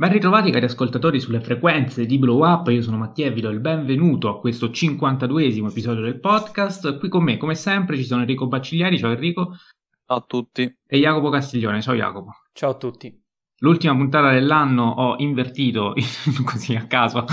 Ben ritrovati cari ascoltatori sulle frequenze di Blow Up, io sono Mattia e vi do il benvenuto a questo 52esimo episodio del podcast. Qui con me, come sempre, ci sono Enrico Baccigliari, ciao Enrico. Ciao a tutti. E Jacopo Castiglione, ciao Jacopo. Ciao a tutti. L'ultima puntata dell'anno ho invertito così a caso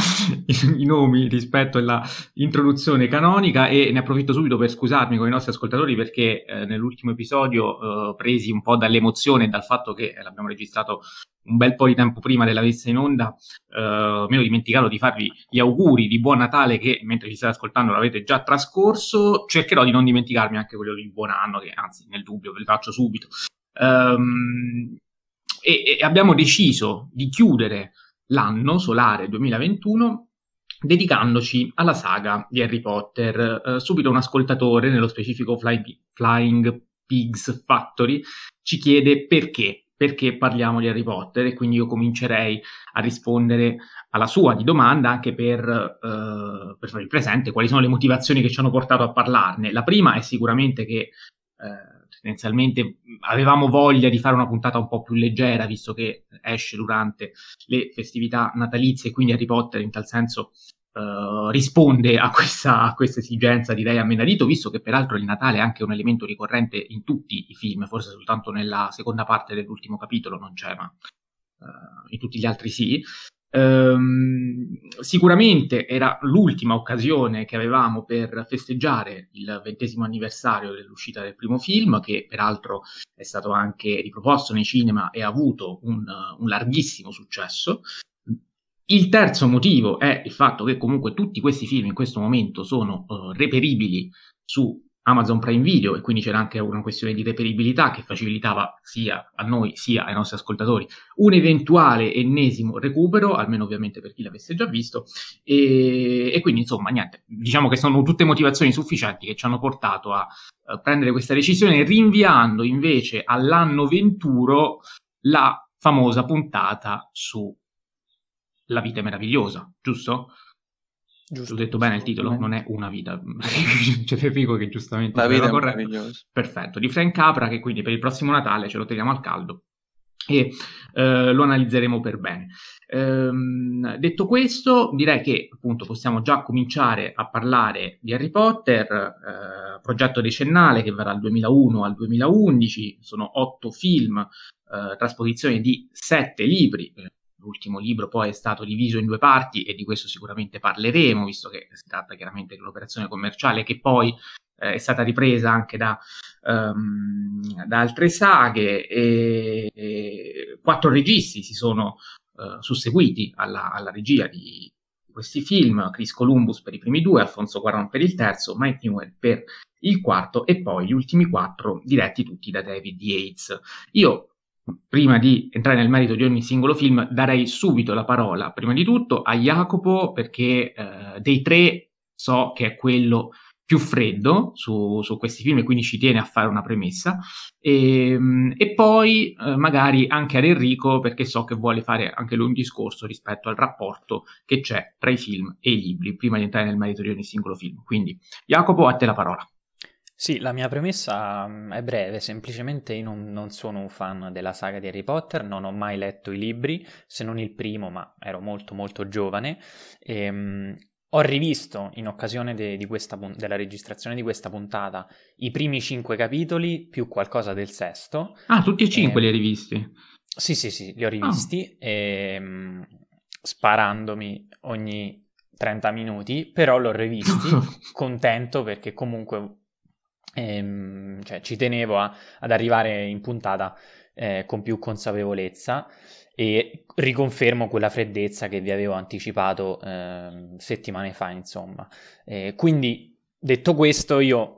i, nomi rispetto alla introduzione canonica e ne approfitto subito per scusarmi con i nostri ascoltatori perché eh, nell'ultimo episodio eh, presi un po' dall'emozione e dal fatto che l'abbiamo registrato un bel po' di tempo prima della messa in onda eh, mi ero dimenticato di farvi gli auguri di buon Natale che mentre ci state ascoltando l'avete già trascorso. Cercherò di non dimenticarmi anche quello di buon anno che anzi nel dubbio ve li faccio subito. Um, e, e abbiamo deciso di chiudere l'anno solare 2021 dedicandoci alla saga di Harry Potter. Uh, subito un ascoltatore, nello specifico Fly, Flying Pigs Factory, ci chiede perché, perché parliamo di Harry Potter e quindi io comincerei a rispondere alla sua di domanda anche per, uh, per farvi presente quali sono le motivazioni che ci hanno portato a parlarne. La prima è sicuramente che uh, tendenzialmente avevamo voglia di fare una puntata un po' più leggera, visto che esce durante le festività natalizie, quindi Harry Potter in tal senso uh, risponde a questa, a questa, esigenza, direi a menadito, visto che peraltro il Natale è anche un elemento ricorrente in tutti i film, forse soltanto nella seconda parte dell'ultimo capitolo non c'è, ma uh, in tutti gli altri sì. Ehm, sicuramente era l'ultima occasione che avevamo per festeggiare il ventesimo anniversario dell'uscita del primo film, che peraltro è stato anche riproposto nei cinema e ha avuto un, un larghissimo successo. Il terzo motivo è il fatto che comunque tutti questi film in questo momento sono uh, reperibili su Amazon Prime Video e quindi c'era anche una questione di reperibilità che facilitava sia a noi sia ai nostri ascoltatori un eventuale ennesimo recupero, almeno ovviamente per chi l'avesse già visto e, e quindi insomma niente, diciamo che sono tutte motivazioni sufficienti che ci hanno portato a, a prendere questa decisione rinviando invece all'anno venturo la famosa puntata su La vita meravigliosa, giusto? Giusto. Ho detto bene il titolo, non è una vita. C'è Federico che giustamente... La vita è meravigliosa. Perfetto, di Frank Capra che quindi per il prossimo Natale ce lo teniamo al caldo e eh, lo analizzeremo per bene. Ehm, detto questo, direi che appunto possiamo già cominciare a parlare di Harry Potter, eh, progetto decennale che verrà dal 2001 al 2011, sono otto film, eh, trasposizione di sette libri, eh, L'ultimo libro poi è stato diviso in due parti e di questo sicuramente parleremo, visto che si tratta chiaramente di un'operazione commerciale che poi eh, è stata ripresa anche da, um, da altre saghe e, e, quattro registi si sono uh, susseguiti alla, alla regia di, questi film, Chris Columbus per i primi due, Alfonso Cuarón per il terzo, Mike Newell per il quarto e poi gli ultimi quattro diretti tutti da David Yates. Io prima di entrare nel merito di ogni singolo film, darei subito la parola, prima di tutto, a Jacopo, perché eh, dei tre so che è quello più freddo su, su, questi film e quindi ci tiene a fare una premessa. E, ehm, e poi eh, magari anche ad Enrico perché so che vuole fare anche lui un discorso rispetto al rapporto che c'è tra i film e i libri prima di entrare nel merito di ogni singolo film. Quindi Jacopo a te la parola sì, la mia premessa mm, è breve, semplicemente io non, non, sono un fan della saga di Harry Potter, non ho mai letto i libri, se non il primo, ma ero molto molto giovane. E, um, ho rivisto in occasione de, di questa, della registrazione di questa puntata i primi cinque capitoli più qualcosa del sesto. Ah, tutti e cinque e, li hai rivisti? Sì, sì, sì, li ho rivisti, oh. e, um, sparandomi ogni 30 minuti, però l'ho rivisti contento perché comunque Ehm, cioè, ci tenevo a, ad arrivare in puntata eh, con più consapevolezza e riconfermo quella freddezza che vi avevo anticipato eh, settimane fa, insomma. Eh, quindi, detto questo, io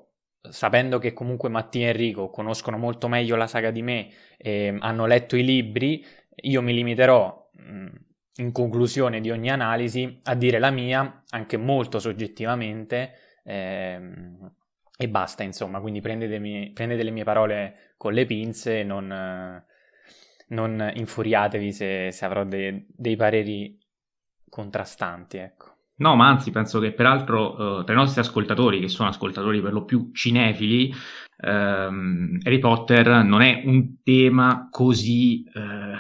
sapendo che comunque Mattia e Enrico conoscono molto meglio la saga di me, eh, hanno letto i libri, io mi limiterò mh, in conclusione di ogni analisi a dire la mia, anche molto soggettivamente, ehm, e basta, insomma, quindi prendete, prendete, le mie parole con le pinze, non, non infuriatevi se, se avrò dei, dei, pareri contrastanti, ecco. No, ma anzi, penso che peraltro uh, tra i nostri ascoltatori, che sono ascoltatori per lo più cinefili, ehm, Harry Potter non è un tema così... Uh,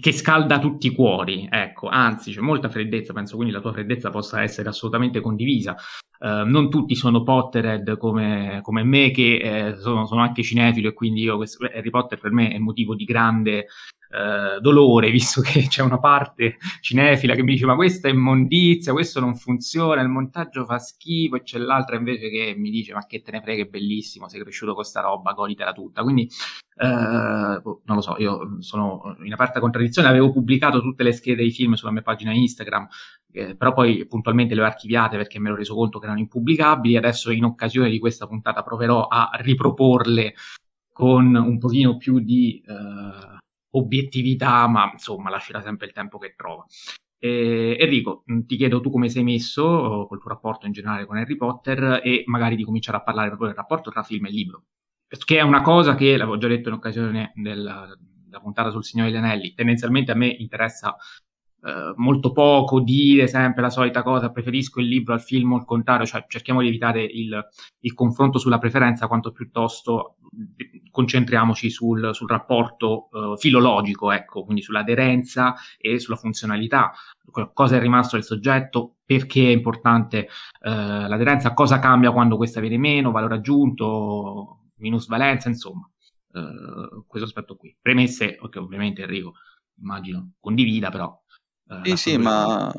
che scalda tutti i cuori, ecco, anzi c'è molta freddezza, penso quindi la tua freddezza possa essere assolutamente condivisa. Uh, non tutti sono Potterhead come, come me, che eh, sono, sono, anche cinefilo e quindi io, questo, Harry Potter per me è motivo di grande uh, dolore, visto che c'è una parte cinefila che mi dice ma questa è immondizia, questo non funziona, il montaggio fa schifo e c'è l'altra invece che mi dice ma che te ne frega, è bellissimo, sei cresciuto con sta roba, goditela tutta. Quindi Uh, non lo so, io sono in aperta contraddizione, avevo pubblicato tutte le schede dei film sulla mia pagina Instagram, eh, però poi puntualmente le ho archiviate perché me ero reso conto che erano impubblicabili, adesso in occasione di questa puntata proverò a riproporle con un pochino più di uh, obiettività, ma insomma lascerà sempre il tempo che trova. Eh, Enrico, ti chiedo tu come sei messo col tuo rapporto in generale con Harry Potter e magari di cominciare a parlare proprio del rapporto tra film e libro che è una cosa che, l'avevo già detto in occasione della, della puntata sul Signore degli Anelli, tendenzialmente a me interessa eh, molto poco dire sempre la solita cosa, preferisco il libro al film o il contrario, cioè cerchiamo di evitare il, il confronto sulla preferenza quanto piuttosto concentriamoci sul, sul rapporto eh, filologico, ecco, quindi sull'aderenza e sulla funzionalità, cosa è rimasto del soggetto, perché è importante eh, l'aderenza, cosa cambia quando questa viene meno, valore aggiunto, minusvalenza, insomma, eh, questo aspetto qui. Premesse, che ovviamente Enrico immagino condivida, però... Eh, sì, sì, ma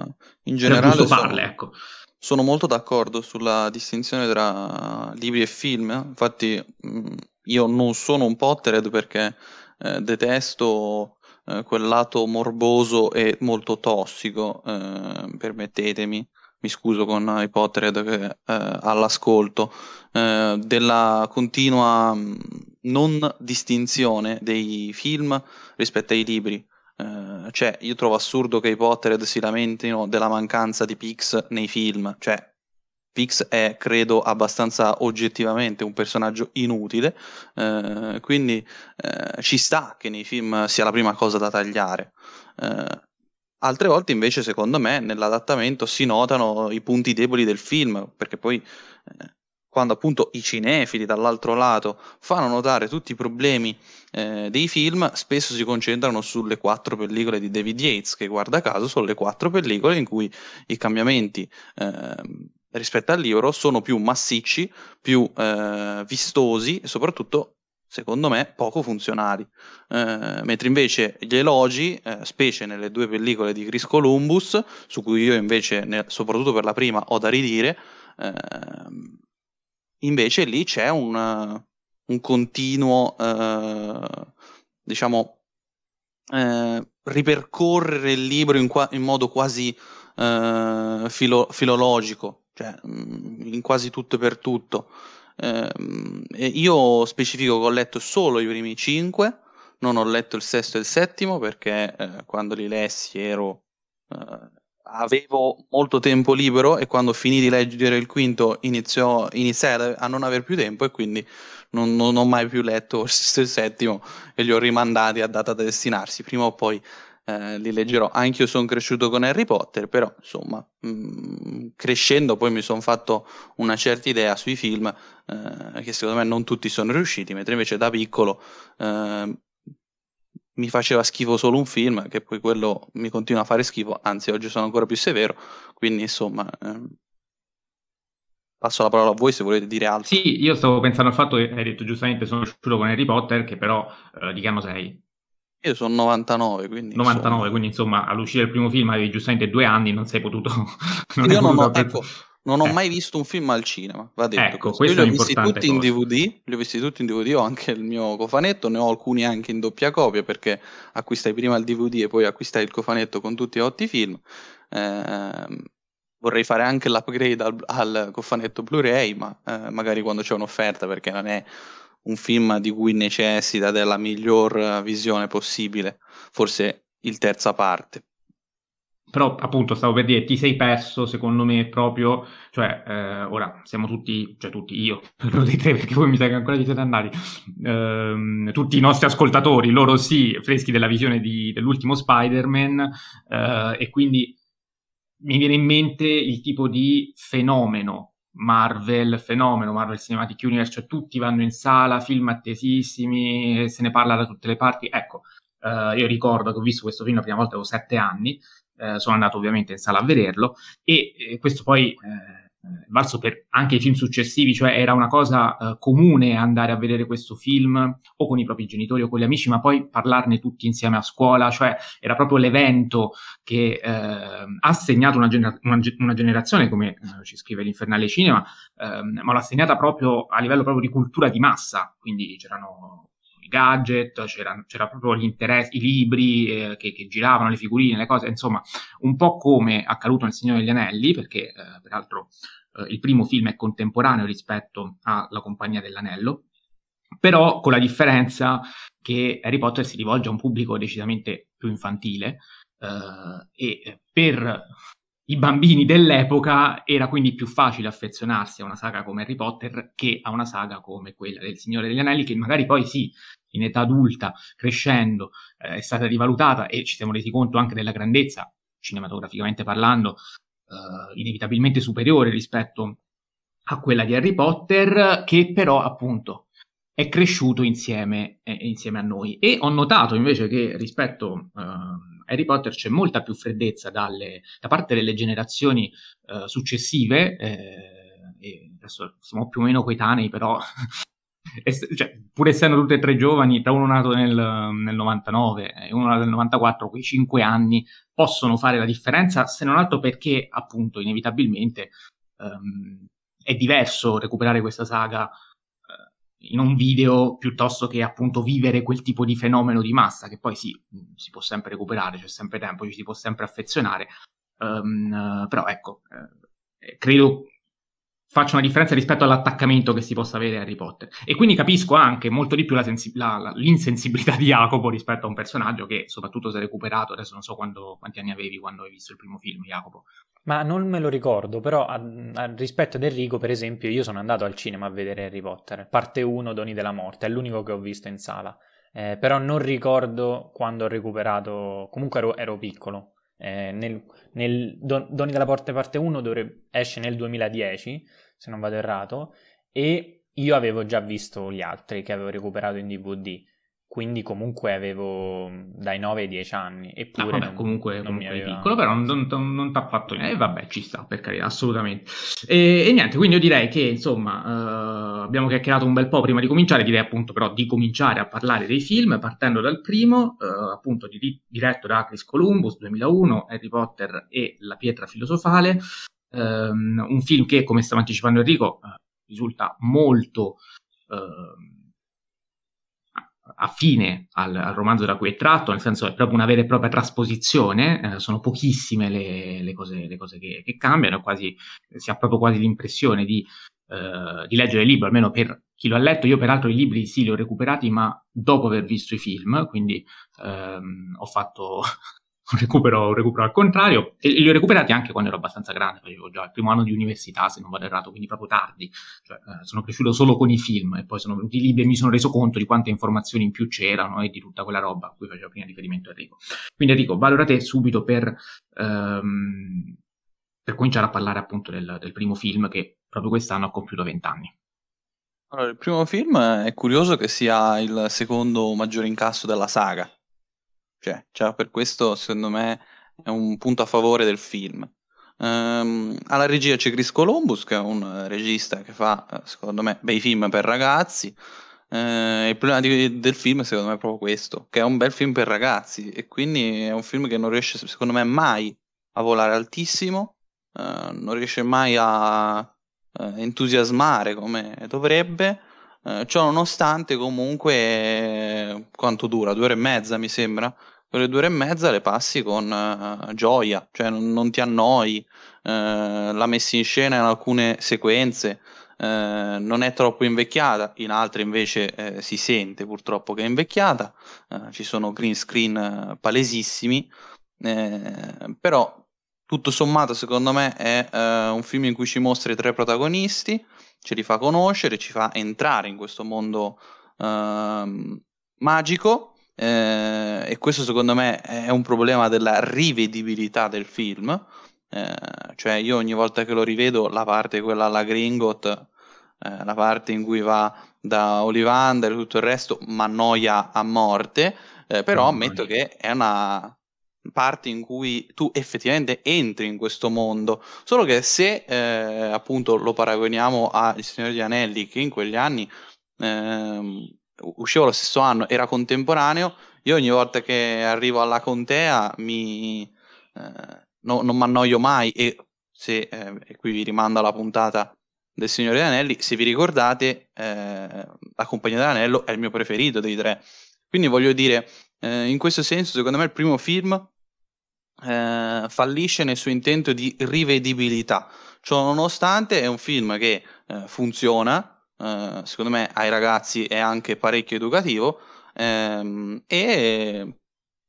in generale farle, sono, ecco. sono molto d'accordo sulla distinzione tra libri e film, infatti mh, io non sono un Potterhead perché eh, detesto eh, quel lato morboso e molto tossico, eh, permettetemi, mi scuso con i Potterhead che eh, all'ascolto, eh, della continua mm, non distinzione dei film rispetto ai libri. Eh, cioè, io trovo assurdo che i Potterhead si lamentino della mancanza di Pix nei film. Cioè, Pix è, credo, abbastanza oggettivamente un personaggio inutile, eh, quindi eh, ci sta che nei film sia la prima cosa da tagliare. Altre volte invece, secondo me, nell'adattamento si notano i punti deboli del film, perché poi eh, quando appunto i cinefili dall'altro lato fanno notare tutti i problemi eh, dei film, spesso si concentrano sulle quattro pellicole di David Yates, che guarda caso sono le quattro pellicole in cui i cambiamenti eh, rispetto al libro sono più massicci, più eh, vistosi e soprattutto secondo me, poco funzionali. Eh, mentre invece gli elogi, eh, specie nelle due pellicole di Chris Columbus, su cui io invece, ne, soprattutto per la prima, ho da ridire, eh, invece lì c'è un, un continuo, eh, diciamo, eh, ripercorrere il libro in, qua- in modo quasi eh, filo- filologico, cioè mm, in quasi tutto e per tutto. Eh, io specifico che ho letto solo i primi cinque, non ho letto il sesto e il settimo perché eh, quando li lessi ero, eh, avevo molto tempo libero e quando finì di leggere il quinto iniziò, iniziai a non avere più tempo e quindi non, non ho mai più letto il settimo e li ho rimandati a data da destinarsi. Prima o poi eh, li leggerò. Anche io sono cresciuto con Harry Potter, però insomma, mh, mm, crescendo poi mi sono fatto una certa idea sui film eh, che secondo me non tutti sono riusciti, mentre invece da piccolo eh, mi faceva schifo solo un film, che poi quello mi continua a fare schifo, anzi oggi sono ancora più severo, quindi insomma... Ehm, passo la parola a voi se volete dire altro. Sì, io stavo pensando al fatto che hai detto giustamente sono cresciuto con Harry Potter, che però eh, di che anno sei? Io sono 99, quindi... 99, insomma... quindi insomma all'uscire del primo film avevi giustamente due anni, non sei potuto... non io non ho, ecco, non ho eh. mai visto un film al cinema, va detto. Ecco, questo io li ho visti tutti cosa. in DVD, li ho visti tutti in DVD, ho anche il mio cofanetto, ne ho alcuni anche in doppia copia perché acquistai prima il DVD e poi acquistai il cofanetto con tutti e otti i film. Eh, vorrei fare anche l'upgrade al, al cofanetto Blu-ray, ma eh, magari quando c'è un'offerta perché non è un film di cui necessita della miglior visione possibile, forse il terza parte. Però appunto stavo per dire, ti sei perso secondo me proprio, cioè eh, ora siamo tutti, cioè tutti io, lo di te perché voi mi sa che ancora vi siete andati, eh, tutti i nostri ascoltatori, loro sì, freschi della visione di, dell'ultimo Spider-Man eh, e quindi mi viene in mente il tipo di fenomeno Marvel, fenomeno, Marvel Cinematic Universe, cioè tutti vanno in sala, film attesissimi, se ne parla da tutte le parti. Ecco, Uh, io ricordo che ho visto questo film la prima volta, avevo sette anni, uh, sono andato ovviamente in sala a vederlo e, e questo poi eh, eh, valso per anche i film successivi, cioè era una cosa eh, comune andare a vedere questo film o con i propri genitori o con gli amici, ma poi parlarne tutti insieme a scuola, cioè era proprio l'evento che eh, ha segnato una, gener- una, una generazione, come eh, ci scrive l'Infernale Cinema, ehm, ma l'ha segnata proprio a livello proprio di cultura di massa, quindi c'erano i gadget, c'era, proprio l'interesse, i libri eh, che, che, giravano, le figurine, le cose, insomma, un po' come accaduto nel Signore degli Anelli, perché eh, peraltro eh, il primo film è contemporaneo rispetto alla Compagnia dell'Anello, però con la differenza che Harry Potter si rivolge a un pubblico decisamente più infantile eh, e per i bambini dell'epoca era quindi più facile affezionarsi a una saga come Harry Potter che a una saga come quella del Signore degli Anelli, che magari poi sì, in età adulta, crescendo, eh, è stata rivalutata e ci siamo resi conto anche della grandezza, cinematograficamente parlando, eh, inevitabilmente superiore rispetto a quella di Harry Potter, che però appunto è cresciuto insieme, eh, insieme a noi. E ho notato invece che rispetto... Eh, Harry Potter c'è molta più freddezza dalle, da parte delle generazioni uh, successive, eh, adesso siamo più o meno coetanei, però cioè, pur essendo tutte e tre giovani, tra uno nato nel, nel 99 e uno nato nel 94, quei cinque anni possono fare la differenza, se non altro perché appunto inevitabilmente um, è diverso recuperare questa saga in un video piuttosto che appunto vivere quel tipo di fenomeno di massa che poi sì, si può sempre recuperare, c'è sempre tempo, ci si può sempre affezionare, um, però ecco, eh, credo faccia una differenza rispetto all'attaccamento che si possa avere a Harry Potter. E quindi capisco anche molto di più la sensi- la, la, l'insensibilità di Jacopo rispetto a un personaggio che soprattutto si è recuperato, adesso non so quando, quanti anni avevi quando hai visto il primo film, Jacopo. Ma non me lo ricordo, però a, a, rispetto ad Enrico, per esempio, io sono andato al cinema a vedere Harry Potter, parte 1, Doni della Morte, è l'unico che ho visto in sala. Eh, però non ricordo quando ho recuperato, comunque ero, ero piccolo. Eh, nel, nel Don, Doni della Morte parte 1 dovrebbe, esce nel 2010, se non vado errato, e io avevo già visto gli altri che avevo recuperato in DVD quindi comunque avevo dai 9 ai 10 anni. Eppure no, vabbè, non, comunque, non comunque aveva... piccolo, però non, non, non ti ha fatto niente. E eh, vabbè, ci sta, per carità, assolutamente. E, e, niente, quindi io direi che, insomma, uh, abbiamo chiacchierato un bel po' prima di cominciare, direi appunto però di cominciare a parlare dei film, partendo dal primo, uh, appunto di, diretto da Chris Columbus, 2001, Harry Potter e la pietra filosofale. Um, un film che, come stava anticipando Enrico, uh, risulta molto... Uh, affine al, al, romanzo da cui è tratto, nel senso è proprio una vera e propria trasposizione, eh, sono pochissime le, le cose, le cose che, che, cambiano, quasi, si ha proprio quasi l'impressione di, eh, di, leggere il libro, almeno per chi lo ha letto. Io peraltro i libri sì li ho recuperati, ma dopo aver visto i film, quindi ehm, ho fatto un recupero, un recupero al contrario, e li ho recuperati anche quando ero abbastanza grande, facevo già il primo anno di università, se non vado errato, quindi proprio tardi, cioè, eh, sono cresciuto solo con i film e poi sono venuti i libri e mi sono reso conto di quante informazioni in più c'erano e di tutta quella roba a cui faceva prima riferimento Enrico. Quindi Enrico, valora te subito per, ehm, per cominciare a parlare appunto del, del primo film che proprio quest'anno ha compiuto 20 anni. Allora, il primo film è curioso che sia il secondo maggiore incasso della saga, cioè, già per questo, secondo me, è un punto a favore del film. Um, alla regia c'è Chris Columbus, che è un regista che fa, eh, secondo me, bei film per ragazzi. Uh, il problema di, del film, secondo me, è proprio questo: che è un bel film per ragazzi, e quindi è un film che non riesce, secondo me, mai a volare altissimo, uh, non riesce mai a uh, entusiasmare come dovrebbe. ciò nonostante, comunque, quanto dura? Due ore e mezza, mi sembra quelle due ore e mezza le passi con uh, gioia, cioè non, non ti annoi, uh, la messi in scena in alcune sequenze uh, non è troppo invecchiata, in altre invece si sente purtroppo che è invecchiata, ci sono green screen palesissimi, però tutto sommato secondo me è un film in cui ci mostra i tre protagonisti, ce li fa conoscere, ci fa entrare in questo mondo ehm, magico eh, e questo secondo me è un problema della rivedibilità del film. Eh, cioè, io ogni volta che lo rivedo, la parte quella alla Gringot, eh, la parte in cui va da Olivander e tutto il resto, mi annoia a morte. eh, però ammetto che è una parte in cui tu effettivamente entri in questo mondo, solo che se eh, appunto lo paragoniamo a Il Signore degli Anelli, che in quegli anni ehm, usciva lo stesso anno, era contemporaneo, io ogni volta che arrivo alla contea mi, eh, no, non mi annoio mai e se, eh, e qui vi rimando alla puntata del Signore degli Anelli, se vi ricordate, eh, La Compagnia dell'Anello è il mio preferito dei tre. Quindi voglio dire, eh, in questo senso, secondo me il primo film eh, fallisce nel suo intento di rivedibilità. Ciò nonostante è un film che eh, funziona, eh, secondo me ai ragazzi è anche parecchio educativo ehm, e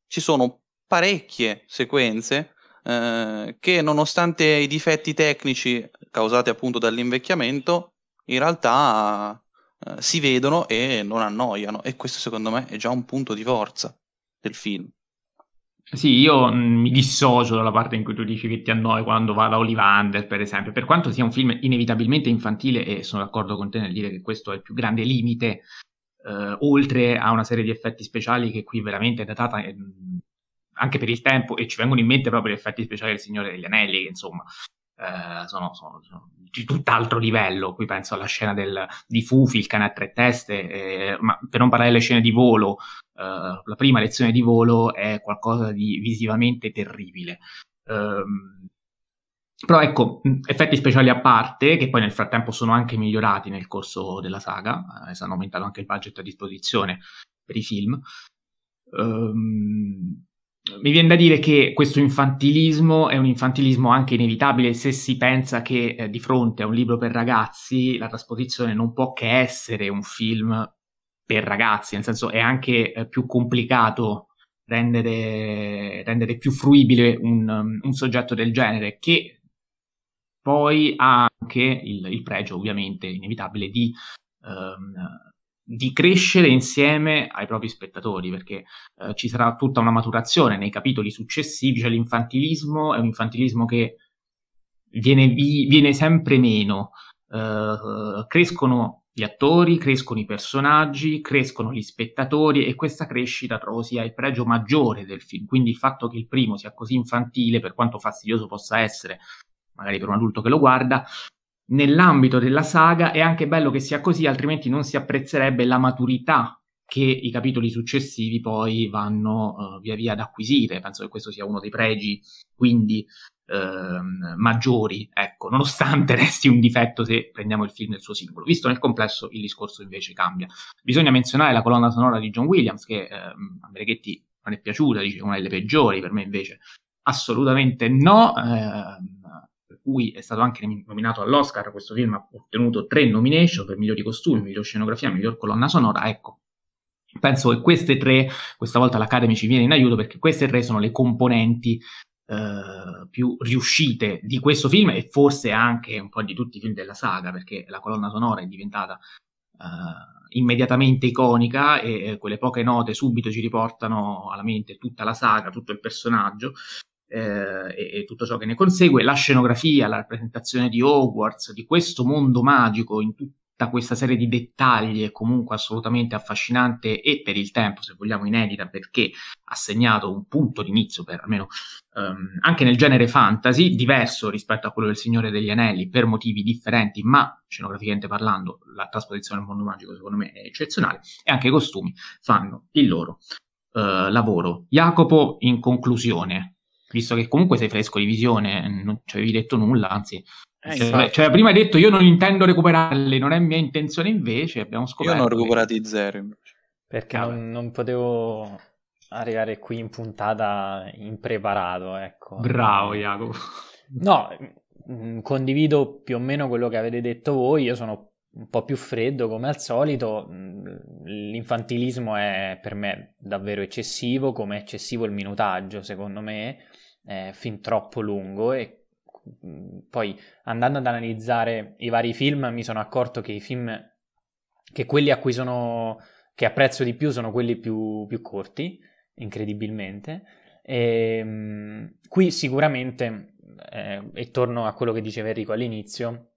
ci sono parecchie sequenze eh, che nonostante i difetti tecnici causati appunto dall'invecchiamento, in realtà eh, si vedono e non annoiano e questo secondo me è già un punto di forza del film. Sì, io mm, mi dissocio dalla parte in cui tu dici che ti annoi quando va da Olivander, per esempio, per quanto sia un film inevitabilmente infantile e sono d'accordo con te nel dire che questo è il più grande limite, eh, oltre a una serie di effetti speciali che qui veramente è datata eh, anche per il tempo e ci vengono in mente proprio gli effetti speciali del Signore degli Anelli, che insomma eh, sono, sono, sono, di tutt'altro livello. Qui penso alla scena del, di Fufi, il cane a tre teste, eh, ma per non parlare delle scene di volo, eh, la prima lezione di volo è qualcosa di visivamente terribile. Um, però ecco, effetti speciali a parte, che poi nel frattempo sono anche migliorati nel corso della saga, eh, hanno aumentato anche il budget a disposizione per i film. Um, mi viene da dire che questo infantilismo è un infantilismo anche inevitabile se si pensa che eh, di fronte a un libro per ragazzi la trasposizione non può che essere un film per ragazzi, nel senso è anche eh, più complicato rendere, rendere più fruibile un, um, un, soggetto del genere che poi ha anche il, il pregio ovviamente inevitabile di um, di crescere insieme ai propri spettatori, perché eh, ci sarà tutta una maturazione nei capitoli successivi, cioè l'infantilismo è un infantilismo che viene, viene sempre meno, eh, crescono gli attori, crescono i personaggi, crescono gli spettatori e questa crescita trovo sia il pregio maggiore del film, quindi il fatto che il primo sia così infantile, per quanto fastidioso possa essere, magari per un adulto che lo guarda, nell'ambito della saga è anche bello che sia così, altrimenti non si apprezzerebbe la maturità che i capitoli successivi poi vanno uh, via via ad acquisire. Penso che questo sia uno dei pregi, quindi uh, maggiori, ecco, nonostante resti un difetto se prendiamo il film nel suo singolo. Visto nel complesso, il discorso invece cambia. Bisogna menzionare la colonna sonora di John Williams, che uh, a Bereghetti non è piaciuta, dice una delle peggiori, per me invece assolutamente no. Uh, per cui è stato anche nominato all'Oscar, questo film ha ottenuto tre nomination per migliori costumi, miglior scenografia, miglior colonna sonora, ecco. Penso che queste tre, questa volta l'Academy ci viene in aiuto perché queste tre sono le componenti eh, più riuscite di questo film e forse anche un po' di tutti i film della saga perché la colonna sonora è diventata eh, immediatamente iconica e quelle poche note subito ci riportano alla mente tutta la saga, tutto il personaggio eh, e, e, tutto ciò che ne consegue, la scenografia, la rappresentazione di Hogwarts, di questo mondo magico in tutta questa serie di dettagli è comunque assolutamente affascinante e per il tempo, se vogliamo, inedita perché ha segnato un punto d'inizio per almeno um, anche nel genere fantasy, diverso rispetto a quello del Signore degli Anelli per motivi differenti, ma scenograficamente parlando la trasposizione del mondo magico secondo me è eccezionale e anche i costumi fanno il loro uh, lavoro. Jacopo, in conclusione, visto che comunque sei fresco di visione, non ci avevi detto nulla, anzi, eh, cioè, cioè, prima hai detto io non intendo recuperarli, non è mia intenzione invece, abbiamo scoperto. Io non ho recuperati zero invece. Perché non, non, potevo arrivare qui in puntata impreparato, ecco. Bravo Jacopo. No, mm, condivido più o meno quello che avete detto voi, io sono un po' più freddo come al solito, mm, l'infantilismo è per me davvero eccessivo, come è eccessivo il minutaggio secondo me, è fin troppo lungo e poi andando ad analizzare i vari film mi sono accorto che i film, che quelli a cui sono, che apprezzo di più sono quelli più, più corti, incredibilmente. E, um, qui sicuramente, eh, e torno a quello che diceva Enrico all'inizio,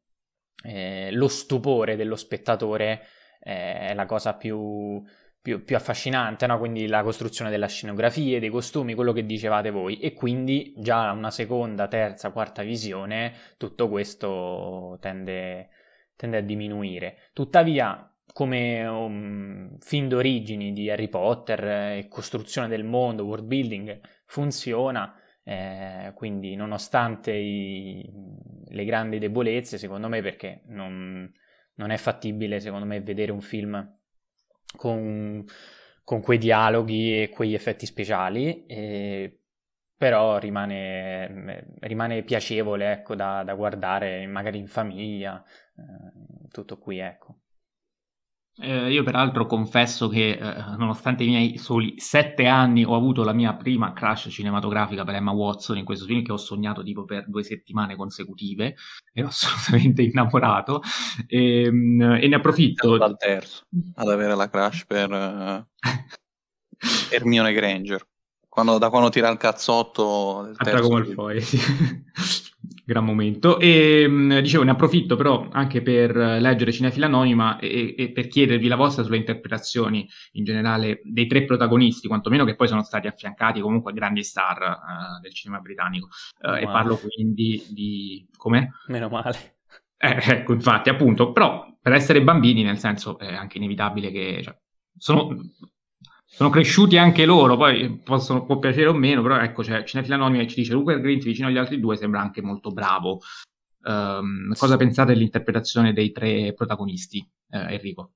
eh, lo stupore dello spettatore è la cosa più, più più, affascinante, no? quindi la costruzione della scenografia, dei costumi, quello che dicevate voi, e quindi già una seconda, terza, quarta visione, tutto questo tende, tende a diminuire. Tuttavia, come um, film d'origini di Harry Potter e costruzione del mondo, world building, funziona. Eh, quindi, nonostante i, le grandi debolezze, secondo me, perché non, non è fattibile, secondo me, vedere un film con, con quei dialoghi e quegli effetti speciali, e, però rimane, rimane piacevole ecco, da, da, guardare magari in famiglia, eh, tutto qui ecco. Eh, io peraltro confesso che eh, nonostante i miei soli sette anni ho avuto la mia prima crush cinematografica per Emma Watson in questo film che ho sognato tipo per due settimane consecutive. Ero assolutamente innamorato. E, ehm, e ne approfitto. Dal terzo ad avere la crush per uh, Hermione Granger quando, da quando tira il cazzotto terzo come il sì gran momento. E mh, dicevo, ne approfitto però anche per leggere Cinefila Anonima e, e, per chiedervi la vostra sulle interpretazioni in generale dei tre protagonisti, quantomeno che poi sono stati affiancati comunque a grandi star uh, del cinema britannico. Uh, e parlo quindi di... come? Meno male. Eh, ecco, infatti, appunto, però per essere bambini, nel senso, è anche inevitabile che... Cioè, sono sono cresciuti anche loro, poi possono, può piacere o meno, però ecco, c'è Cinefila Anonima che ci dice Rupert Grint vicino agli altri due sembra anche molto bravo. Um, cosa pensate dell'interpretazione dei tre protagonisti, eh, Enrico?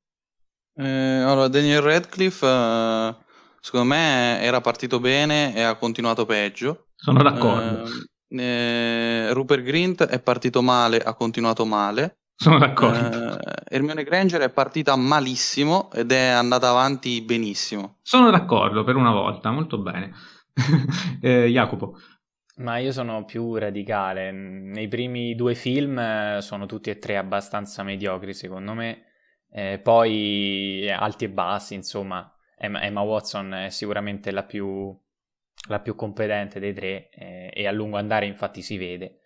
Eh, allora, Daniel Radcliffe, uh, secondo me, era partito bene e ha continuato peggio. Sono d'accordo. Eh, Rupert Grint è partito male, ha continuato male. Sono d'accordo. Eh, Hermione Granger è partita malissimo ed è andata avanti benissimo. Sono d'accordo per una volta, molto bene. eh, Jacopo. Ma io sono più radicale. Nei primi due film eh, sono tutti e tre abbastanza mediocri, secondo me. Eh, poi alti e bassi, insomma. Emma, Emma Watson è sicuramente la più, la più competente dei tre eh, e a lungo andare infatti si vede.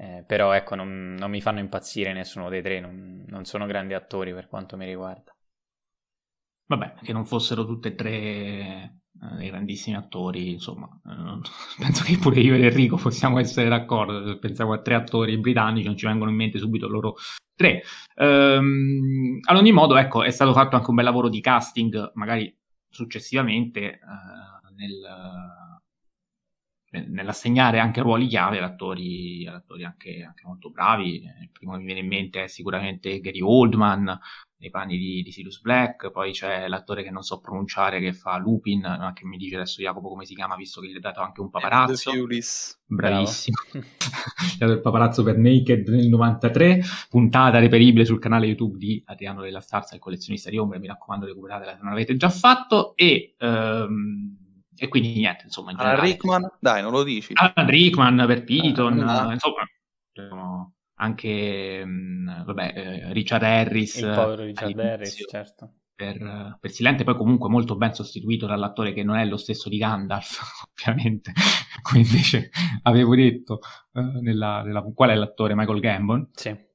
Eh, però ecco, non, non, mi fanno impazzire nessuno dei tre, non, non, sono grandi attori per quanto mi riguarda. Vabbè, che non fossero tutte e tre eh, grandissimi attori, insomma, eh, penso che pure io ed Enrico possiamo essere d'accordo, se pensiamo a tre attori britannici non ci vengono in mente subito loro tre. Ehm, ad ogni modo, ecco, è stato fatto anche un bel lavoro di casting, magari successivamente, eh, nel nell'assegnare anche ruoli chiave ad attori, ad attori anche, anche, molto bravi. Il primo che mi viene in mente è sicuramente Gary Oldman, nei panni di, di Sirius Black, poi c'è l'attore che non so pronunciare che fa Lupin, ma che mi dice adesso Jacopo come si chiama, visto che gli ha dato anche un paparazzo. Bravissimo. gli ha dato il paparazzo per Naked nel 93, puntata reperibile sul canale YouTube di Adriano della Starza, il collezionista di ombre, mi raccomando recuperatela se non l'avete già fatto, e... Um, e quindi niente, insomma. In Alan Rickman, dai, non lo dici. Alan Rickman per Piton, ah, insomma, anche mm, vabbè, eh, Richard Harris. Il povero Richard Harris, certo. Per, per, Silente, poi comunque molto ben sostituito dall'attore che non è lo stesso di Gandalf, ovviamente, come invece avevo detto, eh, nella, nella, qual è l'attore Michael Gambon? Sì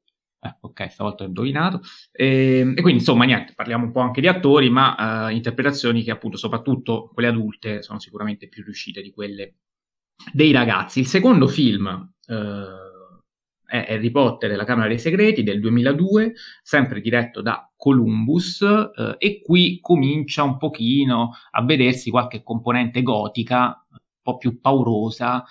eh, ok, stavolta ho indovinato. E, ehm, e, quindi, insomma, niente, parliamo un po' anche di attori, ma uh, interpretazioni che appunto, soprattutto quelle adulte, sono sicuramente più riuscite di quelle dei ragazzi. Il secondo film uh, è Harry Potter e la Camera dei Segreti del 2002, sempre diretto da Columbus, uh, e qui comincia un pochino a vedersi qualche componente gotica, un po' più paurosa,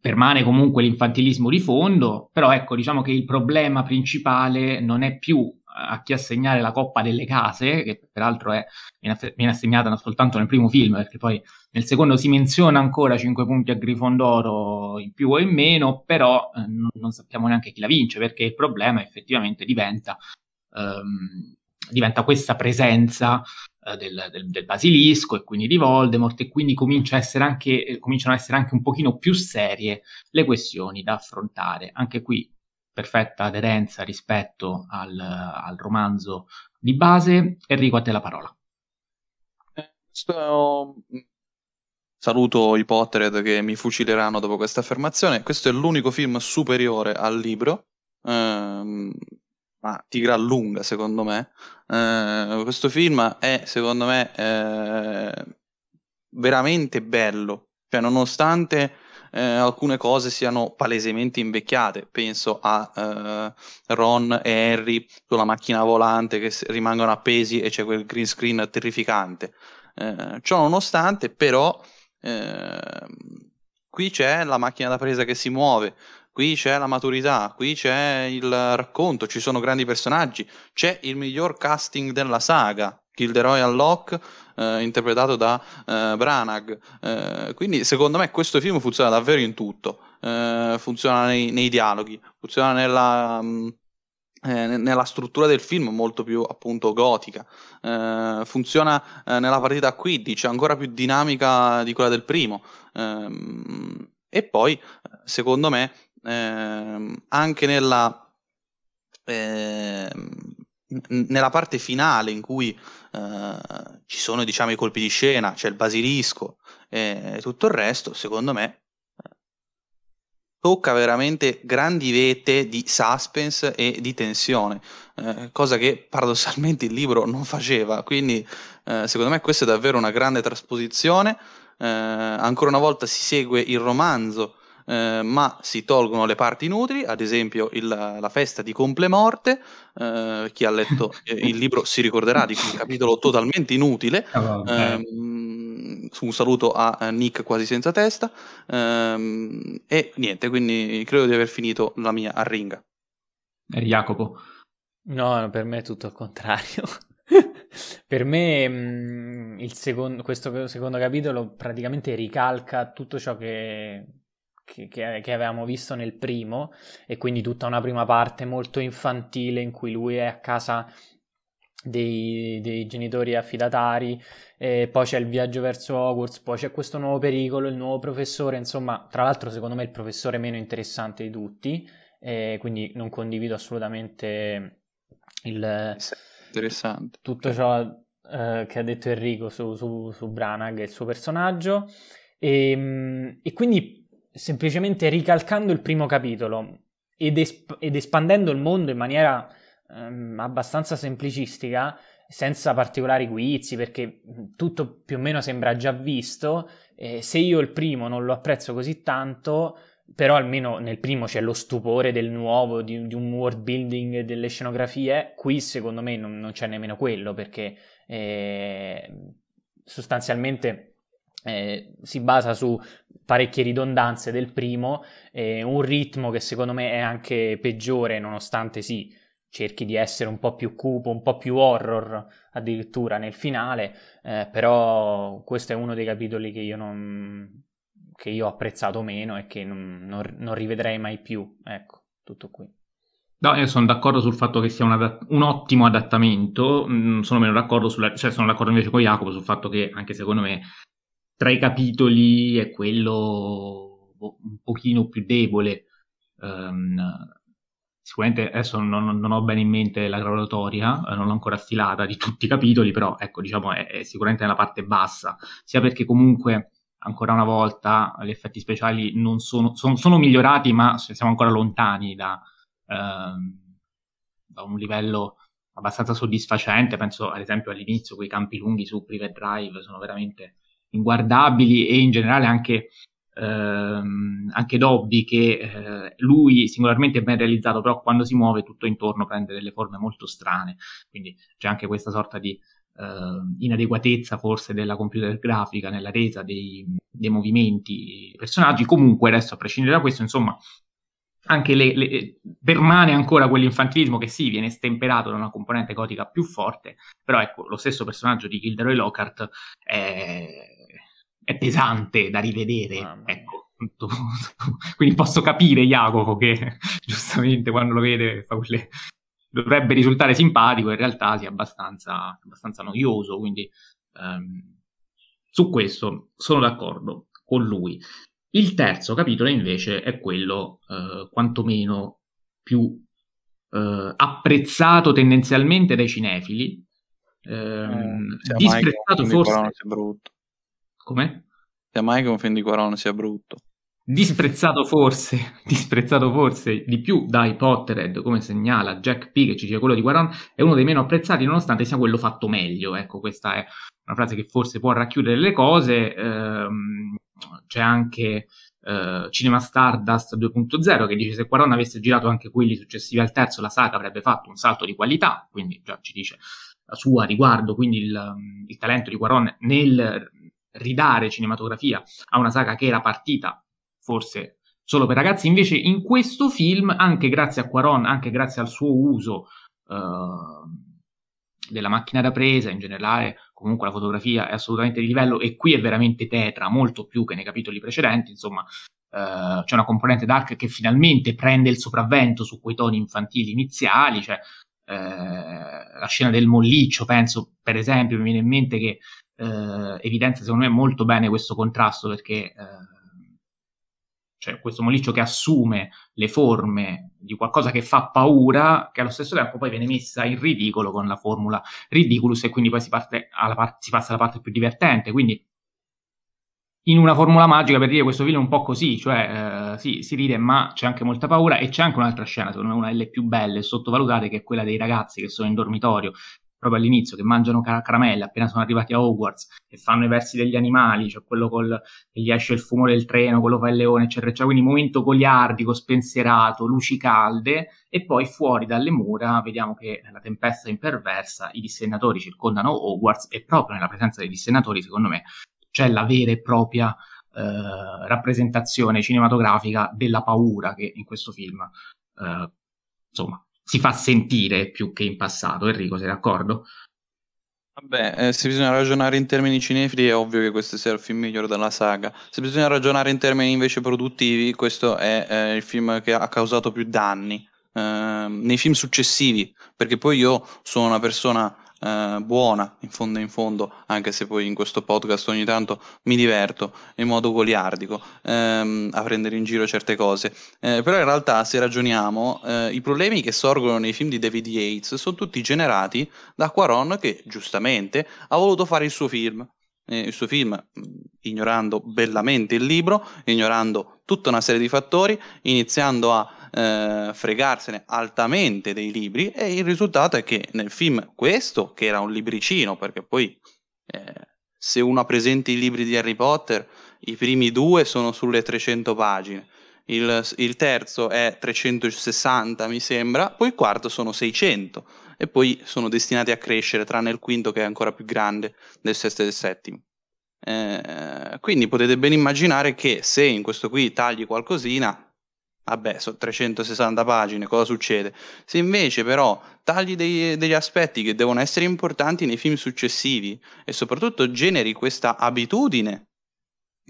permane comunque l'infantilismo di fondo, però ecco, diciamo che il problema principale non è più eh, a chi assegnare la coppa delle case, che peraltro è, viene assegnata soltanto nel primo film, perché poi nel secondo si menziona ancora 5 punti a Grifondoro in più o in meno, però eh, non, sappiamo neanche chi la vince, perché il problema effettivamente diventa, ehm, diventa questa presenza eh, del, del, del, basilisco e quindi di Voldemort e quindi comincia anche, eh, cominciano a essere anche un pochino più serie le questioni da affrontare. Anche qui perfetta aderenza rispetto al, al romanzo di base. Enrico, a te la parola. Questo... Saluto i Pottered che mi fucileranno dopo questa affermazione. Questo è l'unico film superiore al libro. Ehm, ma ti gran lunga secondo me. Eh, questo film è secondo me eh, veramente bello, cioè nonostante eh, alcune cose siano palesemente invecchiate, penso a eh, Ron e Harry sulla macchina volante che rimangono appesi e c'è quel green screen terrificante. Eh, ciò nonostante però ehm, qui c'è la macchina da presa che si muove, qui c'è la maturità, qui c'è il racconto, ci sono grandi personaggi, c'è il miglior casting della saga, Gilderoy Unlock, eh, interpretato da eh, Branagh. Eh, quindi secondo me questo film funziona davvero in tutto, eh, funziona nei, nei, dialoghi, funziona nella... Mh, mm, eh, nella struttura del film molto più appunto gotica. Eh, funziona eh, nella partita a Quidditch ancora più dinamica di quella del primo. Ehm, e poi secondo me ehm, anche nella, ehm, nella parte finale in cui eh, ci sono diciamo i colpi di scena, c'è il basilisco e tutto il resto, secondo me tocca veramente grandi vette di suspense e di tensione, eh, cosa che paradossalmente il libro non faceva. Quindi, eh, secondo me, questa è davvero una grande trasposizione. Eh, ancora una volta si segue il romanzo eh, ma si tolgono le parti inutili, ad esempio il, la festa di Complemorte, eh, chi ha letto eh, il libro si ricorderà di un capitolo totalmente inutile, oh, un saluto a Nick quasi senza testa, ehm, e niente, quindi credo di aver finito la mia arringa. Jacopo? No, per me è tutto il contrario. per me mh, mm, secondo, questo secondo capitolo praticamente ricalca tutto ciò che che, che, avevamo visto nel primo e quindi tutta una prima parte molto infantile in cui lui è a casa dei, dei genitori affidatari, e poi c'è il viaggio verso Hogwarts, poi c'è questo nuovo pericolo, il nuovo professore, insomma, tra l'altro secondo me è il professore meno interessante di tutti, quindi non condivido assolutamente il, interessante. tutto ciò eh, che ha detto Enrico su, su, su Branagh e il suo personaggio. E, ehm, e quindi semplicemente ricalcando il primo capitolo ed, esp- ed espandendo il mondo in maniera um, abbastanza semplicistica, senza particolari guizzi, perché tutto più o meno sembra già visto. Eh, se io il primo non lo apprezzo così tanto, però almeno nel primo c'è lo stupore del nuovo, di, di un world building, delle scenografie, qui secondo me non, non c'è nemmeno quello, perché eh, sostanzialmente eh, si basa su parecchie ridondanze del primo, eh, un ritmo che secondo me è anche peggiore, nonostante sì, cerchi di essere un po' più cupo, un po' più horror addirittura nel finale, eh, però questo è uno dei capitoli che io, non, che io ho apprezzato meno e che non, non, non rivedrei mai più. Ecco, tutto qui. No, io sono d'accordo sul fatto che sia un, adatt- un ottimo adattamento, mm, sono meno d'accordo sulla, cioè sono d'accordo invece con Jacopo sul fatto che anche secondo me tra i capitoli è quello un pochino più debole. Um, sicuramente adesso non, non, ho bene in mente la graduatoria, eh, non l'ho ancora stilata di tutti i capitoli, però ecco, diciamo, è, è, sicuramente nella parte bassa, sia perché comunque ancora una volta gli effetti speciali non sono, sono, sono migliorati, ma siamo ancora lontani da, ehm, da un livello abbastanza soddisfacente. Penso ad esempio all'inizio quei campi lunghi su Private Drive sono veramente inguardabili e in generale anche, ehm, anche Dobby che eh, lui singolarmente è ben realizzato, però quando si muove tutto intorno prende delle forme molto strane, quindi c'è anche questa sorta di eh, inadeguatezza forse della computer grafica nella resa dei, dei movimenti personaggi. Comunque adesso a prescindere da questo, insomma, anche le, le, permane ancora quell'infantilismo che sì, viene stemperato da una componente gotica più forte, però ecco, lo stesso personaggio di Gilderoy Lockhart è, è pesante da rivedere, ah, ecco. Quindi posso capire Jacopo che giustamente quando lo vede fa quelle... dovrebbe risultare simpatico, in realtà sia abbastanza, abbastanza noioso, quindi um, su questo sono d'accordo con lui. Il terzo capitolo invece è quello eh, quantomeno più eh, apprezzato tendenzialmente dai cinefili, ehm, eh, disprezzato forse... Brutto. Come? Sia mai che un film di Quaron sia brutto. disprezzato forse, disprezzato forse di più dai Potterhead, come segnala Jack P, che ci dice quello di Quaron, è uno dei meno apprezzati nonostante sia quello fatto meglio. Ecco, questa è una frase che forse può racchiudere le cose. Ehm, c'è anche eh, Cinema Stardust 2.0 che dice se Quaron avesse girato anche quelli successivi al terzo, la saga avrebbe fatto un salto di qualità, quindi già ci dice la sua riguardo, quindi il, il talento di Quaron nel ridare cinematografia a una saga che era partita forse solo per ragazzi. Invece in questo film, anche grazie a Quaron, anche grazie al suo uso uh, della macchina da presa, in generale, comunque la fotografia è assolutamente di livello e qui è veramente tetra, molto più che nei capitoli precedenti, insomma. Uh, c'è una componente dark che finalmente prende il sopravvento su quei toni infantili iniziali, cioè uh, la scena del molliccio, penso per esempio, mi viene in mente che uh, evidenzia secondo me molto bene questo contrasto perché cioè questo molliccio che assume le forme di qualcosa che fa paura, che allo stesso tempo poi viene messa in ridicolo con la formula ridiculous e quindi poi si, parte part- si passa alla parte più divertente. Quindi in una formula magica per dire questo film è un po' così, cioè eh, sì, si ride ma c'è anche molta paura e c'è anche un'altra scena, secondo me una delle più belle sottovalutate, che è quella dei ragazzi che sono in dormitorio proprio all'inizio, che mangiano car- caramelle appena sono arrivati a Hogwarts e fanno i versi degli animali, cioè quello col, che gli esce il fumo del treno, quello fa il leone, eccetera, eccetera. Quindi momento goliardico, spensierato, luci calde, e poi fuori dalle mura vediamo che nella tempesta imperversa i dissennatori circondano Hogwarts e proprio nella presenza dei dissennatori, secondo me, c'è la vera e propria eh, rappresentazione cinematografica della paura che in questo film, eh, insomma, si fa sentire più che in passato. Enrico, sei d'accordo? Vabbè, eh, se bisogna ragionare in termini cinefili è ovvio che questo sia il film migliore della saga. Se bisogna ragionare in termini invece produttivi, questo è eh, il film che ha causato più danni. Eh, nei film successivi, perché poi io sono una persona eh, buona in fondo in fondo, anche se poi in questo podcast ogni tanto mi diverto in modo goliardico ehm, a prendere in giro certe cose. Eh, però in realtà se ragioniamo, eh, i problemi che sorgono nei film di David Yates sono tutti generati da Quaron che giustamente ha voluto fare il suo film il suo film ignorando bellamente il libro, ignorando tutta una serie di fattori, iniziando a eh, fregarsene altamente dei libri e il risultato è che nel film questo, che era un libricino, perché poi eh, se uno ha presente i libri di Harry Potter, i primi due sono sulle 300 pagine, il, il terzo è 360 mi sembra, poi il quarto sono 600 e poi sono destinati a crescere, tranne il quinto che è ancora più grande del sesto e del settimo. Eh, quindi potete ben immaginare che se in questo qui tagli qualcosina, vabbè, sono 360 pagine, cosa succede? Se invece però tagli dei, degli aspetti che devono essere importanti nei film successivi e soprattutto generi questa abitudine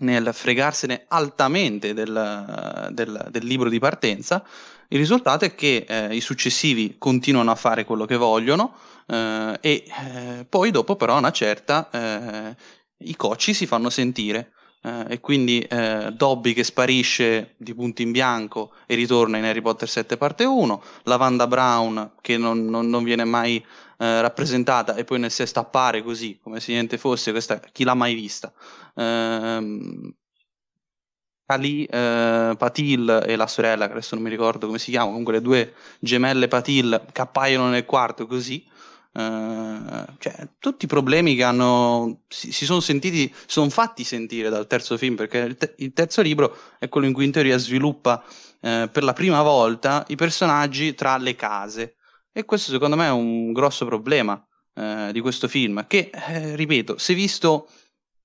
nel fregarsene altamente del, del, del libro di partenza, il risultato è che eh, i successivi continuano a fare quello che vogliono eh, e eh, poi dopo però una certa eh, i cocci si fanno sentire eh, e quindi eh, Dobby che sparisce di punto in bianco e ritorna in Harry Potter 7 parte 1, la Wanda Brown che non, non, non viene mai eh, rappresentata e poi nel sesto appare così come se niente fosse, questa chi l'ha mai vista? Ehm, Ali eh, Patil e la sorella, che adesso non mi ricordo come si chiama, comunque le due gemelle Patil che appaiono nel quarto così, Uh, cioè, tutti i problemi che hanno si, si sono sentiti, sono fatti sentire dal terzo film, perché il, te- il, terzo libro è quello in cui in teoria sviluppa uh, per la prima volta i personaggi tra le case. E questo secondo me è un grosso problema uh, di questo film, che, eh, ripeto, se visto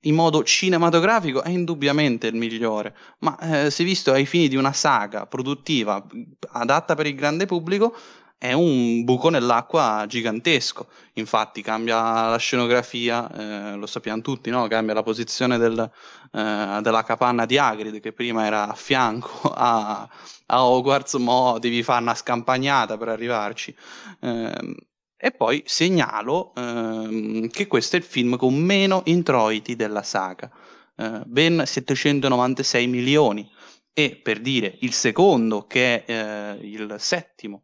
in modo cinematografico è indubbiamente il migliore, ma eh, se visto ai fini di una saga produttiva adatta per il grande pubblico, è un buco nell'acqua gigantesco. Infatti cambia la scenografia, eh, lo sappiamo tutti, no? cambia la posizione del, eh, della capanna di Hagrid che prima era a fianco a, a Hogwarts, mo devi fare una scampagnata per arrivarci. Eh, e poi segnalo ehm, che questo è il film con meno introiti della saga, eh, ben 796 milioni. E per dire il secondo, che è eh, il settimo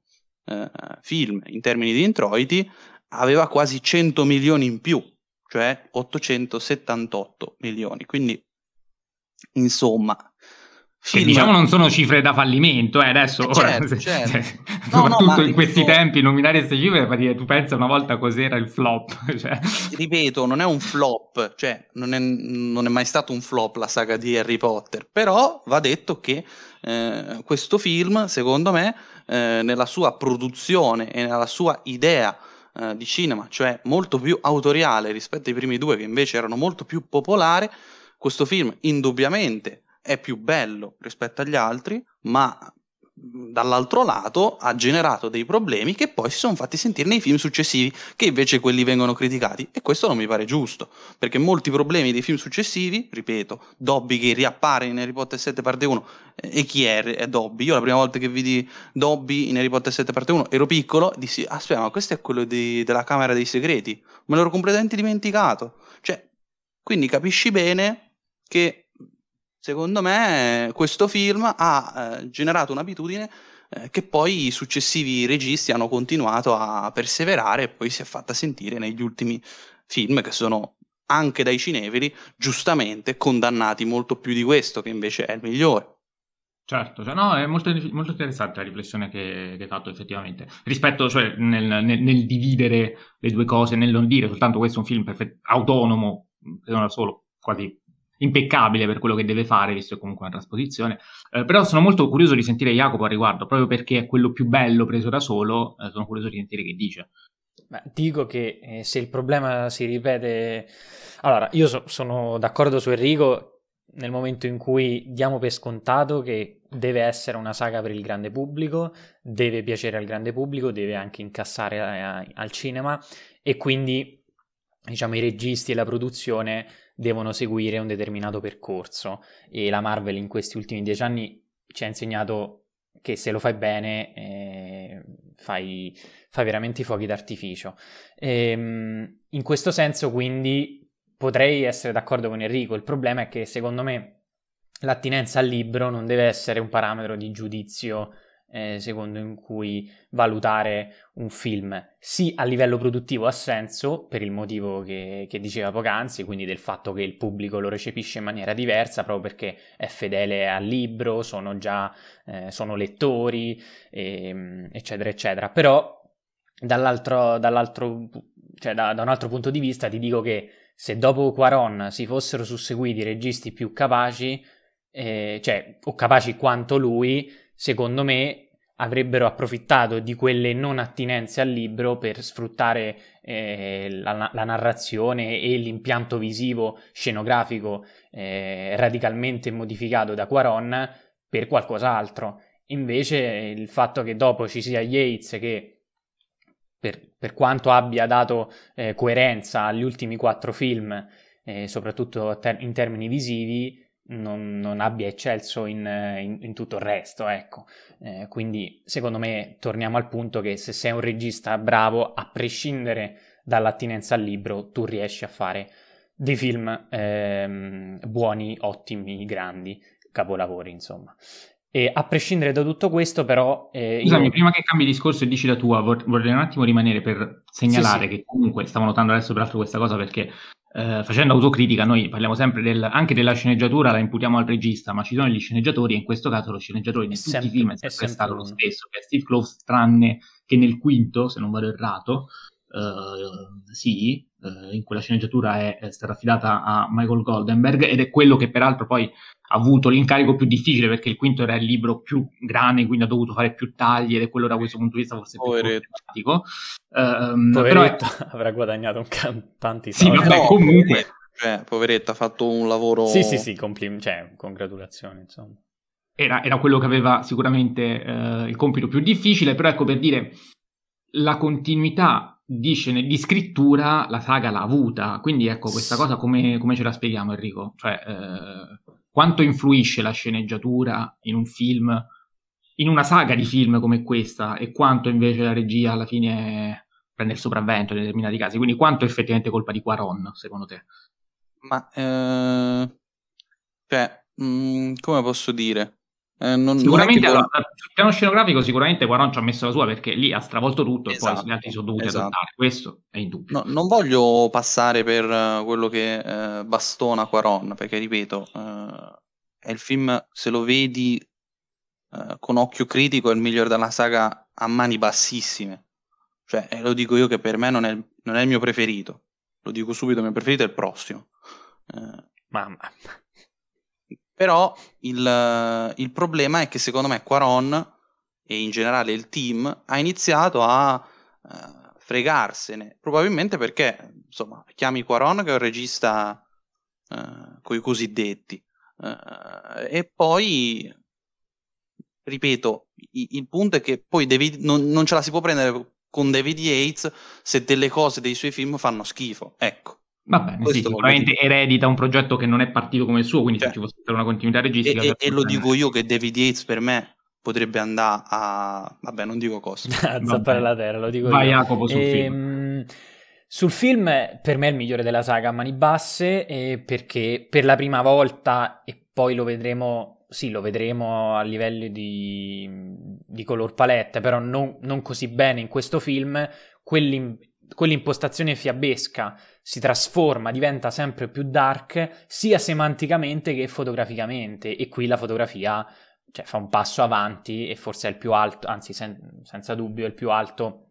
film in termini di introiti aveva quasi 100 milioni in più, cioè 878 milioni. Quindi, insomma, Film... Che diciamo non sono cifre da fallimento, eh, adesso eh, certo, ora, certo. Cioè, no, soprattutto no, in questi dico... tempi nominare queste cifre tu pensa una volta cos'era il flop. Cioè. Ripeto, non è un flop, cioè non è, non è, mai stato un flop la saga di Harry Potter, però va detto che eh, questo film, secondo me, eh, nella sua produzione e nella sua idea eh, di cinema, cioè molto più autoriale rispetto ai primi due che invece erano molto più popolari, questo film indubbiamente è più bello rispetto agli altri, ma dall'altro lato ha generato dei problemi che poi si sono fatti sentire nei film successivi, che invece quelli vengono criticati. E questo non mi pare giusto, perché molti problemi dei film successivi, ripeto, Dobby che riappare in Harry Potter 7 parte 1, e chi è, è Dobby? Io la prima volta che vidi Dobby in Harry Potter 7 parte 1 ero piccolo, dissi, aspetta, ma questo è quello di, della Camera dei Segreti, me l'ero completamente dimenticato. Cioè, quindi capisci bene che Secondo me questo film ha eh, generato un'abitudine eh, che poi i successivi registi hanno continuato a perseverare e poi si è fatta sentire negli ultimi film che sono anche dai cineveri giustamente condannati molto più di questo che invece è il migliore. Certo, cioè, no, è molto, molto, interessante la riflessione che, che, hai fatto effettivamente, rispetto, cioè, nel, nel, nel, dividere le due cose, nel non dire soltanto questo è un film perfetto, autonomo, se non da solo, quasi impeccabile per quello che deve fare, visto che comunque è una trasposizione. Eh, però sono molto curioso di sentire Jacopo a riguardo, proprio perché è quello più bello preso da solo, eh, sono curioso di sentire che dice. Beh, dico che eh, se il problema si ripete... Allora, io so, sono d'accordo su Enrico nel momento in cui diamo per scontato che deve essere una saga per il grande pubblico, deve piacere al grande pubblico, deve anche incassare a, a, al cinema e quindi diciamo i registi e la produzione devono seguire un determinato percorso e la Marvel in questi ultimi dieci anni ci ha insegnato che se lo fai bene eh, fai, fai, veramente i fuochi d'artificio. E, ehm, in questo senso quindi potrei essere d'accordo con Enrico, il problema è che secondo me l'attinenza al libro non deve essere un parametro di giudizio eh, secondo in cui valutare un film. Sì, a livello produttivo ha senso per il motivo che, che, diceva poc'anzi, quindi del fatto che il pubblico lo recepisce in maniera diversa proprio perché è fedele al libro, sono già eh, sono lettori, e, ehm, eccetera, eccetera. Però dall'altro, dall'altro cioè da, da un altro punto di vista ti dico che se dopo Quaron si fossero susseguiti registi più capaci, eh, cioè o capaci quanto lui, secondo me avrebbero approfittato di quelle non attinenze al libro per sfruttare eh, la, la, narrazione e l'impianto visivo scenografico eh, radicalmente modificato da Quaron per qualcos'altro. Invece il fatto che dopo ci sia Yates che per, per quanto abbia dato eh, coerenza agli ultimi quattro film, eh, soprattutto ter- in termini visivi, non, non abbia eccelso in, in, in, tutto il resto, ecco. Eh, quindi secondo me torniamo al punto che se sei un regista bravo, a prescindere dall'attinenza al libro, tu riesci a fare dei film ehm, buoni, ottimi, grandi, capolavori, insomma. E a prescindere da tutto questo, però. Eh, Scusami, io... prima che cambi discorso e dici la tua, vorrei un attimo rimanere per segnalare sì, sì. che comunque stavo notando adesso peraltro questa cosa perché eh, facendo autocritica, noi parliamo sempre del, anche della sceneggiatura, la imputiamo al regista, ma ci sono gli sceneggiatori e in questo caso lo sceneggiatore di tutti sempre, i film è sempre, è stato lo stesso, che è Steve Close, tranne che nel quinto, se non vado errato, Uh, sì, uh, in quella sceneggiatura è, è, stata affidata a Michael Goldenberg ed è quello che peraltro poi ha avuto l'incarico più difficile perché il quinto era il libro più grande, quindi ha dovuto fare più tagli ed è quello da questo punto di vista forse più problematico. Poveretto, però... avrà guadagnato un can- tanti soldi. Sì, vabbè, no, comunque... Cioè, poveretta, ha fatto un lavoro... Sì, sì, sì, complim- cioè, congratulazioni, insomma. Era, era, quello che aveva sicuramente eh, il compito più difficile, però ecco per dire la continuità di, scene, di scrittura la saga l'ha avuta, quindi ecco questa cosa come, come ce la spieghiamo Enrico? Cioè, eh, quanto influisce la sceneggiatura in un film, in una saga di film come questa, e quanto invece la regia alla fine prende il sopravvento in determinati casi. Quindi quanto è effettivamente colpa di Quaron, secondo te? Ma, eh, cioè, mh, mm, come posso dire? Eh, non, sicuramente non allora, sul piano scenografico sicuramente Quaron ci ha messo la sua perché lì ha stravolto tutto esatto, e poi esatto, gli altri sono dovuti esatto. adattare questo è indubbio no, non voglio passare per uh, quello che uh, bastona Quaron perché ripeto uh, è il film, se lo vedi uh, con occhio critico, è il migliore della saga a mani bassissime. Cioè, eh, lo dico io che per me non è, non è il mio preferito. Lo dico subito, il mio preferito è il prossimo. Mamma. Però il, il, problema è che secondo me Quaron e in generale il team ha iniziato a uh, fregarsene, probabilmente perché, insomma, chiami Quaron che è un regista uh, coi cosiddetti, uh, e poi, ripeto, il, il punto è che poi David, non, non ce la si può prendere con David Yates se delle cose dei suoi film fanno schifo, ecco. Va bene, sì, sicuramente eredita un progetto che non è partito come il suo, quindi cioè, se ci fosse stata una continuità registica... E, e lo dico io che David Yates per me potrebbe andare a... vabbè, non dico cosa. a zappare la terra, lo dico Vai io. Jacopo sul e, film. Ehm, sul film, per me è il migliore della saga a mani basse, perché per la prima volta, e poi lo vedremo, sì, lo vedremo a livello di, di color palette, però non, non così bene in questo film, quell'impostazione fiabesca si trasforma, diventa sempre più dark, sia semanticamente che fotograficamente. E qui la fotografia cioè, fa un passo avanti e forse è il più alto, anzi sen- senza dubbio è il più alto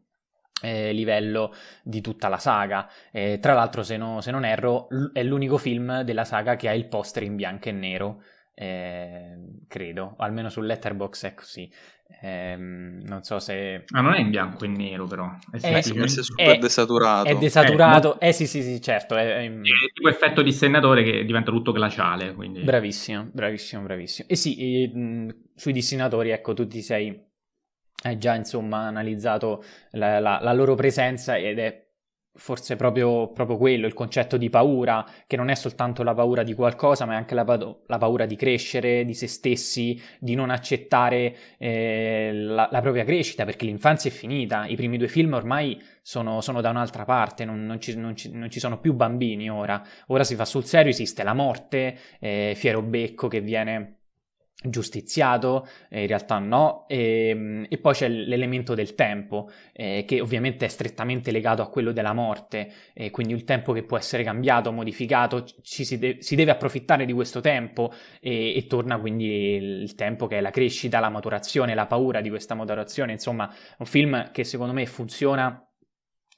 eh, livello di tutta la saga. Eh, tra l'altro, se, no, se non erro, l- è l'unico film della saga che ha il poster in bianco e nero. Eh, credo, almeno su Letterbox è così. Eh, non so se. Ah, non è in bianco e nero, però. È, è, è super è, desaturato. È desaturato, eh, eh sì, sì, sì, certo. È, è, è tipo effetto dissennatore che diventa tutto glaciale. Quindi... Bravissimo, bravissimo, bravissimo. E sì, e, mh, sui dissinatori, ecco, tu ti sei. Hai già insomma analizzato la, la, la loro presenza ed è forse proprio, proprio, quello, il concetto di paura, che non è soltanto la paura di qualcosa, ma è anche la, la paura di crescere, di se stessi, di non accettare eh, la, la, propria crescita, perché l'infanzia è finita, i primi due film ormai sono, sono da un'altra parte, non, non, ci, non, ci, non, ci, sono più bambini ora, ora si fa sul serio, esiste la morte, eh, Fiero Becco che viene giustiziato, eh, in realtà no, e, ehm, e, poi c'è l'elemento del tempo, eh, che ovviamente è strettamente legato a quello della morte, eh, quindi il tempo che può essere cambiato, modificato, si, de- si deve approfittare di questo tempo e, e, torna quindi il tempo che è la crescita, la maturazione, la paura di questa maturazione, insomma un film che secondo me funziona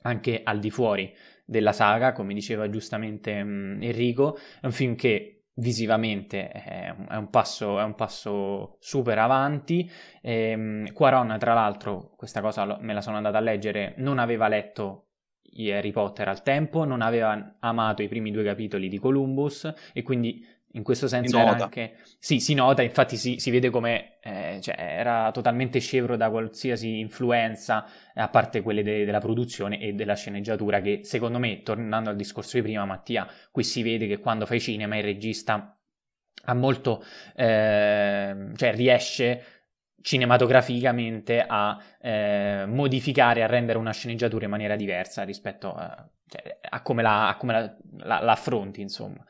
anche al di fuori della saga, come diceva giustamente mh, mm, Enrico, è un film che visivamente è un, è un, passo, è un passo super avanti. Ehm, Quaron, tra l'altro, questa cosa me la sono andata a leggere, non aveva letto Harry Potter al tempo, non aveva amato i primi due capitoli di Columbus e quindi in questo senso era anche... Sì, si nota, infatti si, si vede come eh, cioè, era totalmente scevro da qualsiasi influenza, a parte quelle de- della produzione e della sceneggiatura, che secondo me, tornando al discorso di prima, Mattia, qui si vede che quando fai cinema il regista ha molto... Eh, cioè riesce cinematograficamente a eh, modificare, a rendere una sceneggiatura in maniera diversa rispetto a, cioè, a come, la, a come la, la, la affronti, insomma.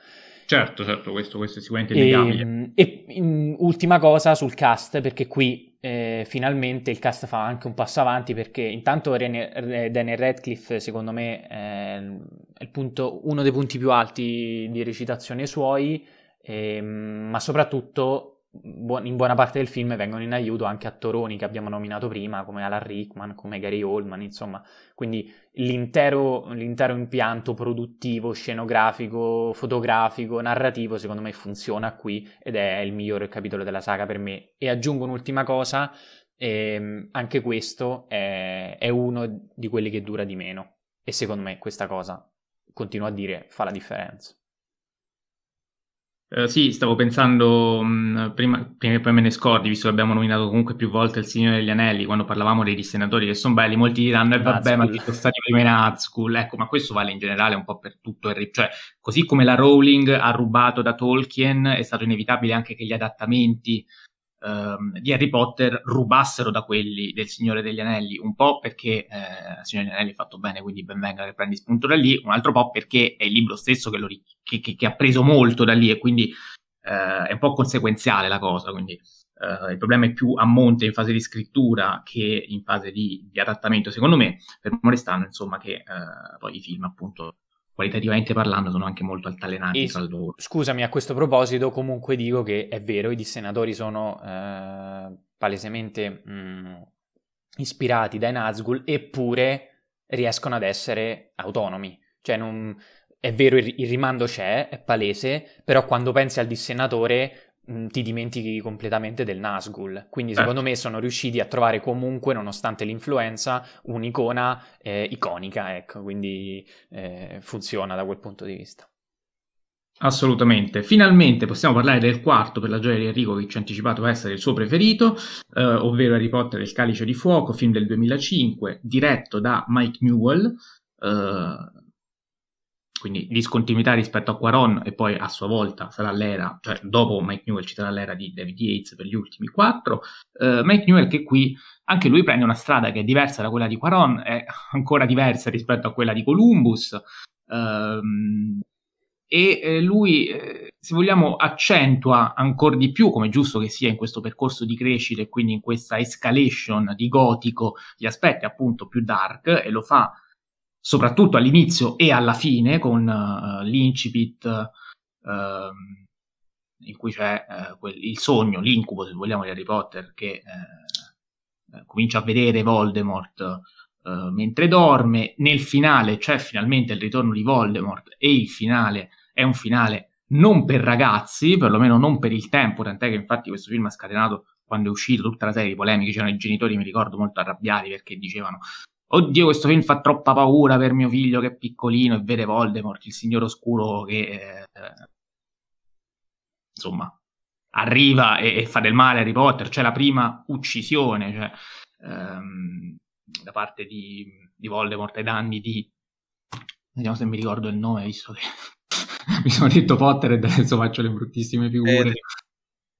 Certo, certo, questo, questo è sicuramente innegabile. E, e in, ultima cosa sul cast, perché qui eh, finalmente il cast fa anche un passo avanti, perché intanto Rene, Daniel Radcliffe, secondo me, è, punto, uno dei punti più alti di recitazione suoi, eh, ma soprattutto in buona parte del film vengono in aiuto anche attoroni che abbiamo nominato prima, come Alan Rickman, come Gary Oldman, insomma. Quindi l'intero, l'intero impianto produttivo, scenografico, fotografico, narrativo, secondo me funziona qui ed è il migliore capitolo della saga per me. E aggiungo un'ultima cosa, ehm, anche questo è, è uno di quelli che dura di meno. E secondo me questa cosa, continuo a dire, fa la differenza. Uh, sì, stavo pensando mh, prima, prima, che poi me ne scordi, visto che abbiamo nominato comunque più volte il Signore degli Anelli, quando parlavamo dei dissenatori che sono belli, molti diranno, eh vabbè, ma ci sono stati prima in Nazgul, ecco, ma questo vale in generale un po' per tutto il cioè, così come la Rowling ha rubato da Tolkien, è stato inevitabile anche che gli adattamenti ehm, di Harry Potter rubassero da quelli del Signore degli Anelli, un po' perché eh, il Signore degli Anelli è fatto bene, quindi ben venga che prendi spunto da lì, un altro po' perché è il libro stesso che, lo, che, che, che ha preso molto da lì e quindi eh, è un po' conseguenziale la cosa, quindi eh, il problema è più a monte in fase di scrittura che in fase di, di adattamento, secondo me, fermo restando insomma che eh, poi i film appunto qualitativamente parlando sono anche molto altalenanti e, tra loro. Scusami, a questo proposito comunque dico che è vero, i dissenatori sono eh, palesemente mh, mm, ispirati dai Nazgul, eppure riescono ad essere autonomi. Cioè, non, è vero, il, il rimando c'è, è palese, però quando pensi al dissennatore Mm, ti dimentichi completamente del Nazgul. Quindi, secondo eh. me, sono riusciti a trovare comunque, nonostante l'influenza, un'icona eh, iconica. Ecco, quindi eh, funziona da quel punto di vista. Assolutamente. Finalmente possiamo parlare del quarto per la gioia di Enrico che ci ha anticipato essere il suo preferito, eh, ovvero Harry Potter e il Calice di Fuoco, film del 2005, diretto da Mike Newell, eh, quindi discontinuità rispetto a Quaron e poi a sua volta sarà l'era, cioè dopo Mike Newell ci sarà l'era di David Yates per gli ultimi quattro. Uh, Mike Newell che qui anche lui prende una strada che è diversa da quella di Quaron, è ancora diversa rispetto a quella di Columbus. Uh, e eh, lui, eh, se vogliamo, accentua ancora di più, come è giusto che sia in questo percorso di crescita e quindi in questa escalation di gotico, gli aspetti appunto più dark e lo fa soprattutto all'inizio e alla fine, con uh, l'incipit uh, in cui c'è uh, quel, il sogno, l'incubo, se vogliamo, di Harry Potter, che eh, comincia a vedere Voldemort mentre dorme. Nel finale c'è finalmente il ritorno di Voldemort e il finale è un finale non per ragazzi, perlomeno non per il tempo, tant'è che infatti questo film ha scatenato quando è uscito tutta la serie di polemiche, c'erano i genitori, mi ricordo, molto arrabbiati perché dicevano oddio questo film fa troppa paura per mio figlio che è piccolino e vede Voldemort, il signore oscuro che eh, insomma arriva e, e, fa del male a Harry Potter, c'è la prima uccisione cioè, ehm, da parte di, di, Voldemort ai danni di vediamo se mi ricordo il nome visto che mi sono detto Potter e adesso faccio le bruttissime figure eh.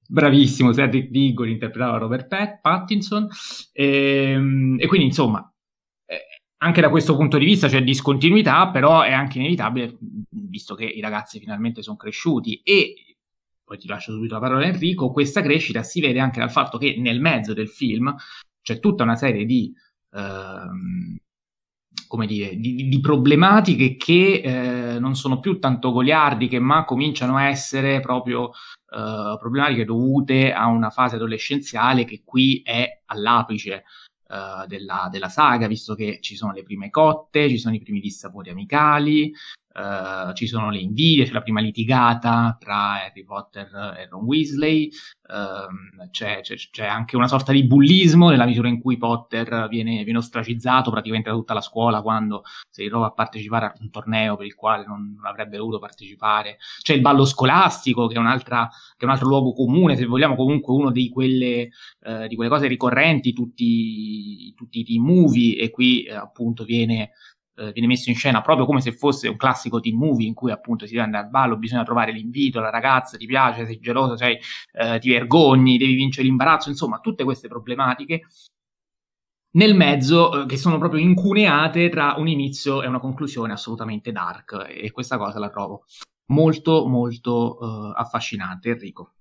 bravissimo Cedric Diggory interpretava Robert Pat- Pattinson e, ehm, e quindi insomma anche da questo punto di vista c'è discontinuità, però è anche inevitabile, visto che i ragazzi finalmente sono cresciuti e poi ti lascio subito la parola a Enrico, questa crescita si vede anche dal fatto che nel mezzo del film c'è tutta una serie di, ehm, come dire, di, di problematiche che eh, non sono più tanto goliardiche, ma cominciano a essere proprio eh, problematiche dovute a una fase adolescenziale che qui è all'apice. Uh, della, della, saga, visto che ci sono le prime cotte, ci sono i primi dissapori amicali, Uh, ci sono le invidie, c'è la prima litigata tra Harry Potter e Ron Weasley, uh, c'è, c'è, c'è, anche una sorta di bullismo nella misura in cui Potter viene, viene, ostracizzato praticamente da tutta la scuola quando si ritrova a partecipare a un torneo per il quale non, non avrebbe dovuto partecipare. C'è il ballo scolastico che è, che è, un altro luogo comune, se vogliamo comunque uno di quelle, uh, di quelle cose ricorrenti, tutti, tutti i movie e qui eh, appunto viene eh, viene messo in scena proprio come se fosse un classico team movie in cui appunto si andare al ballo, bisogna trovare l'invito, la ragazza ti piace, sei geloso, sei, eh, ti vergogni, devi vincere l'imbarazzo, insomma tutte queste problematiche nel mezzo eh, che sono proprio incuneate tra un inizio e una conclusione assolutamente dark e questa cosa la trovo molto molto uh, affascinante Enrico.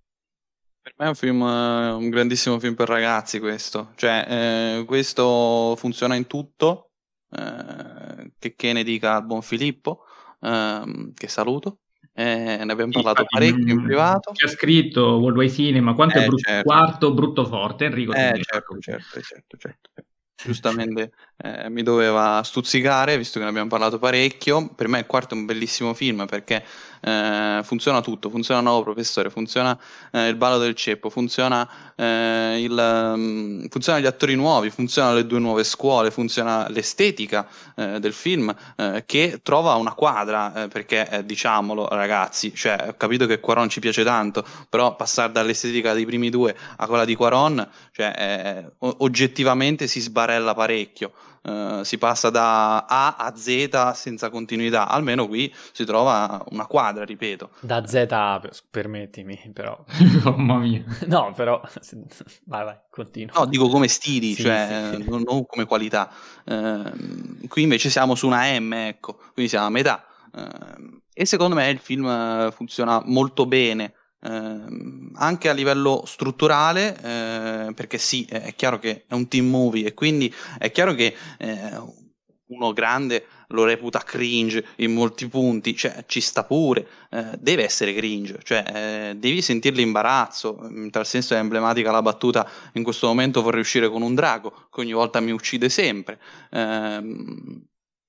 Per me è un film, un grandissimo film per ragazzi questo, cioè eh, questo funziona in tutto, eh, che, che ne dica al buon Filippo, ehm, che saluto. Eh, ne abbiamo parlato Infatti, parecchio in privato. Ci ha scritto Worldwide Cinema, quanto eh, è brutto, certo. quarto brutto forte, Enrico. Eh, certo, certo, certo, certo giustamente eh, mi doveva stuzzicare, visto che ne abbiamo parlato parecchio. Per me il quarto è un bellissimo film perché eh, funziona tutto, funziona il nuovo professore, funziona eh, il ballo del ceppo, funziona, eh, il, um, funziona gli attori nuovi, funzionano le due nuove scuole, funziona l'estetica eh, del film eh, che trova una quadra, perché diciamolo ragazzi, cioè, ho capito che Quaron ci piace tanto, però passare dall'estetica dei primi due a quella di Quaron, cioè, oggettivamente si sbarella parecchio. Uh, si passa da A a Z senza continuità, almeno qui si trova una quadra, ripeto. Da Z a, permettimi, però. Mamma mia. No, però, vai, vai, continua. No, dico come stili, sì, cioè, sì. Non, non, come qualità. Uh, qui invece siamo su una M, ecco, quindi siamo a metà. Uh, e secondo me il film funziona molto bene eh, anche a livello strutturale, eh, perché sì, è chiaro che è un team movie e quindi è chiaro che eh, uno grande lo reputa cringe in molti punti, cioè ci sta pure, eh, deve essere cringe, cioè eh, devi sentir l'imbarazzo, in tal senso è emblematica la battuta in questo momento vorrei uscire con un drago, che ogni volta mi uccide sempre. Eh,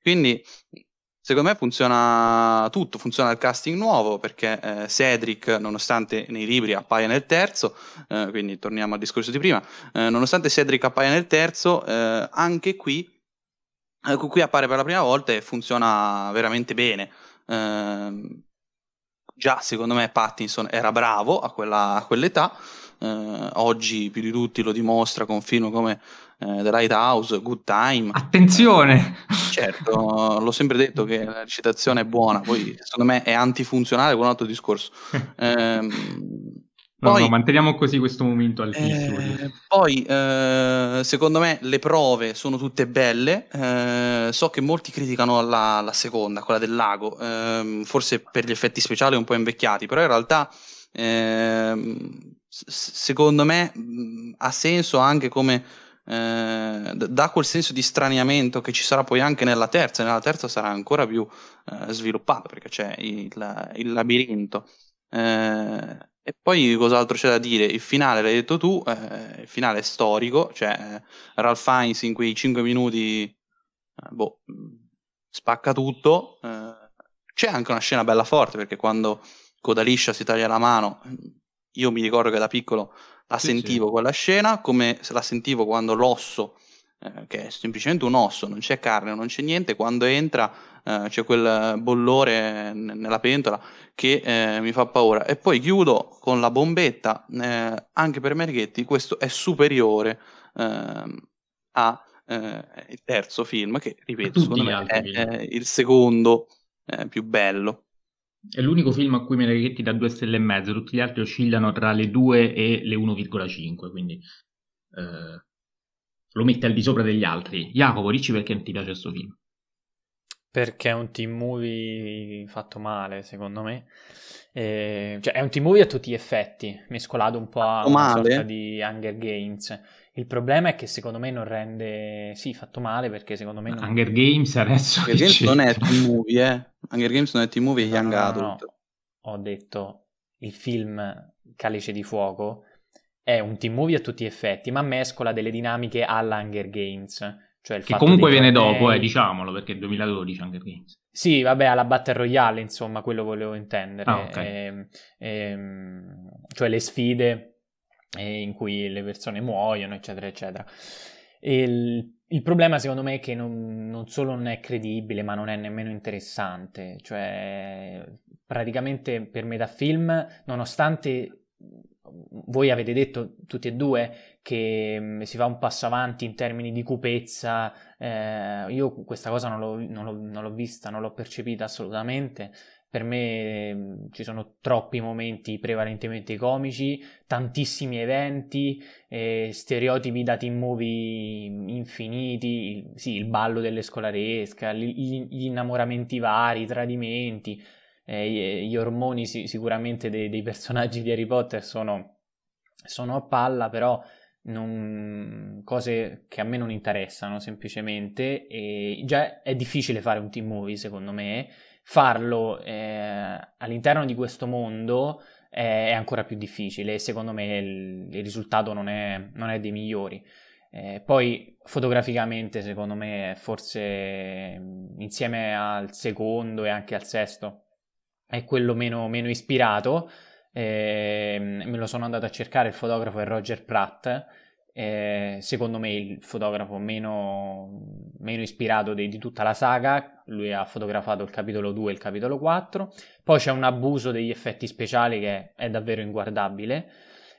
quindi secondo me funziona tutto, funziona il casting nuovo perché eh, Cedric, nonostante nei libri appaia nel terzo, eh, quindi torniamo al discorso di prima, eh, nonostante Cedric appaia nel terzo, eh, anche qui Ecco, qui appare per la prima volta e funziona veramente bene. Eh, già secondo me Pattinson era bravo a, quella, a quell'età, eh, oggi più di tutti lo dimostra con film come eh, The Lighthouse, Good Time. Attenzione! certo, l'ho sempre detto che la recitazione è buona, poi secondo me è antifunzionale con un altro discorso. Ehm, poi, no, no, manteniamo così questo momento altissimo. Eh, poi, eh, secondo me, le prove sono tutte belle. Eh, so che molti criticano la, la seconda, quella del lago, ehm, forse per gli effetti speciali un po' invecchiati, però in realtà, ehm, secondo me, mh, ha senso anche come eh, dà quel senso di straniamento che ci sarà poi anche nella terza, e nella terza sarà ancora più eh, sviluppato perché c'è il, il labirinto. Eh, e poi cos'altro c'è da dire? Il finale l'hai detto tu, eh, il finale è storico, cioè Ralph Fiennes in quei 5 minuti eh, boh, spacca tutto. Eh, c'è anche una scena bella forte perché quando Codaliscia si taglia la mano, io mi ricordo che da piccolo la sì, sentivo sì. quella scena, come se la sentivo quando l'osso, eh, che è semplicemente un osso, non c'è carne, non c'è niente, quando entra eh, c'è quel bollore n- nella pentola che eh, mi fa paura. E poi chiudo con la bombetta, eh, anche per Merghetti questo è superiore ehm, a eh, il terzo film, che ripeto, secondo me è, è, il secondo eh, più bello. È l'unico film a cui Meneghetti dà due stelle e mezzo, tutti gli altri oscillano tra le 2 e le 1,5, quindi eh, lo mette al di sopra degli altri. Jacopo, dici perché non ti piace questo film? Perché è un team movie fatto male, secondo me. E, cioè, è un team movie a tutti gli effetti, mescolato un po' a una male. sorta di Hunger Games. Il problema è che secondo me non rende... Sì, fatto male perché secondo me... Non... Hunger Games adesso... Hunger Games non è team movie, eh. Hunger Games non è team movie, è no, Young no, Adult. No. Ho detto, il film Calice di Fuoco è un team movie a tutti gli effetti, ma mescola delle dinamiche alla Hunger Games cioè che comunque viene dopo, eh, diciamolo, perché è 2012 Hunger Games. Sì, vabbè, alla Battle Royale, insomma, quello volevo intendere. Ah, okay. e, ehm, e, ehm, cioè le sfide eh, in cui le persone muoiono, eccetera, eccetera. Il, il, problema, secondo me, è che non, non, solo non è credibile, ma non è nemmeno interessante. Cioè, praticamente per metafilm, nonostante voi avete detto tutti e due che mm, si fa un passo avanti in termini di cupezza, eh, io questa cosa non l'ho, non, l'ho, non l'ho, vista, non l'ho percepita assolutamente. Per me mm, ci sono troppi momenti prevalentemente comici, tantissimi eventi, eh, stereotipi da team movie infiniti, sì, il ballo delle scolaresca, gli, gli innamoramenti vari, i tradimenti eh, gli ormoni sì, sicuramente dei, dei, personaggi di Harry Potter sono, sono a palla, però non, cose che a me non interessano semplicemente. E già è difficile fare un team movie secondo me. Farlo eh, all'interno di questo mondo è, è, ancora più difficile. E secondo me il, il risultato non è, non è, dei migliori. Eh, poi fotograficamente secondo me forse insieme al secondo e anche al sesto è quello meno, meno ispirato. Eh, me lo sono andato a cercare, il fotografo è Roger Pratt, eh, secondo me il fotografo meno, meno ispirato di, di, tutta la saga, lui ha fotografato il capitolo 2 e il capitolo 4, poi c'è un abuso degli effetti speciali che è davvero inguardabile.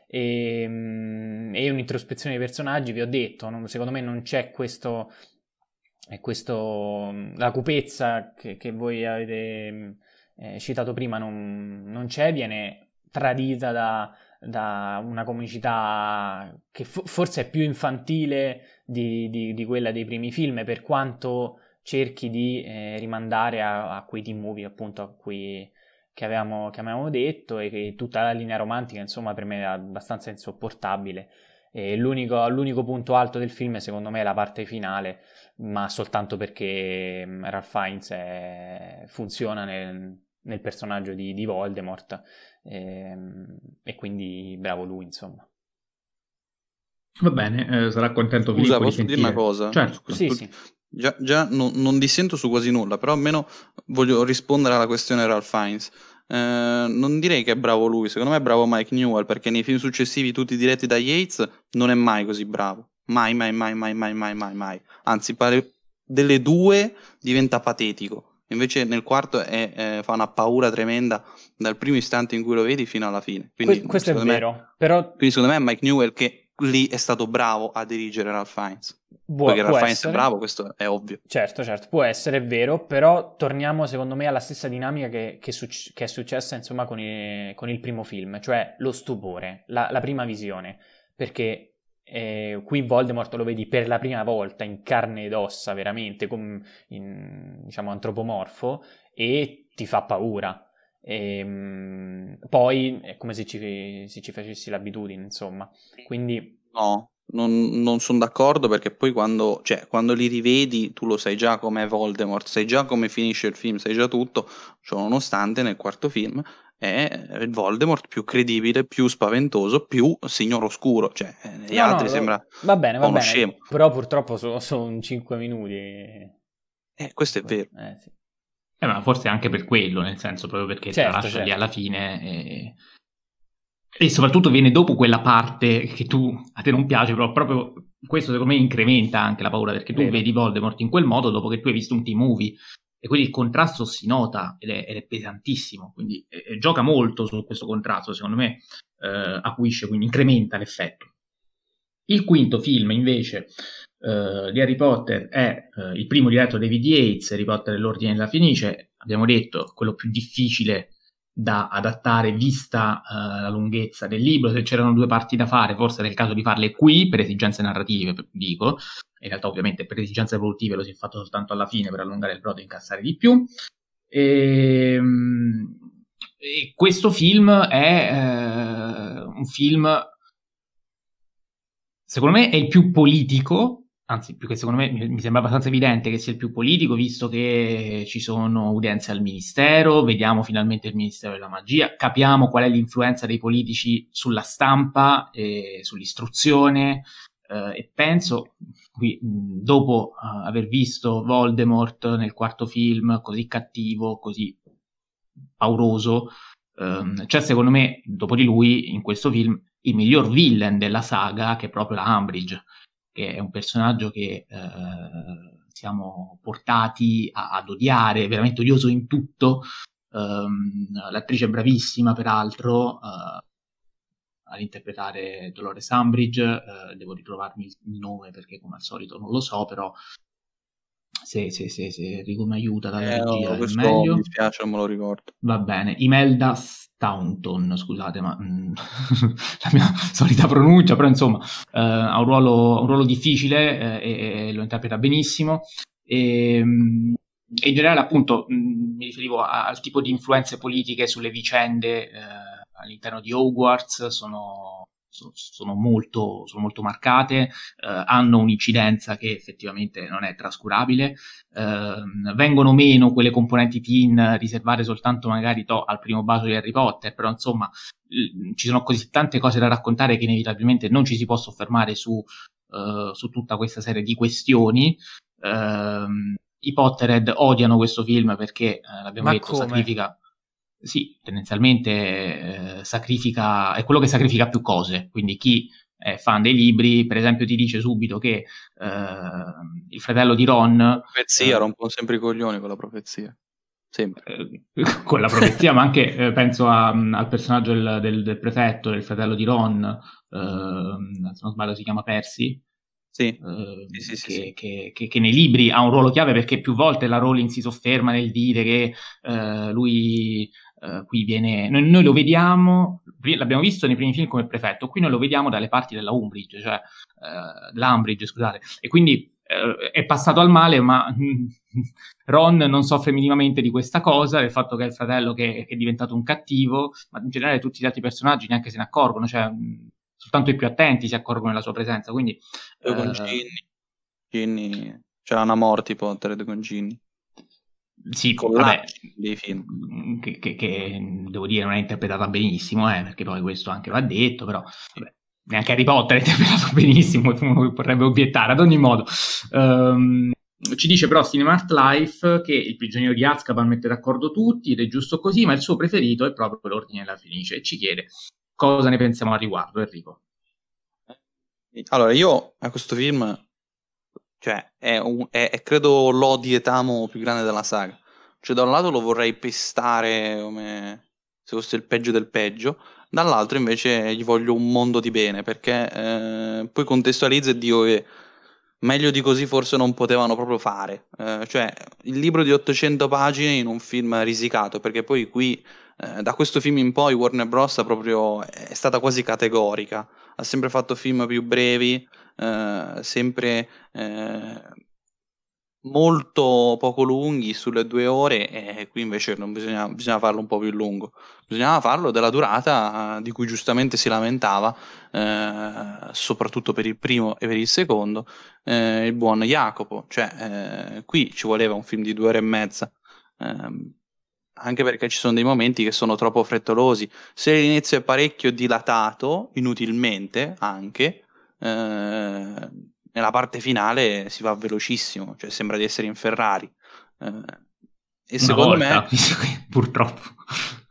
E, e un'introspezione dei personaggi, vi ho detto, non, secondo me non c'è questo, questo la cupezza che, che voi avete eh, citato prima non, non, c'è, viene tradita da, da una comicità che fo- forse è più infantile di, di, di, quella dei primi film, per quanto cerchi di eh, rimandare a, a, quei team movie appunto a cui che avevamo, che avevamo detto e che tutta la linea romantica insomma per me è abbastanza insopportabile. L'unico, l'unico punto alto del film, secondo me, è la parte finale, ma soltanto perché mm, Ralph Fiennes è, funziona nel, nel, personaggio di, di Voldemort e, ehm, e, quindi bravo lui, insomma. Va bene, eh, sarà contento Scusa, Filippo posso dire una cosa? Certo, sì, sì. Già, già non, non, dissento su quasi nulla, però almeno voglio rispondere alla questione Ralph Fiennes. Eh, non direi che è bravo lui, secondo me è bravo Mike Newell, perché nei film successivi, tutti diretti da Yates, non è mai così bravo. Mai, mai, mai, mai, mai, mai, mai, mai. Anzi, pare delle due diventa patetico. Invece nel quarto è, è, fa una paura tremenda dal primo istante in cui lo vedi fino alla fine. Quindi, que- questo è vero, me, però... Quindi secondo me è Mike Newell che lì è stato bravo a dirigere Ralph Fiennes. Bu- Perché Ralph Fiennes è bravo, questo è ovvio. Certo, certo, può essere vero, però torniamo secondo me alla stessa dinamica che, che, suc- che è successa insomma con, i- con, il primo film, cioè lo stupore, la, la prima visione, perché eh, qui Voldemort lo vedi per la prima volta in carne ed ossa, veramente, com- in, diciamo antropomorfo, e ti fa paura. E, ehm, poi è come se ci, se ci facessi l'abitudine, insomma. Quindi... No, non, non sono d'accordo perché poi quando, cioè, quando, li rivedi tu lo sai già com'è Voldemort, sai già come finisce il film, sai già tutto, cioè, nonostante nel quarto film è il Voldemort più credibile, più spaventoso, più signor oscuro, cioè negli no, altri no, sembra va bene, va uno bene, scemo. Però purtroppo sono, sono 5 minuti. Eh, questo è vero. Eh, sì. eh, ma forse anche per quello, nel senso proprio perché certo, te la lascia certo. lì alla fine e e soprattutto viene dopo quella parte che tu a te non piace, però proprio questo secondo me incrementa anche la paura perché tu Vero. vedi Voldemort in quel modo dopo che tu hai visto un T-movie e quindi il contrasto si nota ed è, ed è pesantissimo, quindi eh, gioca molto su questo contrasto, secondo me eh, acuisce, quindi incrementa l'effetto. Il quinto film invece eh, di Harry Potter è eh, il primo diretto da David Yates, Harry Potter e l'Ordine della Fenice, abbiamo detto quello più difficile da adattare vista uh, la lunghezza del libro, se c'erano due parti da fare, forse era il caso di farle qui per esigenze narrative, dico, in realtà ovviamente per esigenze evolutive lo si è fatto soltanto alla fine per allungare il brodo e incassare di più. E, ehm, e questo film è eh, un film, secondo me è il più politico anzi più che secondo me mi, sembra abbastanza evidente che sia il più politico, visto che ci sono udienze al Ministero, vediamo finalmente il Ministero della Magia, capiamo qual è l'influenza dei politici sulla stampa e sull'istruzione eh, e penso, qui, dopo uh, aver visto Voldemort nel quarto film, così cattivo, così pauroso, ehm, c'è secondo me, dopo di lui, in questo film, il miglior villain della saga, che è proprio la Umbridge che è un personaggio che eh, siamo portati a, ad odiare, veramente odioso in tutto. Um, l'attrice è bravissima, peraltro, uh, ad interpretare Dolores Umbridge. Uh, devo ritrovarmi il nome perché, come al solito, non lo so, però se, se, se, se Enrico mi aiuta dalla eh, regia no, è meglio. Mi spiace, non me lo ricordo. Va bene. Imelda Staunton, scusate, ma mm, la mia solita pronuncia, però insomma eh, ha un ruolo, un ruolo difficile eh, e, e, lo interpreta benissimo. E, mm, e in generale, appunto, mh, mm, mi riferivo a, al tipo di influenze politiche sulle vicende eh, all'interno di Hogwarts, sono sono molto, sono molto marcate, eh, hanno un'incidenza che effettivamente non è trascurabile, eh, vengono meno quelle componenti teen riservate soltanto magari to, al primo bacio di Harry Potter, però insomma ci sono così tante cose da raccontare che inevitabilmente non ci si può soffermare su, eh, su tutta questa serie di questioni. Ehm, I Potterhead odiano questo film perché, eh, l'abbiamo Ma detto, come? sacrifica sì, tendenzialmente eh, sacrifica, è quello che sacrifica più cose, quindi chi è fan dei libri, per esempio, ti dice subito che eh, il fratello di Ron... Profezia, eh, rompono sempre i coglioni con la profezia. Sempre. Eh, con la profezia, ma anche eh, penso a, al personaggio del, del, del, prefetto, del fratello di Ron, eh, se non sbaglio si chiama Percy, sì. Uh, sì, sì, che, che, che, che, nei libri ha un ruolo chiave perché più volte la Rowling si sofferma nel dire che uh, lui uh, qui viene. Noi, noi, lo vediamo, l'abbiamo visto nei primi film come prefetto, qui noi lo vediamo dalle parti della Umbridge, cioè l'Umbridge, scusate, e quindi è passato al male, ma Ron non soffre minimamente di questa cosa, del fatto che è il fratello che, che, è diventato un cattivo, ma in generale tutti gli altri personaggi neanche se ne accorgono, cioè soltanto i più attenti si accorgono della sua presenza. Quindi, eh, con Ginny, Ginny c'era una morte Potter con Ginny. Sì, con vabbè, dei film. Mm, che, che, che, devo dire non è interpretata benissimo, eh, perché poi questo anche va detto, però vabbè, neanche Harry Potter è interpretato benissimo, uno potrebbe obiettare. Ad ogni modo, um, ci dice però Cinemart Life che il prigioniero di Azkaban mette d'accordo tutti ed è giusto così, ma il suo preferito è proprio l'Ordine della Fenice e ci chiede cosa ne pensiamo al riguardo, Enrico. Allora, io a questo film, cioè, è, un, è, è credo l'odi etamo più grande della saga. Cioè, da un lato lo vorrei pestare come se fosse il peggio del peggio, dall'altro invece gli voglio un mondo di bene, perché eh, poi contestualizza e dico che meglio di così forse non potevano proprio fare. Eh, cioè, il libro di 800 pagine in un film risicato, perché poi qui, eh, da questo film in poi, Warner Bros. Proprio, è stata quasi categorica. Ha sempre fatto film più brevi, eh, sempre eh, molto poco lunghi sulle due ore e qui invece non bisogna, bisogna farlo un po' più lungo. Bisognava farlo della durata di cui giustamente si lamentava eh, soprattutto per il primo e per il secondo eh, il buon Jacopo. Cioè eh, qui ci voleva un film di due ore e mezza ehm, anche perché ci sono dei momenti che sono troppo frettolosi. Se l'inizio è parecchio dilatato inutilmente anche eh, nella parte finale si va velocissimo, cioè sembra di essere in Ferrari. Eh, e secondo volta, me purtroppo.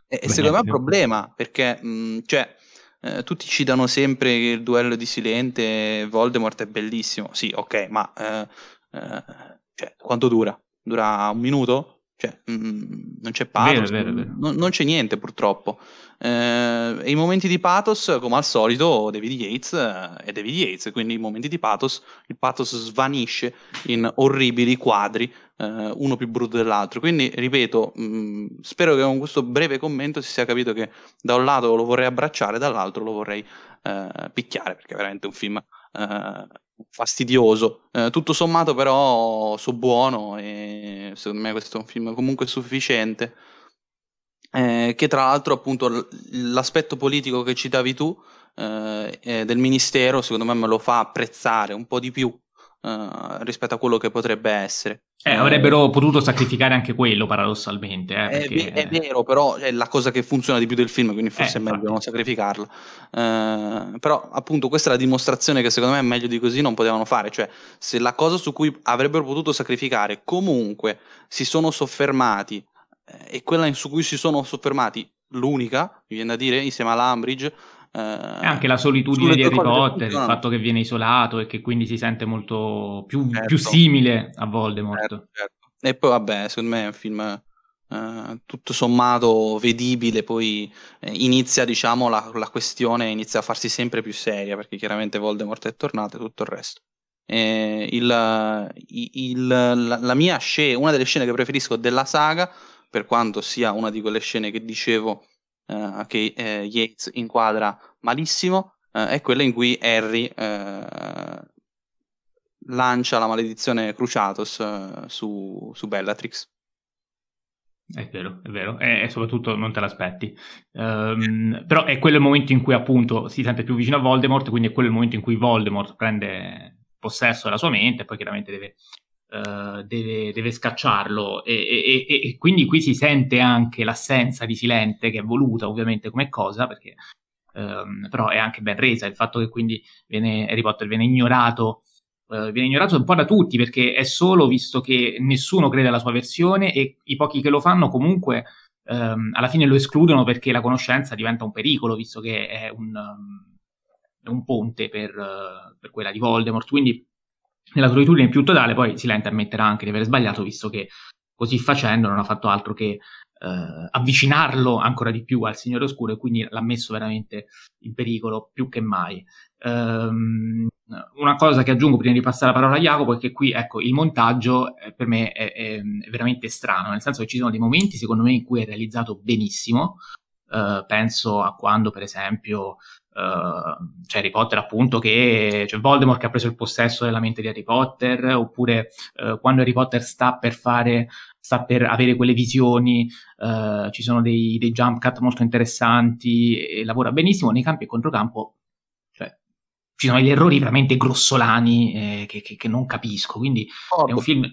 E, e secondo me è un problema perché mh, cioè, eh, tutti ci danno sempre il duello di Silente, Voldemort è bellissimo. Sì, ok, ma eh, eh cioè, quanto dura? Dura un minuto? Cioè, mh, non c'è pathos, vero, vero, vero. Non, non, c'è niente purtroppo. Eh, I momenti di pathos, come al solito, David Yates eh, è David Yates, quindi i momenti di pathos, il pathos svanisce in orribili quadri, eh, uno più brutto dell'altro. Quindi, ripeto, mh, spero che con questo breve commento si sia capito che da un lato lo vorrei abbracciare, dall'altro lo vorrei eh, picchiare, perché è veramente un film eh, fastidioso. Eh, tutto sommato, però, so buono e secondo me questo è un film comunque sufficiente eh, che tra l'altro appunto l'aspetto politico che citavi tu eh, eh, del ministero secondo me me lo fa apprezzare un po' di più eh, rispetto a quello che potrebbe essere. Eh, avrebbero potuto sacrificare anche quello paradossalmente. Eh, perché... è, è, vero, però è la cosa che funziona di più del film, quindi forse è meglio non sacrificarlo. però appunto questa è la dimostrazione che secondo me meglio di così non potevano fare, cioè se la cosa su cui avrebbero potuto sacrificare comunque si sono soffermati e quella su cui si sono soffermati, l'unica, mi viene da dire, insieme all'Ambridge. Eh, anche la solitudine di Harry Potter, il fatto che viene isolato e che quindi si sente molto più, certo. più simile a Voldemort. Certo, certo. E poi vabbè, secondo me è un film eh, tutto sommato vedibile, poi eh, inizia diciamo la, la, questione inizia a farsi sempre più seria perché chiaramente Voldemort è tornato e tutto il resto. Il, il, la, la, mia scena, una delle scene che preferisco della saga per quanto sia una di quelle scene che dicevo eh, che eh, Yates inquadra malissimo, eh, è quella in cui Harry eh, lancia la maledizione Cruciatus eh, su, su Bellatrix. È vero, è vero, e, soprattutto non te l'aspetti. Um, però è quello il momento in cui appunto si sente più vicino a Voldemort, quindi è quello il momento in cui Voldemort prende possesso della sua mente poi chiaramente deve eh, deve, deve, scacciarlo. E, e, e, e, quindi qui si sente anche l'assenza di Silente che è voluta ovviamente come cosa perché um, però è anche ben resa. Il fatto che quindi viene, Harry Potter viene ignorato uh, viene ignorato un po' da tutti perché è solo visto che nessuno crede alla sua versione e i pochi che lo fanno comunque um, alla fine lo escludono perché la conoscenza diventa un pericolo visto che è un, um, un ponte per, uh, per quella di Voldemort. Quindi nella solitudine più totale, poi Silente ammetterà anche di aver sbagliato, visto che così facendo non ha fatto altro che eh, avvicinarlo ancora di più al Signore Oscuro e quindi l'ha messo veramente in pericolo più che mai. Um, una cosa che aggiungo prima di passare la parola a Jacopo è che qui, ecco, il montaggio eh, per me è, è, veramente strano, nel senso che ci sono dei momenti, secondo me, in cui è realizzato benissimo. Uh, penso a quando, per esempio, Uh, c'è Harry Potter appunto che c'è Voldemort che ha preso il possesso della mente di Harry Potter oppure uh, quando Harry Potter sta per fare sta per avere quelle visioni ci sono dei, dei, jump cut molto interessanti e lavora benissimo nei campi e controcampo cioè ci sono degli errori veramente grossolani eh, che, che, che, non capisco, quindi oh, è un film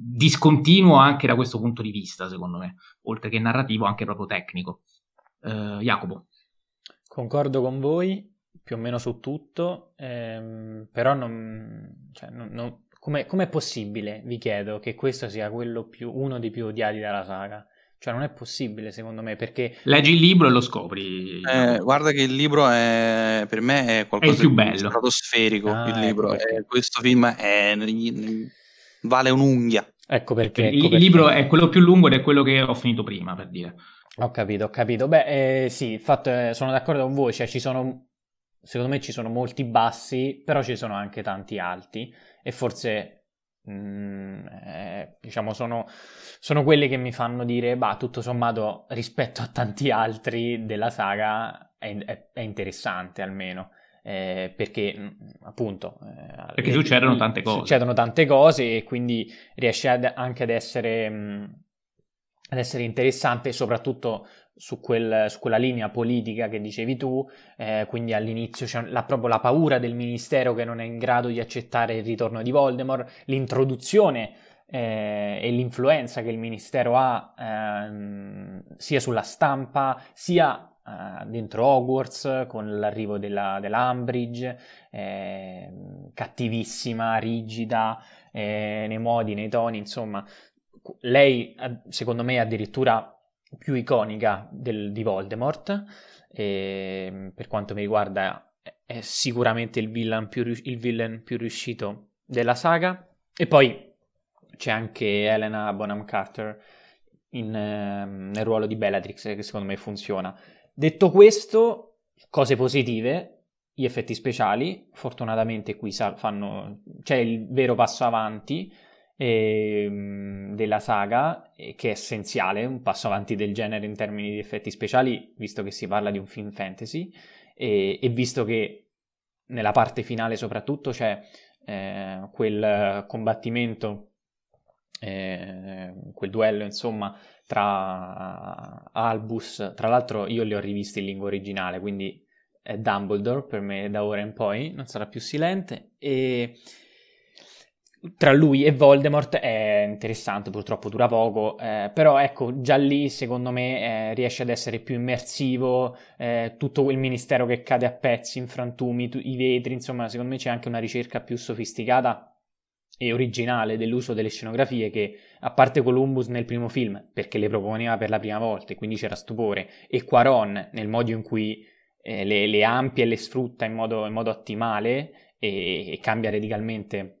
discontinuo anche da questo punto di vista, secondo me, oltre che narrativo, anche proprio tecnico. Uh, Jacopo. Concordo con voi più o meno su tutto, ehm, però non, cioè, non, non com'è, com'è, possibile, vi chiedo, che questo sia più, uno dei più odiati della saga? Cioè, non è possibile, secondo me, perché... Leggi il libro e lo scopri. Eh, guarda che il libro è, per me è qualcosa è il più bello. di stratosferico, ah, il libro. Ecco questo film è, vale un'unghia. Ecco perché. Ecco il, perché. libro è quello più lungo ed è quello che ho finito prima, per dire. Ho capito, ho capito. Beh, eh, sì, fatto, eh, sono d'accordo con voi, cioè ci sono... Secondo me ci sono molti bassi, però ci sono anche tanti alti. E forse Mm, eh, diciamo sono, sono quelle che mi fanno dire bah tutto sommato rispetto a tanti altri della saga è, è, è interessante almeno. Eh, perché mm, appunto eh, perché succedono tante cose. succedono tante cose e quindi riesce ad, anche ad essere, mh, mm, ad essere interessante soprattutto su, quel, su, quella linea politica che dicevi tu, eh, quindi all'inizio c'è la, proprio la paura del ministero che non è in grado di accettare il ritorno di Voldemort, l'introduzione eh, e l'influenza che il ministero ha eh, sia sulla stampa sia eh, dentro Hogwarts con l'arrivo della, della Umbridge, ehm, cattivissima, rigida eh, nei modi, nei toni, insomma. Lei, secondo me, addirittura più iconica del, di Voldemort. E, per quanto mi riguarda, è sicuramente il villain, più, il villain più riuscito della saga. E poi c'è anche Elena Bonham Carter in, eh, nel ruolo di Bellatrix, che secondo me funziona. Detto questo, cose positive. Gli effetti speciali, fortunatamente qui fanno, c'è il vero passo avanti eh, della saga, che è essenziale, un passo avanti del genere in termini di effetti speciali, visto che si parla di un film fantasy, e, e visto che nella parte finale soprattutto c'è eh, quel combattimento, eh, quel duello insomma tra Albus, tra l'altro io li ho rivisti in lingua originale, quindi è Dumbledore per me da ora in poi, non sarà più silente, e tra lui e Voldemort è interessante, purtroppo dura poco, eh, però ecco, già lì secondo me eh, riesce ad essere più immersivo, eh, tutto quel ministero che cade a pezzi, in frantumi, tu- i vetri, insomma, secondo me c'è anche una ricerca più sofisticata e originale dell'uso delle scenografie che, a parte Columbus nel primo film, perché le proponeva per la prima volta e quindi c'era stupore, e Quaron nel modo in cui eh, le, le, ampia e le sfrutta in modo, in modo ottimale e, e cambia radicalmente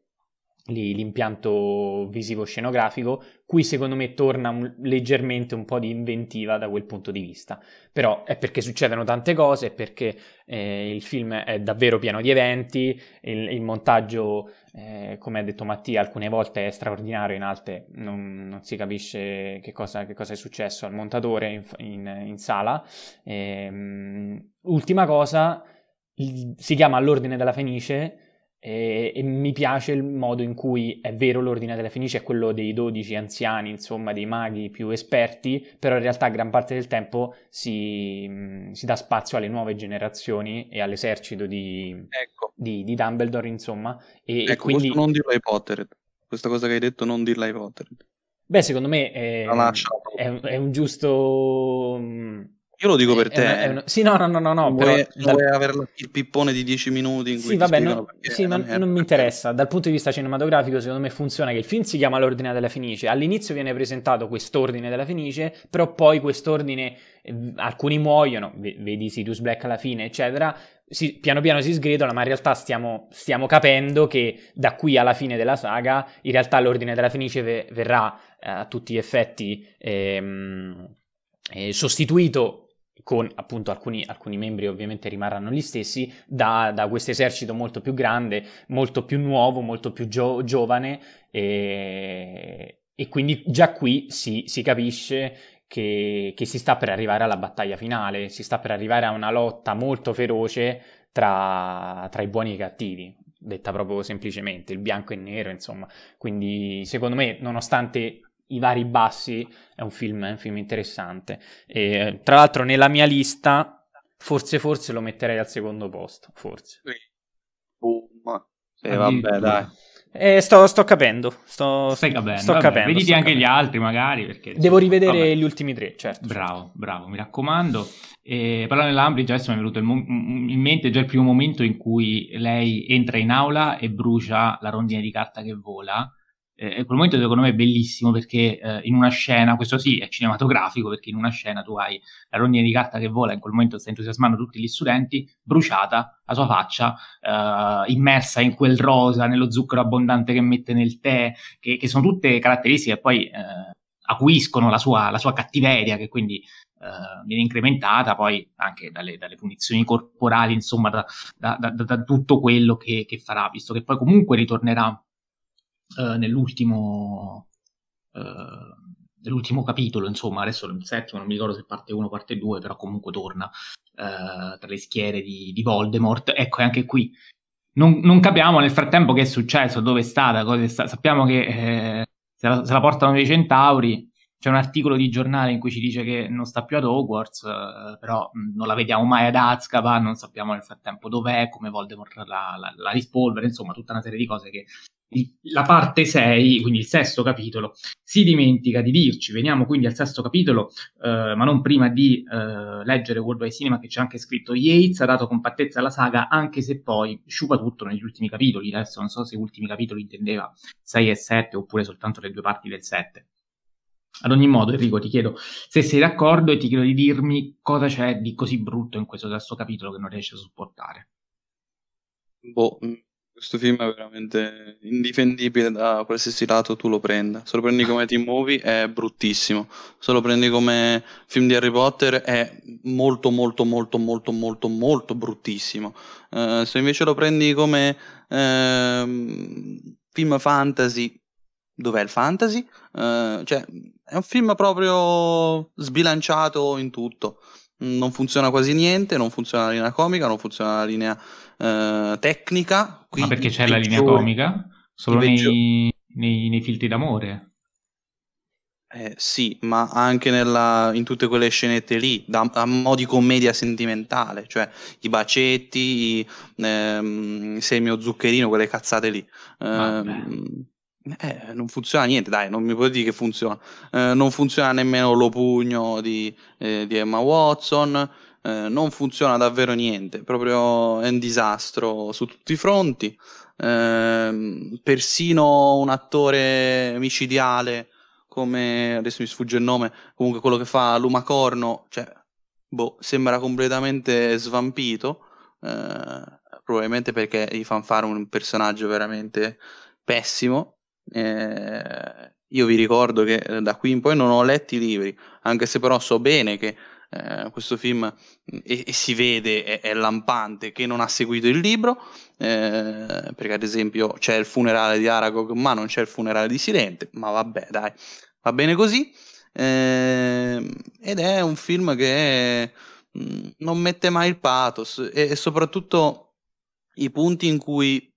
l'impianto visivo-scenografico, qui secondo me torna un, leggermente un po' di inventiva da quel punto di vista, però è perché succedono tante cose, è perché eh, il film è davvero pieno di eventi, il, il montaggio, eh, come ha detto Mattia, alcune volte è straordinario, in altre non, non si capisce che cosa, che cosa, è successo al montatore in, in, in sala. Ehm, ultima cosa, il, si chiama All'ordine della Fenice, e, e, mi piace il modo in cui è vero l'ordine della Fenice è quello dei 12 anziani, insomma, dei maghi più esperti, però in realtà gran parte del tempo si, si dà spazio alle nuove generazioni e all'esercito di, ecco. di, di Dumbledore, insomma. E, ecco, e quindi... non dirlo ai Potter, questa cosa che hai detto non dirla ai Potter. Beh, secondo me è, è, è un giusto io lo dico per è te. Una, una... Sì, no, no, no, no. no vuoi, però, vuoi avere il pippone di 10 minuti in cui sì, vabbè, no, sì, ma non mi interessa. Dal punto di vista cinematografico, secondo me funziona che il film si chiama L'Ordine della Fenice. All'inizio viene presentato quest'ordine della Fenice, però poi quest'ordine, eh, alcuni muoiono, vedi Sirius Black alla fine, eccetera. Si, piano piano si sgredola, ma in realtà stiamo, stiamo, capendo che da qui alla fine della saga, in realtà l'Ordine della Fenice ve, verrà eh, a tutti gli effetti ehm, eh, sostituito con appunto alcuni, alcuni, membri ovviamente rimarranno gli stessi, da, da questo esercito molto più grande, molto più nuovo, molto più gio- giovane e, e, quindi già qui si, si capisce che, che, si sta per arrivare alla battaglia finale, si sta per arrivare a una lotta molto feroce tra, tra i buoni e i cattivi, detta proprio semplicemente, il bianco e il nero, insomma. Quindi secondo me, nonostante i vari bassi, è un film, è un film interessante. E, tra l'altro nella mia lista, forse forse lo metterei al secondo posto, forse. Ma... Eh, vabbè, dai. Eh, sto, sto, capendo. Sto, Stai capendo. Sto vabbè, capendo vediti sto anche capendo. gli altri, magari. Perché, Devo rivedere vabbè. gli ultimi tre, certo. Bravo, bravo, mi raccomando. E parlando dell'Ambridge, adesso mi è venuto il mo- in mente già il primo momento in cui lei entra in aula e brucia la rondine di carta che vola. Eh, quel momento secondo me è bellissimo perché eh, in una scena, questo sì è cinematografico perché in una scena tu hai la rondine di carta che vola, in quel momento sta entusiasmando tutti gli studenti, bruciata, la sua faccia eh, immersa in quel rosa, nello zucchero abbondante che mette nel tè, che, che sono tutte caratteristiche che poi eh, acuiscono la sua, la sua cattiveria, che quindi Uh, viene incrementata poi anche dalle, dalle punizioni corporali, insomma, da, da, da, da tutto quello che, che, farà, visto che poi comunque ritornerà uh, nell'ultimo, uh, nell'ultimo capitolo, insomma, adesso il settimo, non mi ricordo se parte 1 o parte 2, però comunque torna tra le schiere di, di Voldemort. Ecco, e anche qui non, non, capiamo nel frattempo che è successo, dove è stata, cosa è stata. sappiamo che eh, se, la, se la portano dei centauri c'è un articolo di giornale in cui ci dice che non sta più ad Hogwarts, eh, però mh, non la vediamo mai ad Azkaban, non sappiamo nel frattempo dov'è, come Voldemort la, la, la rispolvere, insomma tutta una serie di cose che la parte 6, quindi il sesto capitolo, si dimentica di dirci. Veniamo quindi al sesto capitolo, eh, ma non prima di eh, leggere World Wide Cinema che c'è anche scritto Yates ha dato compattezza alla saga anche se poi sciupa tutto negli ultimi capitoli, adesso non so se ultimi capitoli intendeva 6 e 7 oppure soltanto le due parti del 7. Ad ogni modo, Enrico, ti chiedo se sei d'accordo e ti chiedo di dirmi cosa c'è di così brutto in questo sesto capitolo che non riesci a sopportare. Boh, questo film è veramente indifendibile da qualsiasi lato tu lo prenda. Se lo prendi come team movie è bruttissimo. Se lo prendi come film di Harry Potter è molto, molto, molto, molto, molto, molto bruttissimo. Uh, se invece lo prendi come uh, film fantasy, dov'è il fantasy? Uh, cioè, è un film proprio sbilanciato in tutto. Non funziona quasi niente, non funziona la linea comica, non funziona la linea uh, tecnica. Qui Ma perché c'è la linea comica? Solo nei, nei, nei, filtri d'amore? Eh, sì, ma anche nella, in tutte quelle scenette lì, da, a mo' di commedia sentimentale, cioè i bacetti, i, ehm, sei il mio zuccherino, quelle cazzate lì. Eh, eh, non funziona niente, dai, non mi puoi dire che funziona. Eh, non funziona nemmeno lo pugno di, eh, di Emma Watson, eh, non funziona davvero niente, proprio è un disastro su tutti i fronti. Ehm, persino un attore micidiale come adesso mi sfugge il nome, comunque quello che fa Lumacorno, cioè, boh, sembra completamente svampito. Eh, probabilmente perché gli fanno fare un personaggio veramente pessimo eh, io vi ricordo che eh, da qui in poi non ho letto i libri, anche se però so bene che eh, questo film e, e si vede è, è, lampante che non ha seguito il libro, eh, perché ad esempio c'è il funerale di Aragog, ma non c'è il funerale di Silente, ma vabbè, dai, va bene così. Eh, ed è un film che mh, mm, non mette mai il pathos e, e soprattutto i punti in cui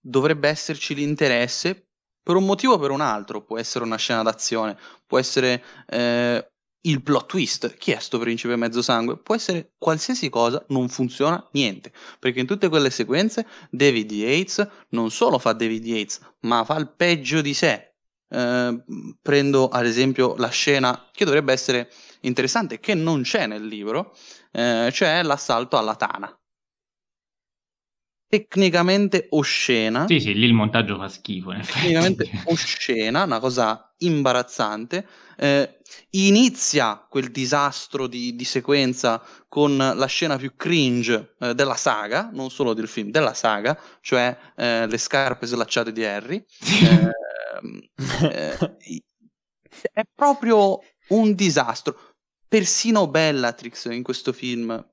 dovrebbe esserci l'interesse per un motivo o per un altro, può essere una scena d'azione, può essere eh, il plot twist, chi è sto principe mezzo sangue, può essere qualsiasi cosa, non funziona niente, perché in tutte quelle sequenze David Yates non solo fa David Yates, ma fa il peggio di sé. Eh, prendo ad esempio la scena che dovrebbe essere interessante, che non c'è nel libro, eh, cioè l'assalto alla Tana tecnicamente oscena. Sì, sì, lì il montaggio fa schifo. tecnicamente oscena, una cosa imbarazzante. Eh, inizia quel disastro di, di, sequenza con la scena più cringe eh, della saga, non solo del film, della saga, cioè eh, le scarpe slacciate di Harry. Ehm, eh, è proprio un disastro. Persino Bellatrix in questo film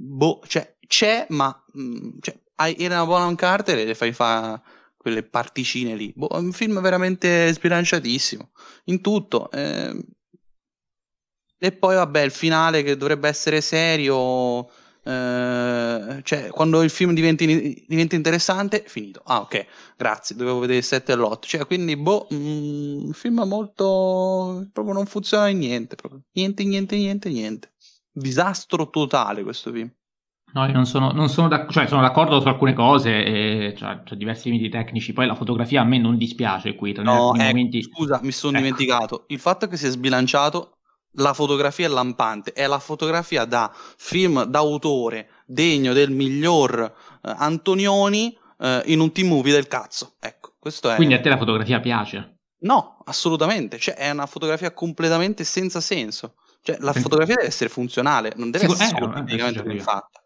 boh, cioè, c'è, ma mh, mm, cioè, hai Elena Bonham Carter e le fai fare quelle particine lì. Boh, è un film veramente sbilanciatissimo in tutto. Eh. E poi, vabbè, il finale che dovrebbe essere serio. Eh, cioè, quando il film diventa, diventa interessante, finito. Ah, ok, grazie. Dovevo vedere il 7 e l'8. Cioè, quindi, boh, mh, mm, il film molto. proprio non funziona in niente. Proprio. Niente, niente, niente, niente disastro totale questo film. No, io non sono, non sono, d'ac- cioè, sono d'accordo su alcune cose, e, cioè, c'è diversi limiti tecnici, poi la fotografia a me non dispiace qui. Tra no, ecco, momenti... scusa, mi sono ecco. dimenticato. Il fatto che si è sbilanciato, la fotografia è lampante, è la fotografia da film d'autore degno del miglior eh, Antonioni eh, in un team movie del cazzo. Ecco, questo è... Quindi a te la fotografia piace? No, assolutamente, cioè è una fotografia completamente senza senso. Cioè, la fotografia deve essere funzionale, non deve Secondo... essere tecnicamente ben fatta.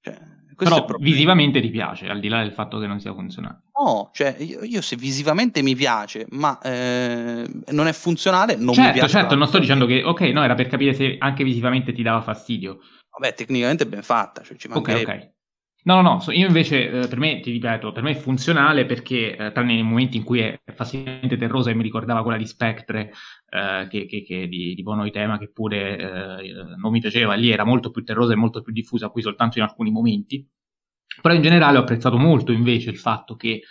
Cioè, Però visivamente ti piace, al di là del fatto che non sia funzionale. No, cioè io, io se visivamente mi piace, ma eh, non è funzionale, non certo, mi piace. Certo, non sto dicendo che, ok, no, era per capire se anche visivamente ti dava fastidio. Vabbè, tecnicamente è ben fatta. Cioè ci ok, ok. No, no, no, io invece, eh, per me, ti ripeto, per me è funzionale perché, eh, tranne nei momenti in cui è facilmente terrosa e mi ricordava quella di Spectre, eh, che, che, che di, di Bono Tema, che pure eh, non mi piaceva, lì era molto più terrosa e molto più diffusa, qui soltanto in alcuni momenti. Però in generale ho apprezzato molto invece il fatto che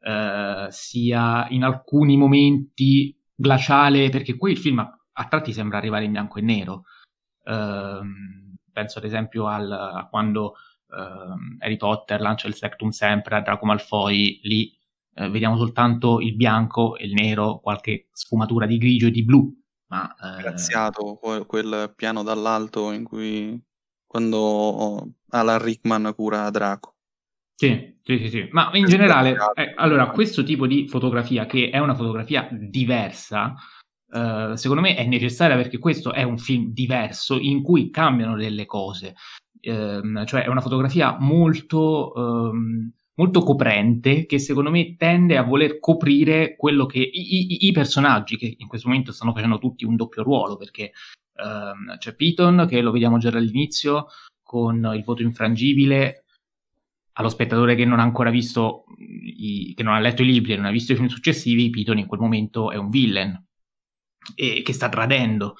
eh, sia in alcuni momenti glaciale, perché qui il film a, tratti sembra arrivare in bianco e nero. Ehm, penso ad esempio al, a quando Harry Potter lancia il Sectum Sempre a Draco Malfoy, lì uh, vediamo soltanto il bianco e il nero, qualche sfumatura di grigio e di blu. Ma, uh... Graziato quel piano dall'alto in cui quando Alan Rickman cura Draco. Sì, sì, sì, sì. ma in generale, eh, allora, questo tipo di fotografia, che è una fotografia diversa, Uh, secondo me è necessaria perché questo è un film diverso in cui cambiano delle cose ehm, cioè è una fotografia molto, ehm, molto coprente che secondo me tende a voler coprire quello che i, i, i, personaggi che in questo momento stanno facendo tutti un doppio ruolo perché ehm, c'è Piton che lo vediamo già dall'inizio con il voto infrangibile allo spettatore che non ha ancora visto i, che non ha letto i libri e non ha visto i film successivi Piton in quel momento è un villain e che sta tradendo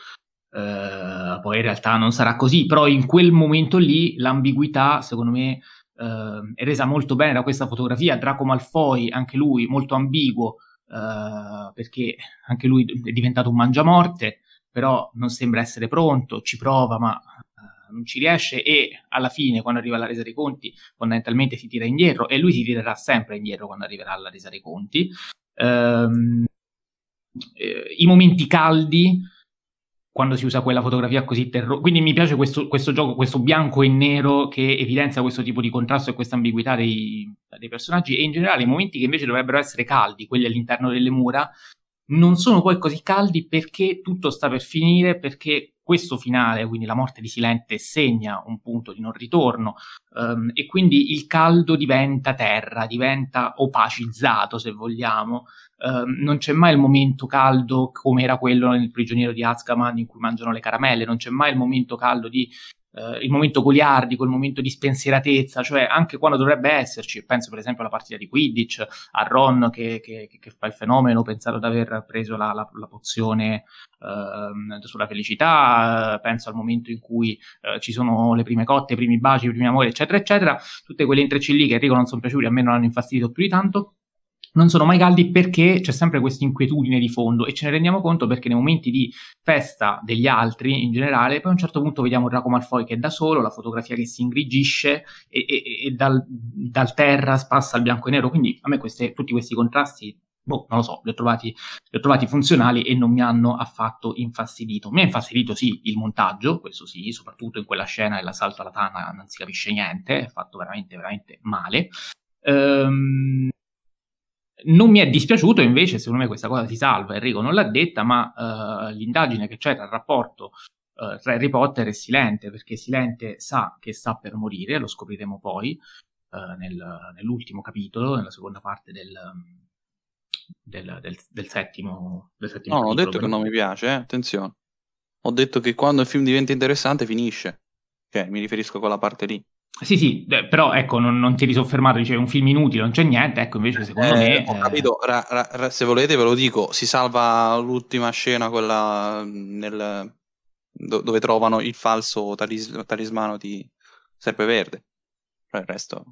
Uh, poi in realtà non sarà così, però in quel momento lì l'ambiguità, secondo me, uh, è resa molto bene da questa fotografia. Draco Malfoy, anche lui molto ambiguo, uh, perché anche lui è diventato un mangiamorte, però non sembra essere pronto, ci prova, ma non ci riesce e alla fine, quando arriva alla resa dei conti, fondamentalmente si tira indietro e lui si tirerà sempre indietro quando arriverà alla resa dei conti. Ehm, eh, I momenti caldi quando si usa quella fotografia così terrore. Quindi mi piace questo, questo, gioco, questo bianco e nero che evidenzia questo tipo di contrasto e questa ambiguità dei, dei, personaggi e in generale i momenti che invece dovrebbero essere caldi, quelli all'interno delle mura, non sono poi così caldi perché tutto sta per finire, perché questo finale, quindi la morte di Silente, segna un punto di non ritorno um, e quindi il caldo diventa terra, diventa opacizzato se vogliamo. Um, non c'è mai il momento caldo come era quello nel prigioniero di Azkaban in cui mangiano le caramelle, non c'è mai il momento caldo di Uh, il momento goliardico, il momento di spensieratezza, cioè anche quando dovrebbe esserci, penso per esempio alla partita di Quidditch, a Ron che, che, che fa il fenomeno, pensato di aver preso la, la, la pozione uh, sulla felicità, uh, penso al momento in cui eh, ci sono le prime cotte, i primi baci, i primi amori, eccetera, eccetera, tutte quelle intrecci lì che Enrico non sono piaciuti, a me non hanno infastidito più di tanto non sono mai caldi perché c'è sempre questa inquietudine di fondo e ce ne rendiamo conto perché nei momenti di festa degli altri in generale, poi a un certo punto vediamo Draco Malfoy che è da solo, la fotografia che si ingrigisce e, e, e dal, dal, terra passa al bianco e nero, quindi a me queste, tutti questi contrasti, boh, non lo so, li ho, trovati, li ho trovati funzionali e non mi hanno affatto infastidito. Mi ha infastidito sì il montaggio, questo sì, soprattutto in quella scena dell'assalto alla Tana non si capisce niente, è fatto veramente, veramente male. Ehm, non mi è dispiaciuto, invece, secondo me questa cosa si salva, Enrico non l'ha detta, ma uh, l'indagine che c'è tra il rapporto uh, tra Harry Potter e Silente, perché Silente sa che sta per morire, lo scopriremo poi uh, nel, nell'ultimo capitolo, nella seconda parte del, del, del, del settimo, del settimo No, ho detto che non mi piace, eh? attenzione. Ho detto che quando il film diventa interessante finisce. Cioè, mi riferisco a quella parte lì. Sì, sì, però ecco, non, non ti eri soffermato, dicevi un film inutile, non c'è niente, ecco invece secondo eh, me... Ho capito, ra, ra, ra, se volete ve lo dico, si salva l'ultima scena, quella nel, do, dove trovano il falso talis, talismano di Serpeverde, cioè il resto...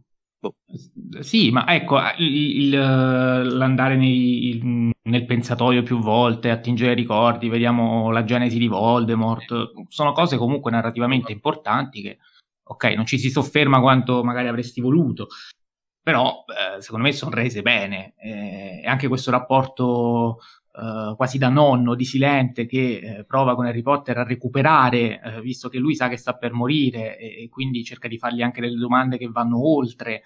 Boh. Sì, ma ecco, il, il, l'andare nei, nel pensatoio più volte, attingere ricordi, vediamo la genesi di Voldemort, sono cose comunque narrativamente importanti che ok, non ci si sofferma quanto magari avresti voluto, però eh, secondo me sono rese bene. Eh, e anche questo rapporto eh, quasi da nonno di Silente che eh, prova con Harry Potter a recuperare, eh, visto che lui sa che sta per morire e, e, quindi cerca di fargli anche delle domande che vanno oltre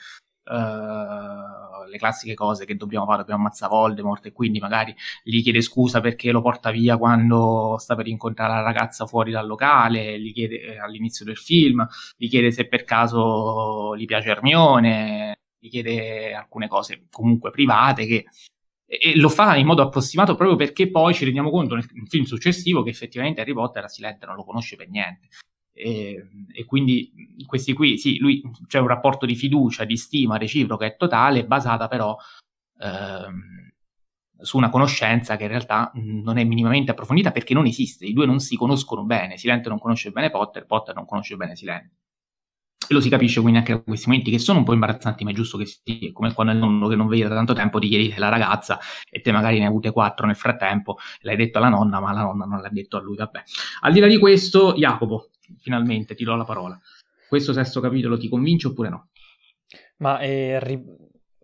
Uh, le classiche cose che dobbiamo fare, dobbiamo ammazzare Voldemort e quindi magari gli chiede scusa perché lo porta via quando sta per incontrare la ragazza fuori dal locale, gli chiede eh, all'inizio del film, gli chiede se per caso gli piace Hermione, gli chiede alcune cose comunque private che e lo fa in modo approssimato proprio perché poi ci rendiamo conto nel film successivo che effettivamente Harry Potter a Silente non lo conosce per niente. E, e, quindi questi qui, sì, lui c'è un rapporto di fiducia, di stima reciproca e totale, basata però ehm, su una conoscenza che in realtà non è minimamente approfondita perché non esiste, i due non si conoscono bene, Silente non conosce bene Potter, Potter non conosce bene Silente. E lo si capisce quindi anche da questi momenti che sono un po' imbarazzanti, ma è giusto che sia, come quando il nonno che non vedi da tanto tempo ti chiedi la ragazza e te magari ne hai avute quattro nel frattempo, l'hai detto alla nonna, ma la nonna non l'ha detto a lui, vabbè. Al di là di questo, Jacopo, finalmente ti do la parola. Questo sesto capitolo ti convince oppure no? Ma eh, ri...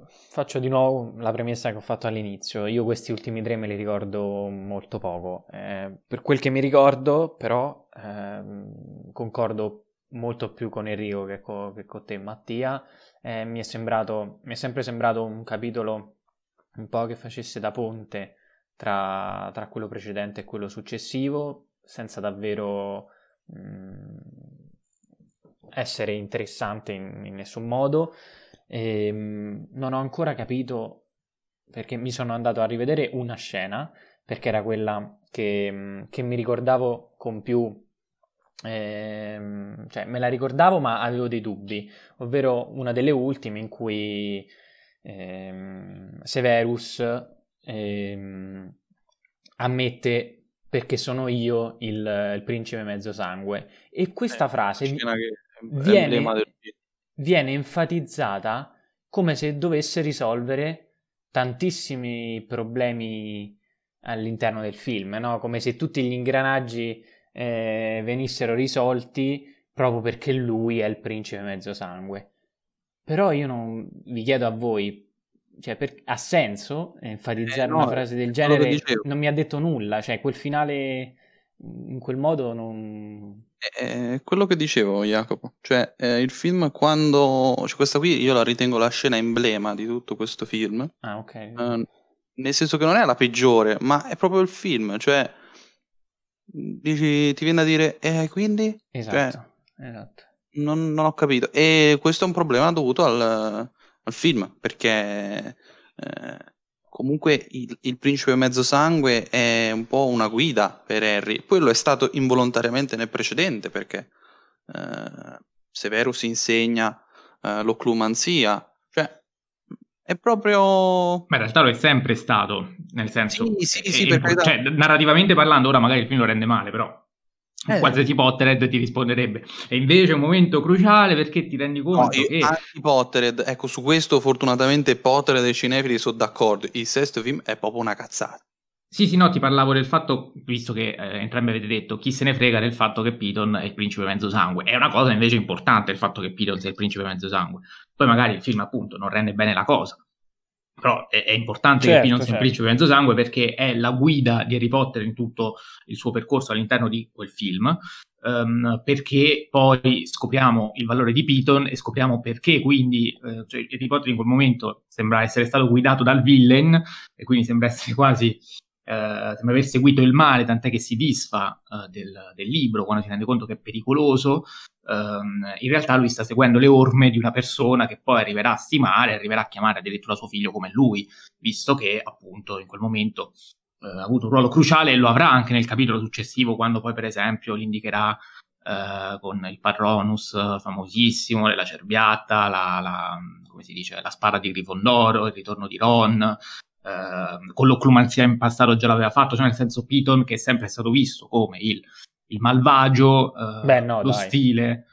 faccio di nuovo la premessa che ho fatto all'inizio. Io questi ultimi tre me li ricordo molto poco. Eh, per quel che mi ricordo, però, eh, concordo molto più con Enrico che, co- che con te, Mattia. Eh, mi, è sembrato, mi è sempre sembrato un capitolo un po' che facesse da ponte tra, tra quello precedente e quello successivo, senza davvero essere interessante in, in nessun modo. E, ehm, non ho ancora capito perché mi sono andato a rivedere una scena perché era quella che, mm, che mi ricordavo con più ehm, cioè me la ricordavo ma avevo dei dubbi ovvero una delle ultime in cui ehm, Severus ehm, ammette perché sono io il, il principe mezzo sangue. E questa eh, frase viene, viene enfatizzata come se dovesse risolvere tantissimi problemi all'interno del film, no? come se tutti gli ingranaggi eh, venissero risolti proprio perché lui è il principe mezzo sangue. Però io non vi chiedo a voi cioè, per, ha senso enfatizzare eh, no, una frase del genere? Non mi ha detto nulla, cioè quel finale in quel modo non... È quello che dicevo Jacopo, cioè eh, il film quando... Cioè, questa qui io la ritengo la scena emblema di tutto questo film. Ah, ok. Eh, nel senso che non è la peggiore, ma è proprio il film, cioè... Dici, ti viene a dire, eh, quindi? Esatto, cioè, esatto. Non, non, ho capito. E questo è un problema dovuto al, al film, perché eh, comunque il, il, principe mezzo sangue è un po' una guida per Harry. Poi lo è stato involontariamente nel precedente, perché eh, Severus insegna eh, l'occlumanzia, cioè è proprio... Ma in realtà lo è sempre stato, nel senso... Sì, sì, sì, è, è, cioè, narrativamente parlando, ora magari il film lo rende male, però eh. qualsiasi Pottered ti risponderebbe. E invece è un momento cruciale perché ti rendi conto no, che... Anche Pottered, ecco, su questo fortunatamente Pottered e cinefili sono d'accordo. Il sesto film è proprio una cazzata. Sì, sì, no, ti parlavo del fatto, visto che eh, entrambi avete detto, chi se ne frega del fatto che Piton è il principe mezzo sangue. È una cosa invece importante il fatto che Piton sia il principe mezzo sangue. Poi magari il film, appunto, non rende bene la cosa. Però è, è importante certo, che Pinon sia certo. principe mezzo sangue perché è la guida di Harry Potter in tutto il suo percorso all'interno di quel film. Um, perché poi scopriamo il valore di Piton e scopriamo perché quindi eh, cioè Harry Potter in quel momento sembra essere stato guidato dal villain e quindi sembra essere quasi Uh, sembra aver seguito il male, tant'è che si disfa uh, del, del, libro quando si rende conto che è pericoloso. Um, in realtà lui sta seguendo le orme di una persona che poi arriverà a stimare, arriverà a chiamare addirittura suo figlio come lui, visto che appunto in quel momento uh, ha avuto un ruolo cruciale e lo avrà anche nel capitolo successivo, quando poi per esempio gli indicherà con il Patronus famosissimo, la cerbiata, la, la, come si dice, la spada di Grifondoro, il ritorno di Ron, Uh, con l'occlumanzia in passato già l'aveva fatto, cioè nel senso Piton che è sempre stato visto come il, il malvagio, uh, Beh, no, lo dai. stile.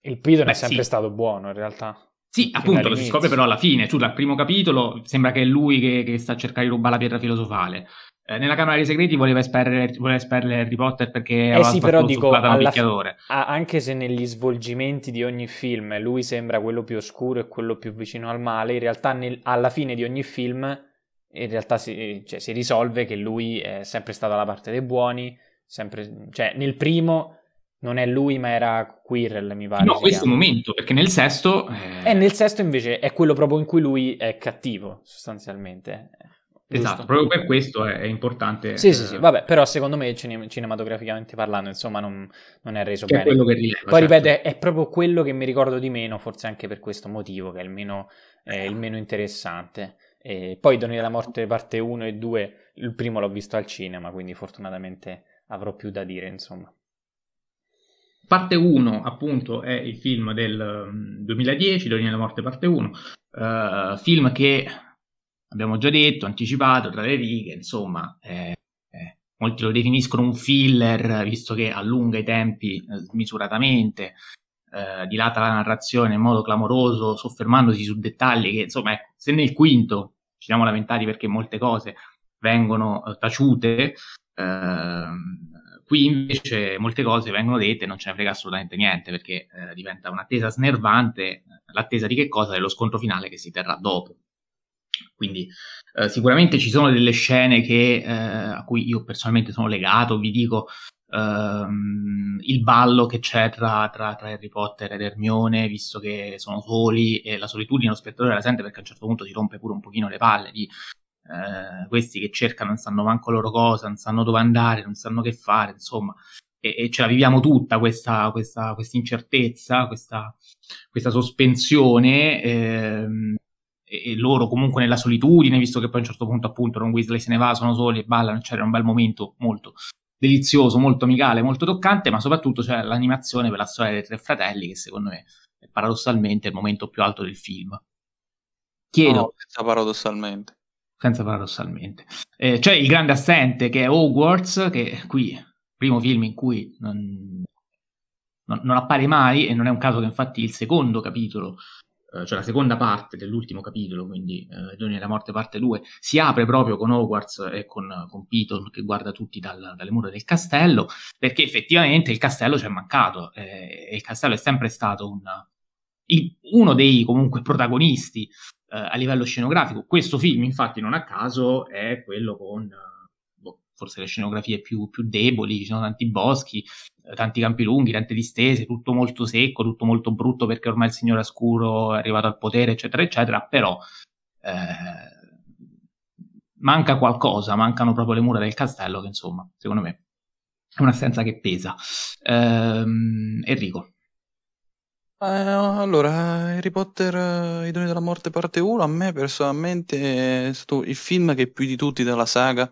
Il Piton Beh, è sempre sì. stato buono in realtà. Sì, appunto, lo si scopre però alla fine, tu dal primo capitolo sembra che è lui che, che sta a cercare di rubare la pietra filosofale. eh, nella Camera dei Segreti voleva espellere, voleva espellere Harry Potter perché eh sì, però dico, alla picchiatore. F- anche se negli svolgimenti di ogni film lui sembra quello più oscuro e quello più vicino al male, in realtà nel, alla fine di ogni film in realtà si, cioè, si, risolve che lui è sempre stato dalla parte dei buoni, sempre, cioè nel primo non è lui ma era Quirrell mi pare. No, questo il momento, perché nel sesto... Eh... E nel sesto invece è quello proprio in cui lui è cattivo sostanzialmente. Esatto, proprio per questo è, è importante. Sì, eh, sì, sì, vabbè, però secondo me cine- cinematograficamente parlando, insomma, non, non è reso bene. È quello che rileva, Poi certo. ripeto, è, proprio quello che mi ricordo di meno, forse anche per questo motivo, che è il meno, è il meno interessante. E poi Doni della Morte parte 1 e 2, il primo l'ho visto al cinema, quindi fortunatamente avrò più da dire, insomma. Parte 1, appunto, è il film del 2010, Doni della Morte parte 1, uh, eh, film che abbiamo già detto, anticipato tra le righe, insomma, eh, eh, molti lo definiscono un filler, visto che allunga i tempi eh, smisuratamente, eh, dilata la narrazione in modo clamoroso, soffermandosi su dettagli che, insomma, ecco, se nel quinto ci siamo lamentati perché molte cose vengono eh, taciute, qui invece molte cose vengono dette e non ce ne frega assolutamente niente perché eh, diventa un'attesa snervante, l'attesa di che cosa? Dello scontro finale che si terrà dopo. Quindi eh, sicuramente ci sono delle scene che, eh, a cui io personalmente sono legato, vi dico ehm, il ballo che c'è tra, tra, tra, Harry Potter ed Hermione, visto che sono soli e la solitudine lo spettatore la sente perché a un certo punto si rompe pure un pochino le palle di eh, questi che cercano, non sanno manco loro cosa, non sanno dove andare, non sanno che fare, insomma. E, e ce la viviamo tutta questa, questa, incertezza, questa, questa sospensione. Ehm, e, loro comunque nella solitudine, visto che poi a un certo punto appunto Ron Weasley se ne va, sono soli e ballano, c'era un bel momento molto delizioso, molto amicale, molto toccante, ma soprattutto c'è l'animazione per la storia dei tre fratelli che secondo me è paradossalmente il momento più alto del film. Chiedo... No, paradossalmente. Senza paradossalmente. Eh, c'è il grande assente che è Hogwarts, che qui, primo film in cui non, non, non appare mai, e non è un caso che infatti il secondo capitolo eh, cioè la seconda parte dell'ultimo capitolo, quindi eh, Doni della Morte parte 2, si apre proprio con Hogwarts e con, con Piton che guarda tutti dal, dalle mura del castello, perché effettivamente il castello ci è mancato eh, e il castello è sempre stato un, il, uno dei comunque protagonisti a livello scenografico. Questo film, infatti, non a caso è quello con forse le scenografie più, più, deboli, ci sono tanti boschi, eh, tanti campi lunghi, tante distese, tutto molto secco, tutto molto brutto perché ormai il Signore Oscuro è arrivato al potere, eccetera, eccetera, però eh, manca qualcosa, mancano proprio le mura del castello che insomma, secondo me, è un'assenza che pesa. Ehm, Enrico. Eh, allora, Harry Potter, eh, I doni della morte parte 1, a me personalmente è stato il film che più di tutti della saga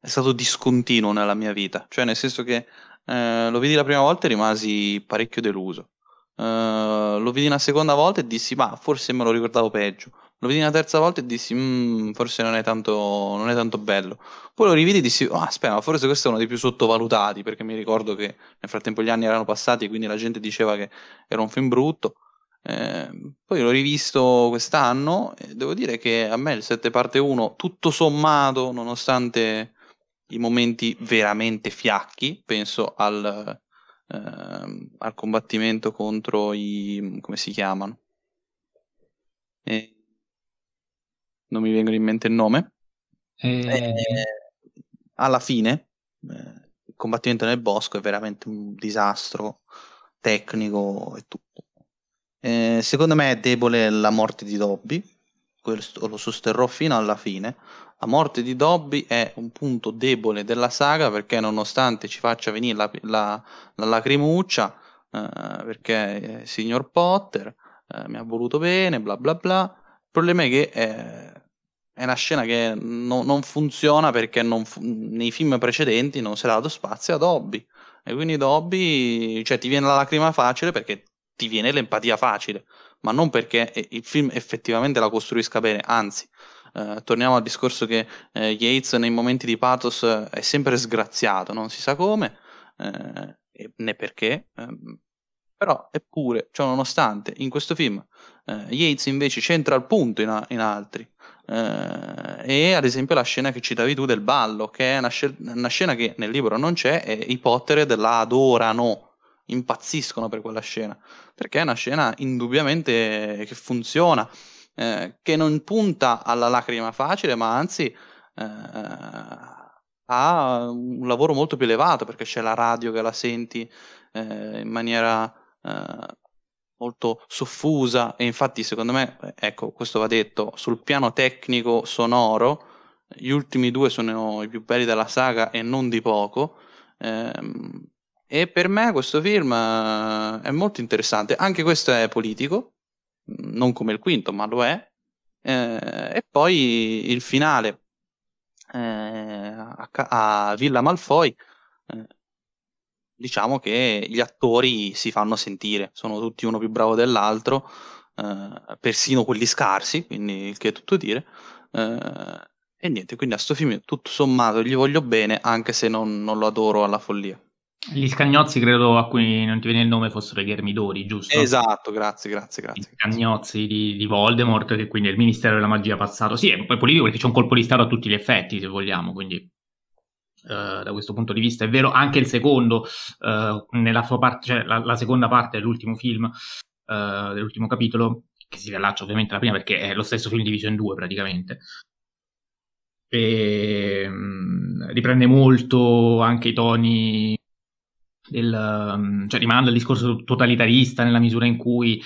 è stato discontinuo nella mia vita, cioè nel senso che eh, lo vidi la prima volta e rimasi parecchio deluso. Uh, lo vidi una seconda volta e dissi, ma forse me lo ricordavo peggio. Lo vidi una terza volta e dissi, mm, forse non è, tanto, non è tanto bello. Poi lo rividi e dissi, oh, aspetta, ma forse questo è uno dei più sottovalutati, perché mi ricordo che nel frattempo gli anni erano passati e quindi la gente diceva che era un film brutto. Eh, poi l'ho rivisto quest'anno e devo dire che a me il 7 parte 1, tutto sommato, nonostante i momenti veramente fiacchi, penso al, eh, al combattimento contro i... come si chiamano? E... Non mi vengono in mente il nome. E... E... alla fine, eh, il combattimento nel bosco è veramente un disastro tecnico e tutto. Eh, secondo me è debole la morte di Dobby, questo lo sosterrò fino alla fine, la morte di Dobby è un punto debole della saga perché nonostante ci faccia venire la, la, la lacrimuccia, eh, perché signor Potter eh, mi ha voluto bene, bla bla bla, il problema è che eh, è una scena che no, non funziona perché non fu- nei film precedenti non si è dato spazio a Dobby. E quindi Dobby, cioè ti viene la lacrima facile perché ti viene l'empatia facile, ma non perché il film effettivamente la costruisca bene, anzi, eh, torniamo al discorso che eh, Yates nei momenti di pathos eh, è sempre sgraziato, non si sa come, eh, né perché, ehm, Però, eppure, cioè, nonostante in questo film eh, Yates invece c'entra al punto in, a- in altri. Eh, e ad esempio la scena che citavi tu del ballo, che è una, sc- una scena che nel libro non c'è, e i Potter la adorano, impazziscono per quella scena, perché è una scena indubbiamente che funziona, eh, che non punta alla lacrima facile, ma anzi eh, ha un lavoro molto più elevato, perché c'è la radio che la senti eh, in maniera eh, molto soffusa e infatti secondo me, ecco, questo va detto, sul piano tecnico sonoro, gli ultimi due sono i più belli della saga e non di poco. Ehm, e per me questo film eh, è molto interessante, anche questo è politico, non come il quinto, ma lo è. Eh, e poi il finale eh, a, a, Villa Malfoy eh, diciamo che gli attori si fanno sentire, sono tutti uno più bravo dell'altro, eh, persino quelli scarsi, quindi il che è tutto dire. Eh, e niente, quindi a sto film tutto sommato gli voglio bene, anche se non, non lo adoro alla follia. Gli scagnozzi, credo a cui non ti viene il nome, fossero i Ghermidori, giusto? Esatto, grazie, grazie, grazie. I scagnozzi di, di, Voldemort, che quindi è il Ministero della Magia passato. Sì, è poi politico perché c'è un colpo di Stato a tutti gli effetti, se vogliamo, quindi Uh, da questo punto di vista. È vero, anche il secondo, uh, nella sua parte, cioè la, la, seconda parte dell'ultimo film, uh, dell'ultimo capitolo, che si riallaccia ovviamente alla prima perché è lo stesso film diviso in due praticamente. E um, riprende molto anche i toni del, um, cioè rimanda al discorso totalitarista nella misura in cui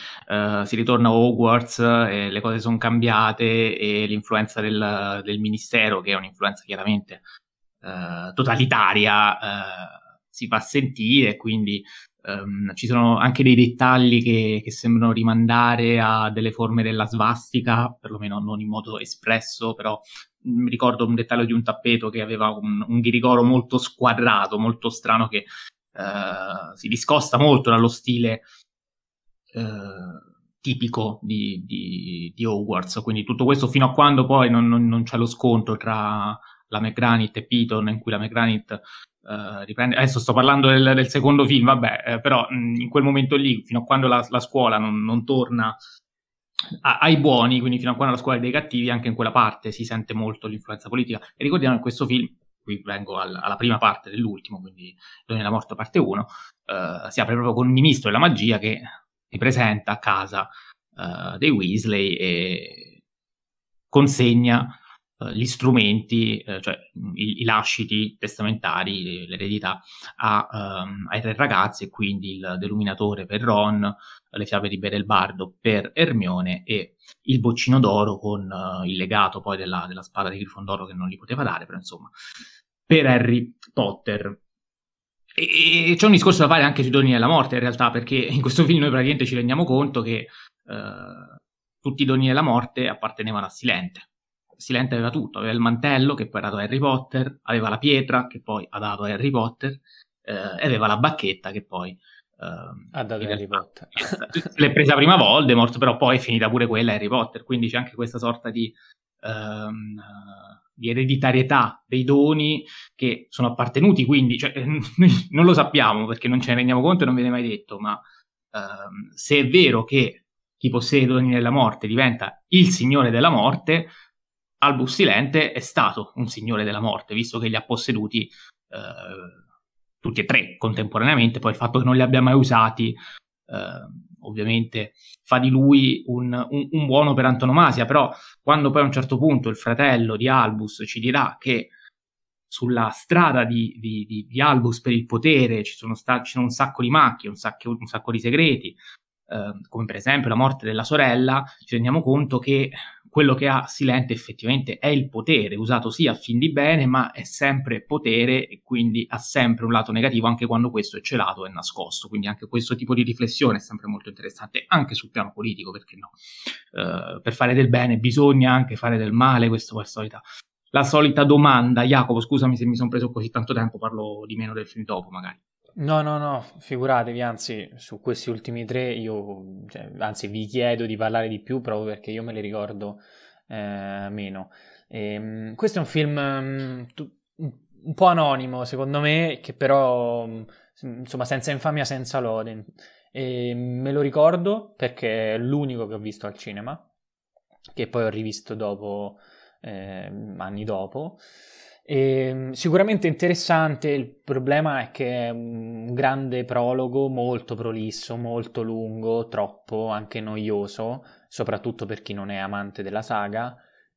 si ritorna a Hogwarts e le cose sono cambiate e l'influenza del, del ministero, che è un'influenza chiaramente eh, totalitaria eh, si fa sentire, quindi um, ci sono anche dei dettagli che, che, sembrano rimandare a delle forme della svastica, perlomeno non in modo espresso, però mi ricordo un dettaglio di un tappeto che aveva un, un ghirigoro molto squadrato, molto strano che uh, si discosta molto dallo stile uh, tipico di, di, di, Hogwarts. Quindi tutto questo fino a quando poi non, non, non c'è lo scontro tra la McGranit e Piton, in cui la McGranit Uh, riprende. Adesso sto parlando del, del secondo film, vabbè, eh, però mh, in quel momento lì, fino a quando la, la scuola non, non torna a, ai buoni, quindi fino a quando la scuola è dei cattivi, anche in quella parte si sente molto l'influenza politica. E ricordiamo che questo film, qui vengo al, alla prima parte dell'ultimo, quindi Doni della Morte parte 1, uh, eh, si apre proprio con il ministro della magia che si presenta a casa uh, dei Weasley e consegna eh, gli strumenti, eh, cioè i, i, lasciti testamentari, l'eredità a, um, ai tre ragazzi e quindi il deluminatore per Ron, le fiabe di Bedelbardo per Ermione e il boccino d'oro con uh, il legato poi della, della spada di Grifondoro che non li poteva dare, però insomma, per Harry Potter. E, c'è un discorso da fare anche sui doni della morte in realtà, perché in questo film noi praticamente ci rendiamo conto che uh, tutti i doni della morte appartenevano a Silente Silente aveva tutto, aveva il mantello che poi ha dato a Harry Potter, aveva la pietra che poi ha dato a Harry Potter eh, e aveva la bacchetta che poi eh, ha dato Harry Potter. L'è presa prima Voldemort, però poi è finita pure quella Harry Potter, quindi c'è anche questa sorta di, um, di ereditarietà dei doni che sono appartenuti, quindi cioè, non lo sappiamo perché non ce ne rendiamo conto e non viene mai detto, ma um, se è vero che chi possiede i doni della morte diventa il signore della morte, Albus Silente è stato un signore della morte, visto che li ha posseduti eh, tutti e tre contemporaneamente, poi il fatto che non li abbia mai usati eh, ovviamente fa di lui un, un, un, buono per antonomasia, però quando poi a un certo punto il fratello di Albus ci dirà che sulla strada di, di, di, di Albus per il potere ci sono, sta, ci sono un sacco di macchie, un sacco, un sacco di segreti, eh, come per esempio la morte della sorella, ci rendiamo conto che quello che ha Silente effettivamente è il potere, usato sì a fin di bene, ma è sempre potere e quindi ha sempre un lato negativo anche quando questo è celato e nascosto. Quindi anche questo tipo di riflessione è sempre molto interessante, anche sul piano politico, perché no? Uh, per fare del bene bisogna anche fare del male, questa è la solita, la solita domanda. Jacopo, scusami se mi sono preso così tanto tempo, parlo di meno del film dopo magari. No, no, no, figuratevi, anzi, su questi ultimi tre io, cioè, anzi, vi chiedo di parlare di più proprio perché io me li ricordo eh, meno. E, um, questo è un film tu, un po' anonimo, secondo me, che però, um, insomma, senza infamia, senza lode. E me lo ricordo perché è l'unico che ho visto al cinema, che poi ho rivisto dopo, eh, anni dopo. E, ehm, sicuramente interessante, il problema è che è un grande prologo, molto prolisso, molto lungo, troppo anche noioso, soprattutto per chi non è amante della saga,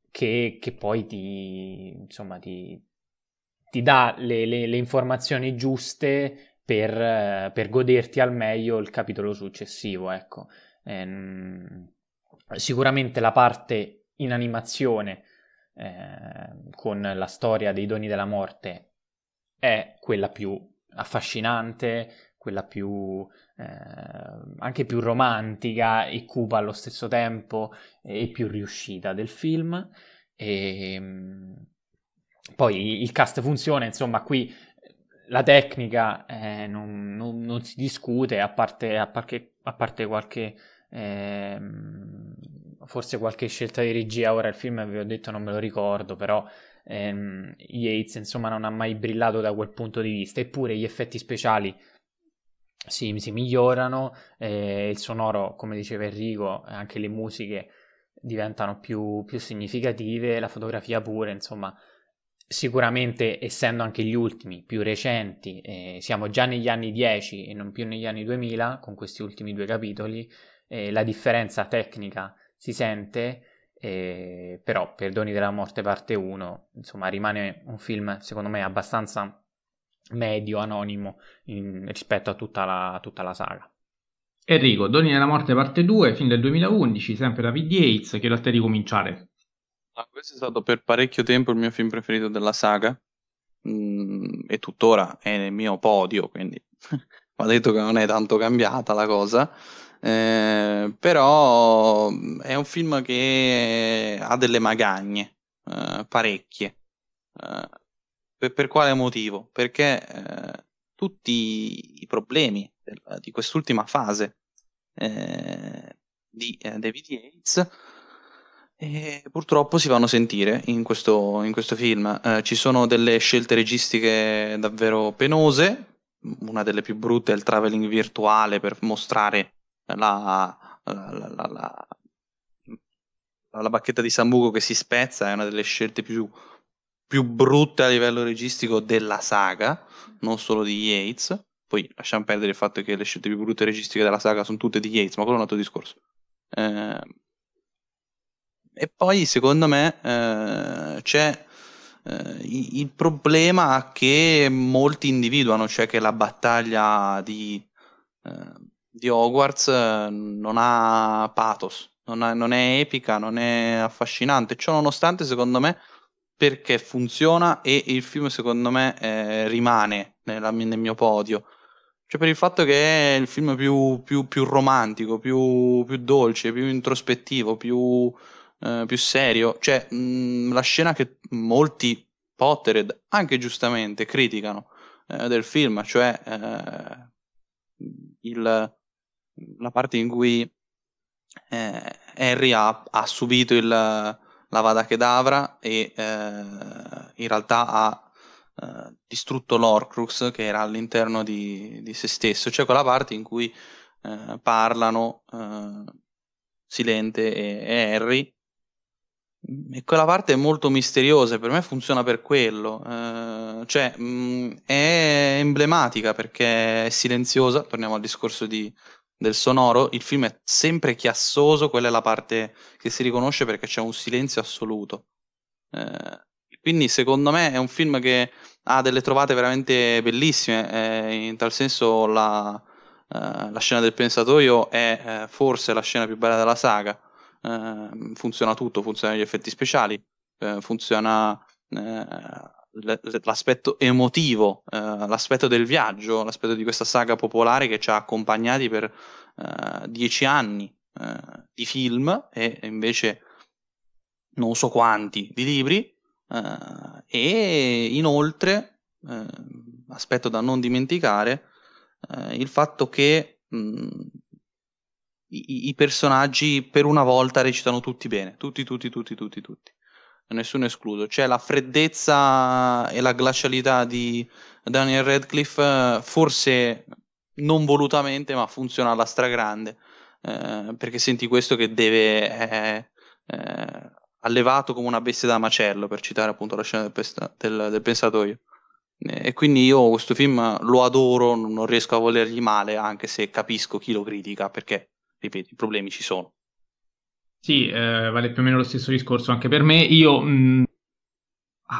che, che poi ti, insomma, ti, ti dà le, le, le, informazioni giuste per, per, goderti al meglio il capitolo successivo. Ecco. Ehm, sicuramente la parte in animazione eh, con la storia dei doni della morte è quella più affascinante, quella più eh, anche più romantica e cupa allo stesso tempo e più riuscita del film. E, ehm, poi il cast funziona, insomma, qui la tecnica eh, non, non, non, si discute, a parte, a parte, a parte qualche eh, forse qualche scelta di regia, ora il film vi ho detto non me lo ricordo, però ehm, Yates insomma non ha mai brillato da quel punto di vista, eppure gli effetti speciali si, si migliorano, eh, il sonoro come diceva Enrico, anche le musiche diventano più, più significative, la fotografia pure, insomma sicuramente essendo anche gli ultimi più recenti, eh, siamo già negli anni 10 e non più negli anni 2000 con questi ultimi due capitoli, eh, la differenza tecnica si sente, eh, però Perdoni della morte parte 1, insomma, rimane un film secondo me abbastanza medio, anonimo in, rispetto a tutta la, tutta la saga. Enrico, Doni della morte parte 2, film del 2011, sempre David Yates, chiedo a te di cominciare. Ah, questo è stato per parecchio tempo il mio film preferito della saga mm, e tuttora è nel mio podio, quindi va detto che non è tanto cambiata la cosa. Eh, però è un film che ha delle magagne, eh, parecchie. Eh, per, per, quale motivo? Perché eh, tutti i problemi del, di quest'ultima fase eh, di eh, David Yates purtroppo si vanno a sentire in questo, in questo film. ci sono delle scelte registiche davvero penose, una delle più brutte è il traveling virtuale per mostrare la, la, la, la, bacchetta di Sambuco che si spezza è una delle scelte più, più brutte a livello registico della saga, non solo di Yates. Poi lasciamo perdere il fatto che le scelte più brutte registiche della saga sono tutte di Yates, ma quello è un altro discorso. Eh, e poi secondo me eh, c'è eh, il problema che molti individuano, cioè che la battaglia di, eh, di Hogwarts eh, non ha pathos, non, ha, non, è epica, non è affascinante. Ciò nonostante, secondo me, perché funziona e il film, secondo me, eh, rimane nella, nel mio podio. Cioè, per il fatto che è il film più, più, più romantico, più, più, dolce, più introspettivo, più, eh, serio. Cioè, mh, la scena che molti Pottered, anche giustamente, criticano eh, del film, cioè eh, il, la parte in cui eh, Harry ha, ha, subito il, la Vada Kedavra e eh, in realtà ha eh, distrutto l'Orcrux che era all'interno di, di, se stesso, cioè quella parte in cui eh, parlano eh, Silente e, e, Harry. E quella parte è molto misteriosa per me funziona per quello, eh, cioè mh, mm, è emblematica perché è silenziosa, torniamo al discorso di, del sonoro, il film è sempre chiassoso, quella è la parte che si riconosce perché c'è un silenzio assoluto. Eh, quindi secondo me è un film che ha delle trovate veramente bellissime, eh, in tal senso la, eh, la, scena del pensatoio è eh, forse la scena più bella della saga, eh, funziona tutto, funzionano gli effetti speciali, eh, funziona l'aspetto emotivo, eh, l'aspetto del viaggio, l'aspetto di questa saga popolare che ci ha accompagnati per eh, dieci anni eh, di film e invece non so quanti di libri eh, e inoltre eh, aspetto da non dimenticare eh, il fatto che mh, i, i personaggi per una volta recitano tutti bene, tutti, tutti, tutti, tutti, tutti nessuno escluso. C'è la freddezza e la glacialità di Daniel Radcliffe, forse non volutamente, ma funziona alla stragrande, eh, perché senti questo che deve... Eh, eh, allevato come una bestia da macello, per citare appunto la scena del, pesta- del, del pensatoio. E quindi io questo film lo adoro, non riesco a volergli male, anche se capisco chi lo critica, perché, ripeto, i problemi ci sono. Sì, eh, vale più o meno lo stesso discorso anche per me. Io mh,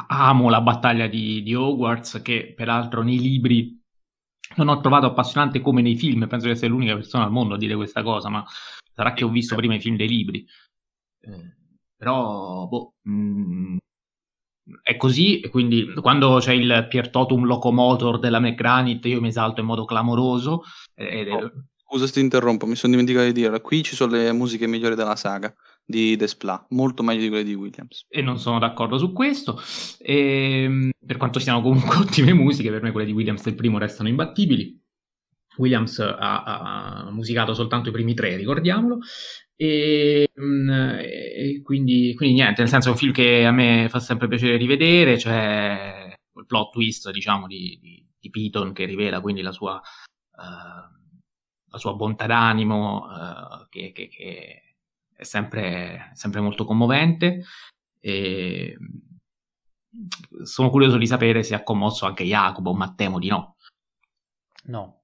amo la battaglia di, di, Hogwarts, che peraltro nei libri non ho trovato appassionante come nei film. Penso di essere l'unica persona al mondo a dire questa cosa, ma sarà che ho visto prima i film dei libri. Eh, però, boh, mh, è così, quindi quando c'è il Pier Totum Locomotor della McGranit io mi esalto in modo clamoroso. Ed... Oh, scusa se ti interrompo, mi sono dimenticato di dire, qui ci sono le musiche migliori della saga di Desplat, molto meglio di quelle di Williams. E non sono d'accordo su questo, e, ehm, per quanto siano comunque ottime musiche, per me quelle di Williams del primo restano imbattibili. Williams ha, ha musicato soltanto i primi tre, ricordiamolo, e, mm, e quindi, quindi, niente, nel senso è un film che a me fa sempre piacere rivedere, cioè il plot twist, diciamo, di, di, di Piton che rivela quindi la sua, uh, la sua bontà d'animo, uh, che, che, che, è sempre, sempre molto commovente. E sono curioso di sapere se ha commosso anche Jacopo, ma temo di no. No,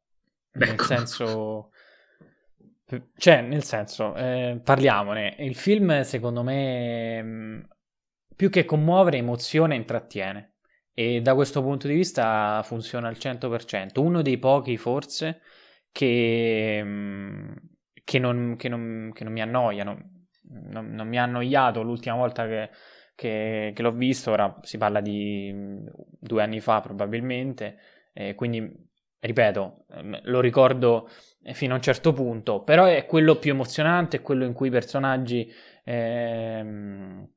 ecco. nel senso cioè, nel senso, eh, parliamone. Il film, secondo me, mm, più che commuovere, emozione intrattiene. E da questo punto di vista funziona al 100%. Uno dei pochi, forse, che, mm, che, non, che, non, che non, mi annoiano. Non, non, mi ha annoiato l'ultima volta che, che, l'ho visto. Ora si parla di mm, due anni fa, probabilmente. Eh, quindi, ripeto, lo ricordo fino a un certo punto, però è quello più emozionante, è quello in cui i personaggi ehm,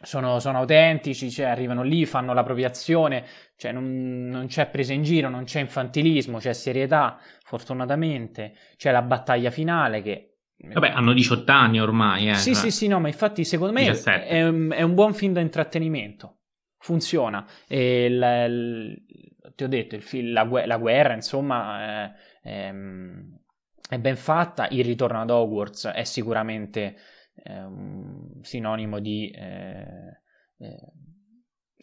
sono, sono, autentici, cioè arrivano lì, fanno la propria azione, cioè non, non, c'è presa in giro, non c'è infantilismo, c'è serietà, fortunatamente, c'è la battaglia finale che... Vabbè, hanno 18 anni ormai, eh. Sì, sì, sì, no, ma infatti secondo me è, è, è, un buon film da intrattenimento, funziona. E il, il, ti ho detto, il film, la, la, guerra, insomma... Eh, ehm, è ben fatta, il ritorno ad Hogwarts è sicuramente eh, sinonimo di... Eh, eh,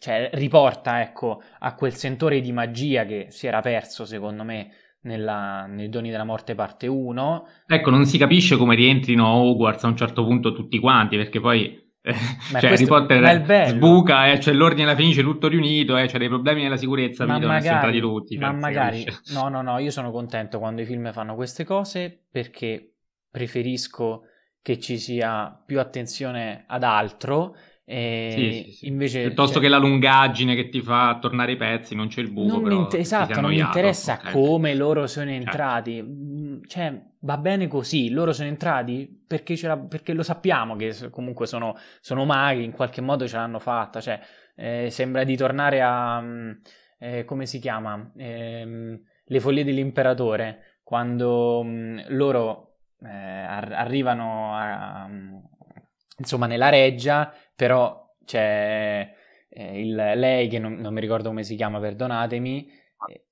cioè riporta ecco, a quel sentore di magia che si era perso secondo me nella, nei Doni della Morte parte 1. Ecco, non si capisce come rientrino a Hogwarts a un certo punto tutti quanti, perché poi eh, cioè Harry Potter sbuca, eh, c'è l'ordine alla finisce tutto riunito, eh, c'è dei problemi nella sicurezza, ma magari, tutti. Ma magari, no, no, no, io sono contento quando i film fanno queste cose perché preferisco che ci sia più attenzione ad altro sì, sì, sì. Invece, Piuttosto cioè, che la lungaggine che ti fa tornare i pezzi, non c'è il buco. Non inter- esatto, non mi interessa okay. come loro sono entrati. Certo. Cioè, va bene così. Loro sono entrati perché, perché lo sappiamo che comunque sono, sono, maghi, in qualche modo ce l'hanno fatta. Cioè, eh, sembra di tornare a. Mm, eh, come si chiama? Eh, le follie dell'imperatore. Quando mh, mm, loro eh, ar- arrivano a, mm, insomma, nella reggia però c'è eh, il, lei che non, non, mi ricordo come si chiama, perdonatemi. Eh,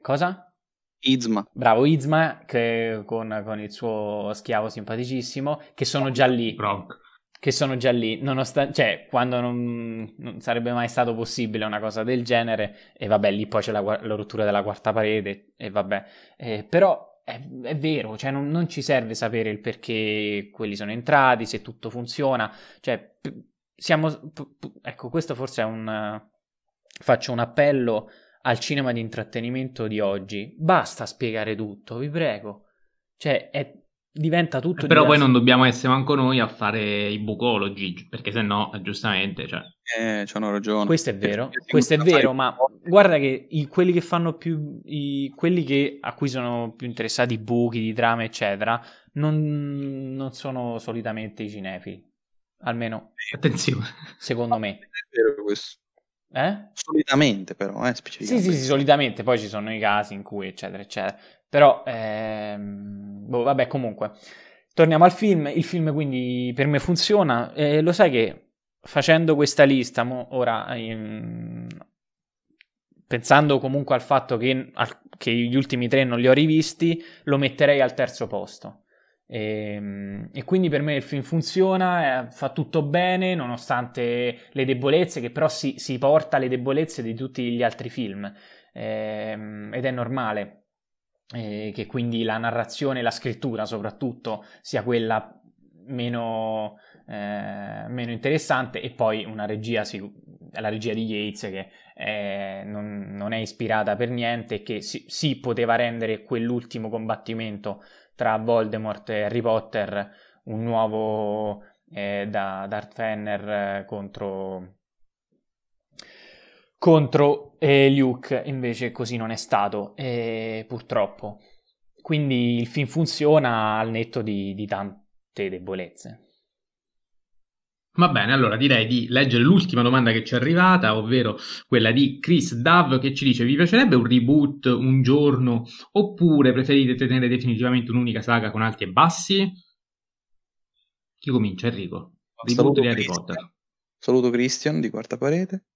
cosa? Izma. Bravo, Izma, che, con, con, il suo schiavo simpaticissimo, che sono già lì. Bronk. Che sono già lì, nonostante, cioè, quando non, non, sarebbe mai stato possibile una cosa del genere, e vabbè, lì poi c'è la, la rottura della quarta parete, e vabbè, eh, però è, è, vero, cioè non, non, ci serve sapere il perché quelli sono entrati, se tutto funziona, cioè siamo, ecco, questo forse è un, faccio un appello al cinema di intrattenimento di oggi. Basta spiegare tutto, vi prego. Cioè, è, diventa tutto. Eh, però diverso. poi non dobbiamo essere manco noi a fare i bucologi, perché se no, giustamente, cioè... Eh, c'hanno ragione. Questo è vero, questo è vero, ma guarda che i, quelli che fanno più, i, quelli che, a cui sono più interessati i buchi, di trame, eccetera, non, non sono solitamente i cinefili almeno attenzione secondo me è vero questo eh? solitamente però eh, sì, sì sì solitamente poi ci sono i casi in cui eccetera eccetera però ehm, boh, vabbè comunque torniamo al film il film quindi per me funziona e lo sai che facendo questa lista mo, ora ehm, pensando comunque al fatto che, al, che, gli ultimi tre non li ho rivisti, lo metterei al terzo posto. E, ehm, e quindi per me il film funziona, eh, fa tutto bene, nonostante le debolezze, che però si, si porta alle debolezze di tutti gli altri film. Eh, ed è normale. Eh, che quindi la narrazione e la scrittura soprattutto sia quella meno, eh, meno interessante e poi una regia, la regia di Yates che eh, non, non, è ispirata per niente e che si, si, poteva rendere quell'ultimo combattimento tra Voldemort e Harry Potter un nuovo eh, da Darth Fenner contro contro eh, Luke, invece così non è stato, eh, purtroppo. Quindi il film funziona al netto di, di tante debolezze. Va bene, allora direi di leggere l'ultima domanda che ci è arrivata, ovvero quella di Chris Dove che ci dice: Vi piacerebbe un reboot un giorno oppure preferite tenere definitivamente un'unica saga con alti e bassi? Chi comincia, Enrico? Reboot Saluto di Harry Christian. Potter. Saluto Christian di quarta parete.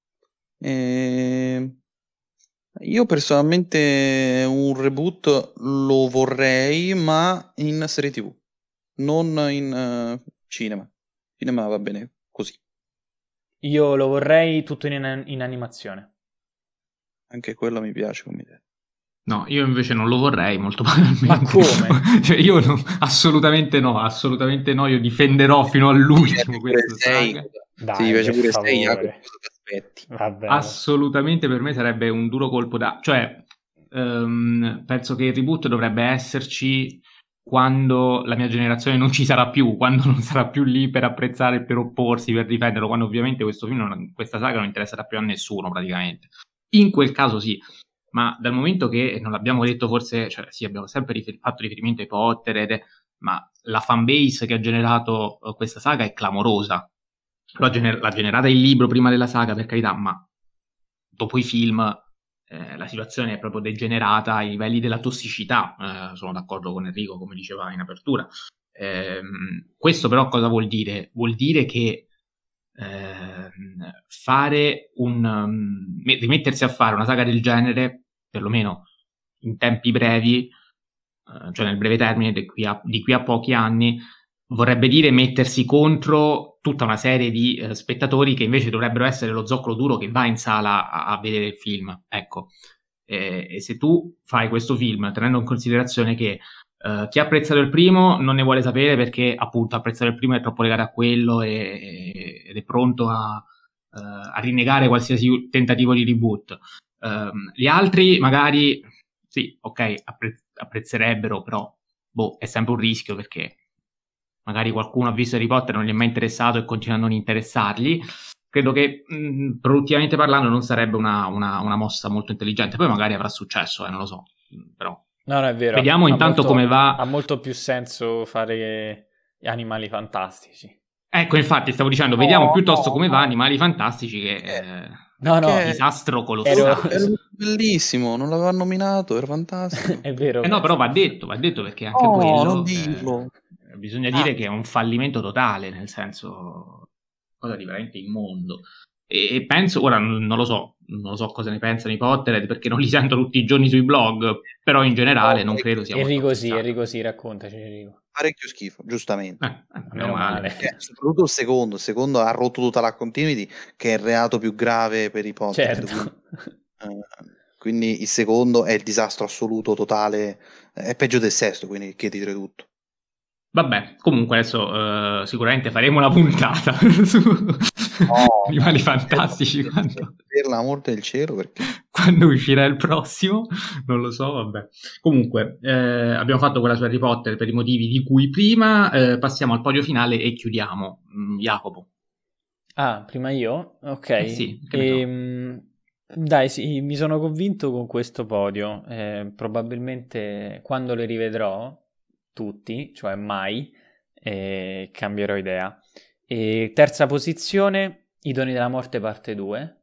E... Io personalmente un reboot lo vorrei, ma in serie TV, non in uh, cinema. Cinema va bene così. Io lo vorrei tutto in, in animazione. Anche quello mi piace come idea. No, io invece non lo vorrei molto probabilmente. Ma come? cioè, io no, assolutamente no, assolutamente no, io difenderò fino all'ultimo questa saga. Dai, sì, piace pure sei, Jacopo, aspetti. Assolutamente per me sarebbe un duro colpo da... Cioè, um, penso che il reboot dovrebbe esserci quando la mia generazione non ci sarà più, quando non sarà più lì per apprezzare, per opporsi, per difenderlo, quando ovviamente questo film, non, questa saga non interesserà più a nessuno praticamente. In quel caso sì, ma dal momento che non l'abbiamo detto forse, cioè sì, abbiamo sempre rifer- fatto riferimento ai Potter, ed ma la fanbase che ha generato uh, questa saga è clamorosa l'ha, gener- l'ha generata il libro prima della saga, per carità, ma dopo i film eh, la situazione è proprio degenerata ai livelli della tossicità. Eh, sono d'accordo con Enrico, come diceva in apertura. Eh, questo però cosa vuol dire? Vuol dire che ehm, fare un um, rimettersi a fare una saga del genere, perlomeno in tempi brevi, eh, cioè nel breve termine di qui, a, di qui a pochi anni, vorrebbe dire mettersi contro tutta una serie di eh, spettatori che invece dovrebbero essere lo zoccolo duro che va in sala a, a vedere il film. Ecco, e, e, se tu fai questo film tenendo in considerazione che eh, chi ha apprezzato il primo non ne vuole sapere perché appunto apprezzare il primo è troppo legato a quello e, e, ed è pronto a, uh, a, rinnegare qualsiasi tentativo di reboot. Um, gli altri magari sì, ok, appre- apprezzerebbero, però boh, è sempre un rischio perché magari qualcuno ha visto Harry Potter e non gli è mai interessato e continua a non interessargli, credo che mh, produttivamente parlando non sarebbe una, una, una, mossa molto intelligente. Poi magari avrà successo, eh, non lo so, però... No, no, è vero. Vediamo ha intanto molto, come va. Ha molto più senso fare animali fantastici. Ecco, infatti, stavo dicendo, no, vediamo piuttosto no, come va Animali Fantastici che... Eh, no, no. Disastro colossale. Era bellissimo, non l'aveva nominato, era fantastico. è vero. Eh no, però va detto, va detto perché anche oh, quello... non dirlo. Eh, bisogna ah. dire che è un fallimento totale, nel senso, cosa di veramente immondo. E, e penso, ora non, non, lo so, non lo so cosa ne pensano i Potterhead perché non li sento tutti i giorni sui blog, però in generale non credo sia Enrico sì, Enrico sì, raccontaci Enrico. Parecchio schifo, giustamente. Eh, eh meno male. Perché, soprattutto il secondo, il secondo ha rotto tutta la continuity, che è il reato più grave per i Potterhead. Certo. Quindi, uh, quindi il secondo è il disastro assoluto, totale, è peggio del sesto, quindi che dire tutto. Vabbè, comunque adesso uh, sicuramente faremo una puntata su oh, animali fantastici per, quando... per l'amor del cielo perché... quando uscirà il prossimo non lo so vabbè. Comunque eh, abbiamo fatto quella su Harry Potter per i motivi di cui prima eh, passiamo al podio finale e chiudiamo. Mm, Jacopo. Ah prima io? ok. Eh sì, e, ehm, dai sì mi sono convinto con questo podio. Eh, probabilmente quando le rivedrò tutti, cioè mai, e cambierò idea. E terza posizione, I doni della morte parte 2.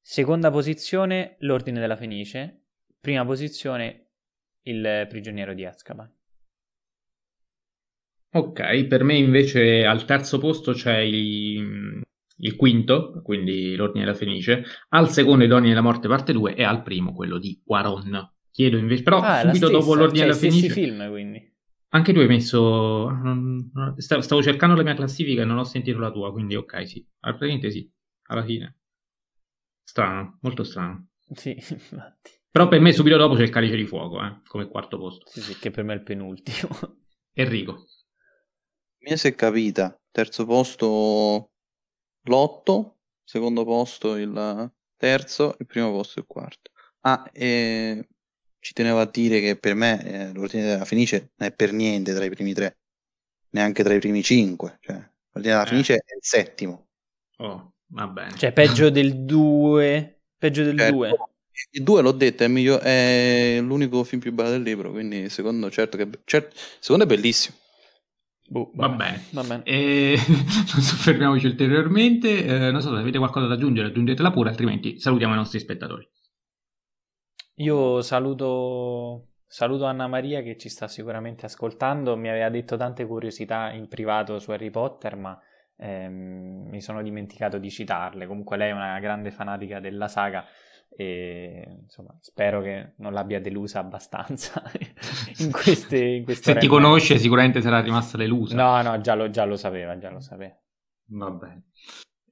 Seconda posizione, L'ordine della Fenice. Prima posizione, Il prigioniero di Azkaban. Ok, per me invece al terzo posto c'è i, il quinto, quindi l'Ordine della Fenice, al secondo i Doni della Morte parte 2 e al primo quello di Quaron. Chiedo invece, però Ah, subito dopo l'Ordine cioè, della Fenice... film, quindi. Anche tu hai messo... Stavo, cercando la mia classifica e non ho sentito la tua, quindi ok, sì. Ah, Praticamente sì, alla fine. Strano, molto strano. Sì, infatti. Però per me subito dopo c'è il Calice di Fuoco, eh, come quarto posto. Sì, sì, che per me è il penultimo. Enrico. Mia si è capita. Terzo posto l'otto, secondo posto il terzo, il primo posto il quarto. Ah, e ci tenevo a dire che per me eh, l'ordine della Fenice non è per niente tra i primi tre, neanche tra i primi cinque. Cioè, l'ordine della Eh. Fenice è il settimo. Oh, va bene. Cioè, peggio del 2. Peggio del Certo. 2. Il 2 l'ho detto, è, miglio- è l'unico film più bello del libro, quindi secondo certo che certo, secondo è bellissimo. Boh, Va vabbè. bene. Va bene. E non soffermiamoci ulteriormente. Eh, non so se avete qualcosa da aggiungere, aggiungetela pure, altrimenti salutiamo i nostri spettatori. Io saluto, saluto Anna Maria che ci sta sicuramente ascoltando. Mi aveva detto tante curiosità in privato su Harry Potter, ma ehm, mi sono dimenticato di citarle. Comunque lei è una grande fanatica della saga e insomma spero che non l'abbia delusa abbastanza in queste, in queste Se ti conosce sicuramente sarà rimasta delusa. No, no, già lo, già lo sapeva, già lo sapeva. Va bene.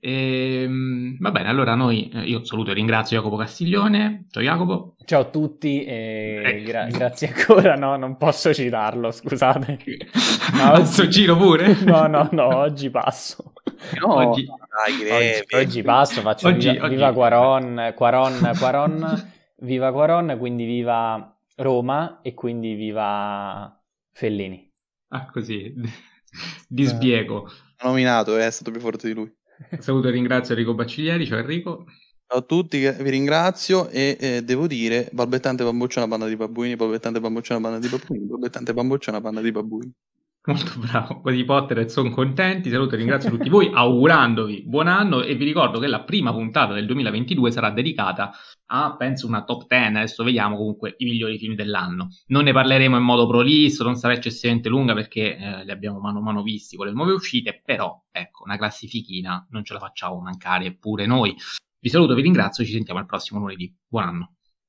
Ehm, va bene, allora noi, eh, io saluto e ringrazio Jacopo Castiglione. Ciao Jacopo. Ciao a tutti e Eh. gra- grazie ancora. No, non posso citarlo, scusate. No, Adesso giro pure. No, no, no, oggi passo. No, Oggi- dai, Oggi, oggi passo, faccio Oggi- viva, oggi- viva Quaron, Quaron, Quaron, viva Quaron, quindi viva Roma e quindi viva Fellini. Ah, così. Di sbiego. nominato, è stato più forte di lui. Saluto e ringrazio Enrico Bacciglieri. Ciao Enrico. Ciao a tutti, vi ringrazio e eh, devo dire, balbettante bambuccia una banda di babbuini, balbettante bambuccia una banda di babbuini, balbettante bambuccia una banda di babbuini. Molto bravo, così Potter sono contenti, saluto e ringrazio tutti voi augurandovi buon anno e vi ricordo che la prima puntata del 2022 sarà dedicata a, penso, una top 10, adesso vediamo comunque i migliori film dell'anno. Non ne parleremo in modo prolisso, non sarà eccessivamente lunga perché eh, li abbiamo mano a mano visti con le nuove uscite, però ecco, una classifichina non ce la facciamo mancare pure noi. Vi saluto, vi ringrazio, ci sentiamo al prossimo lunedì. Buon anno.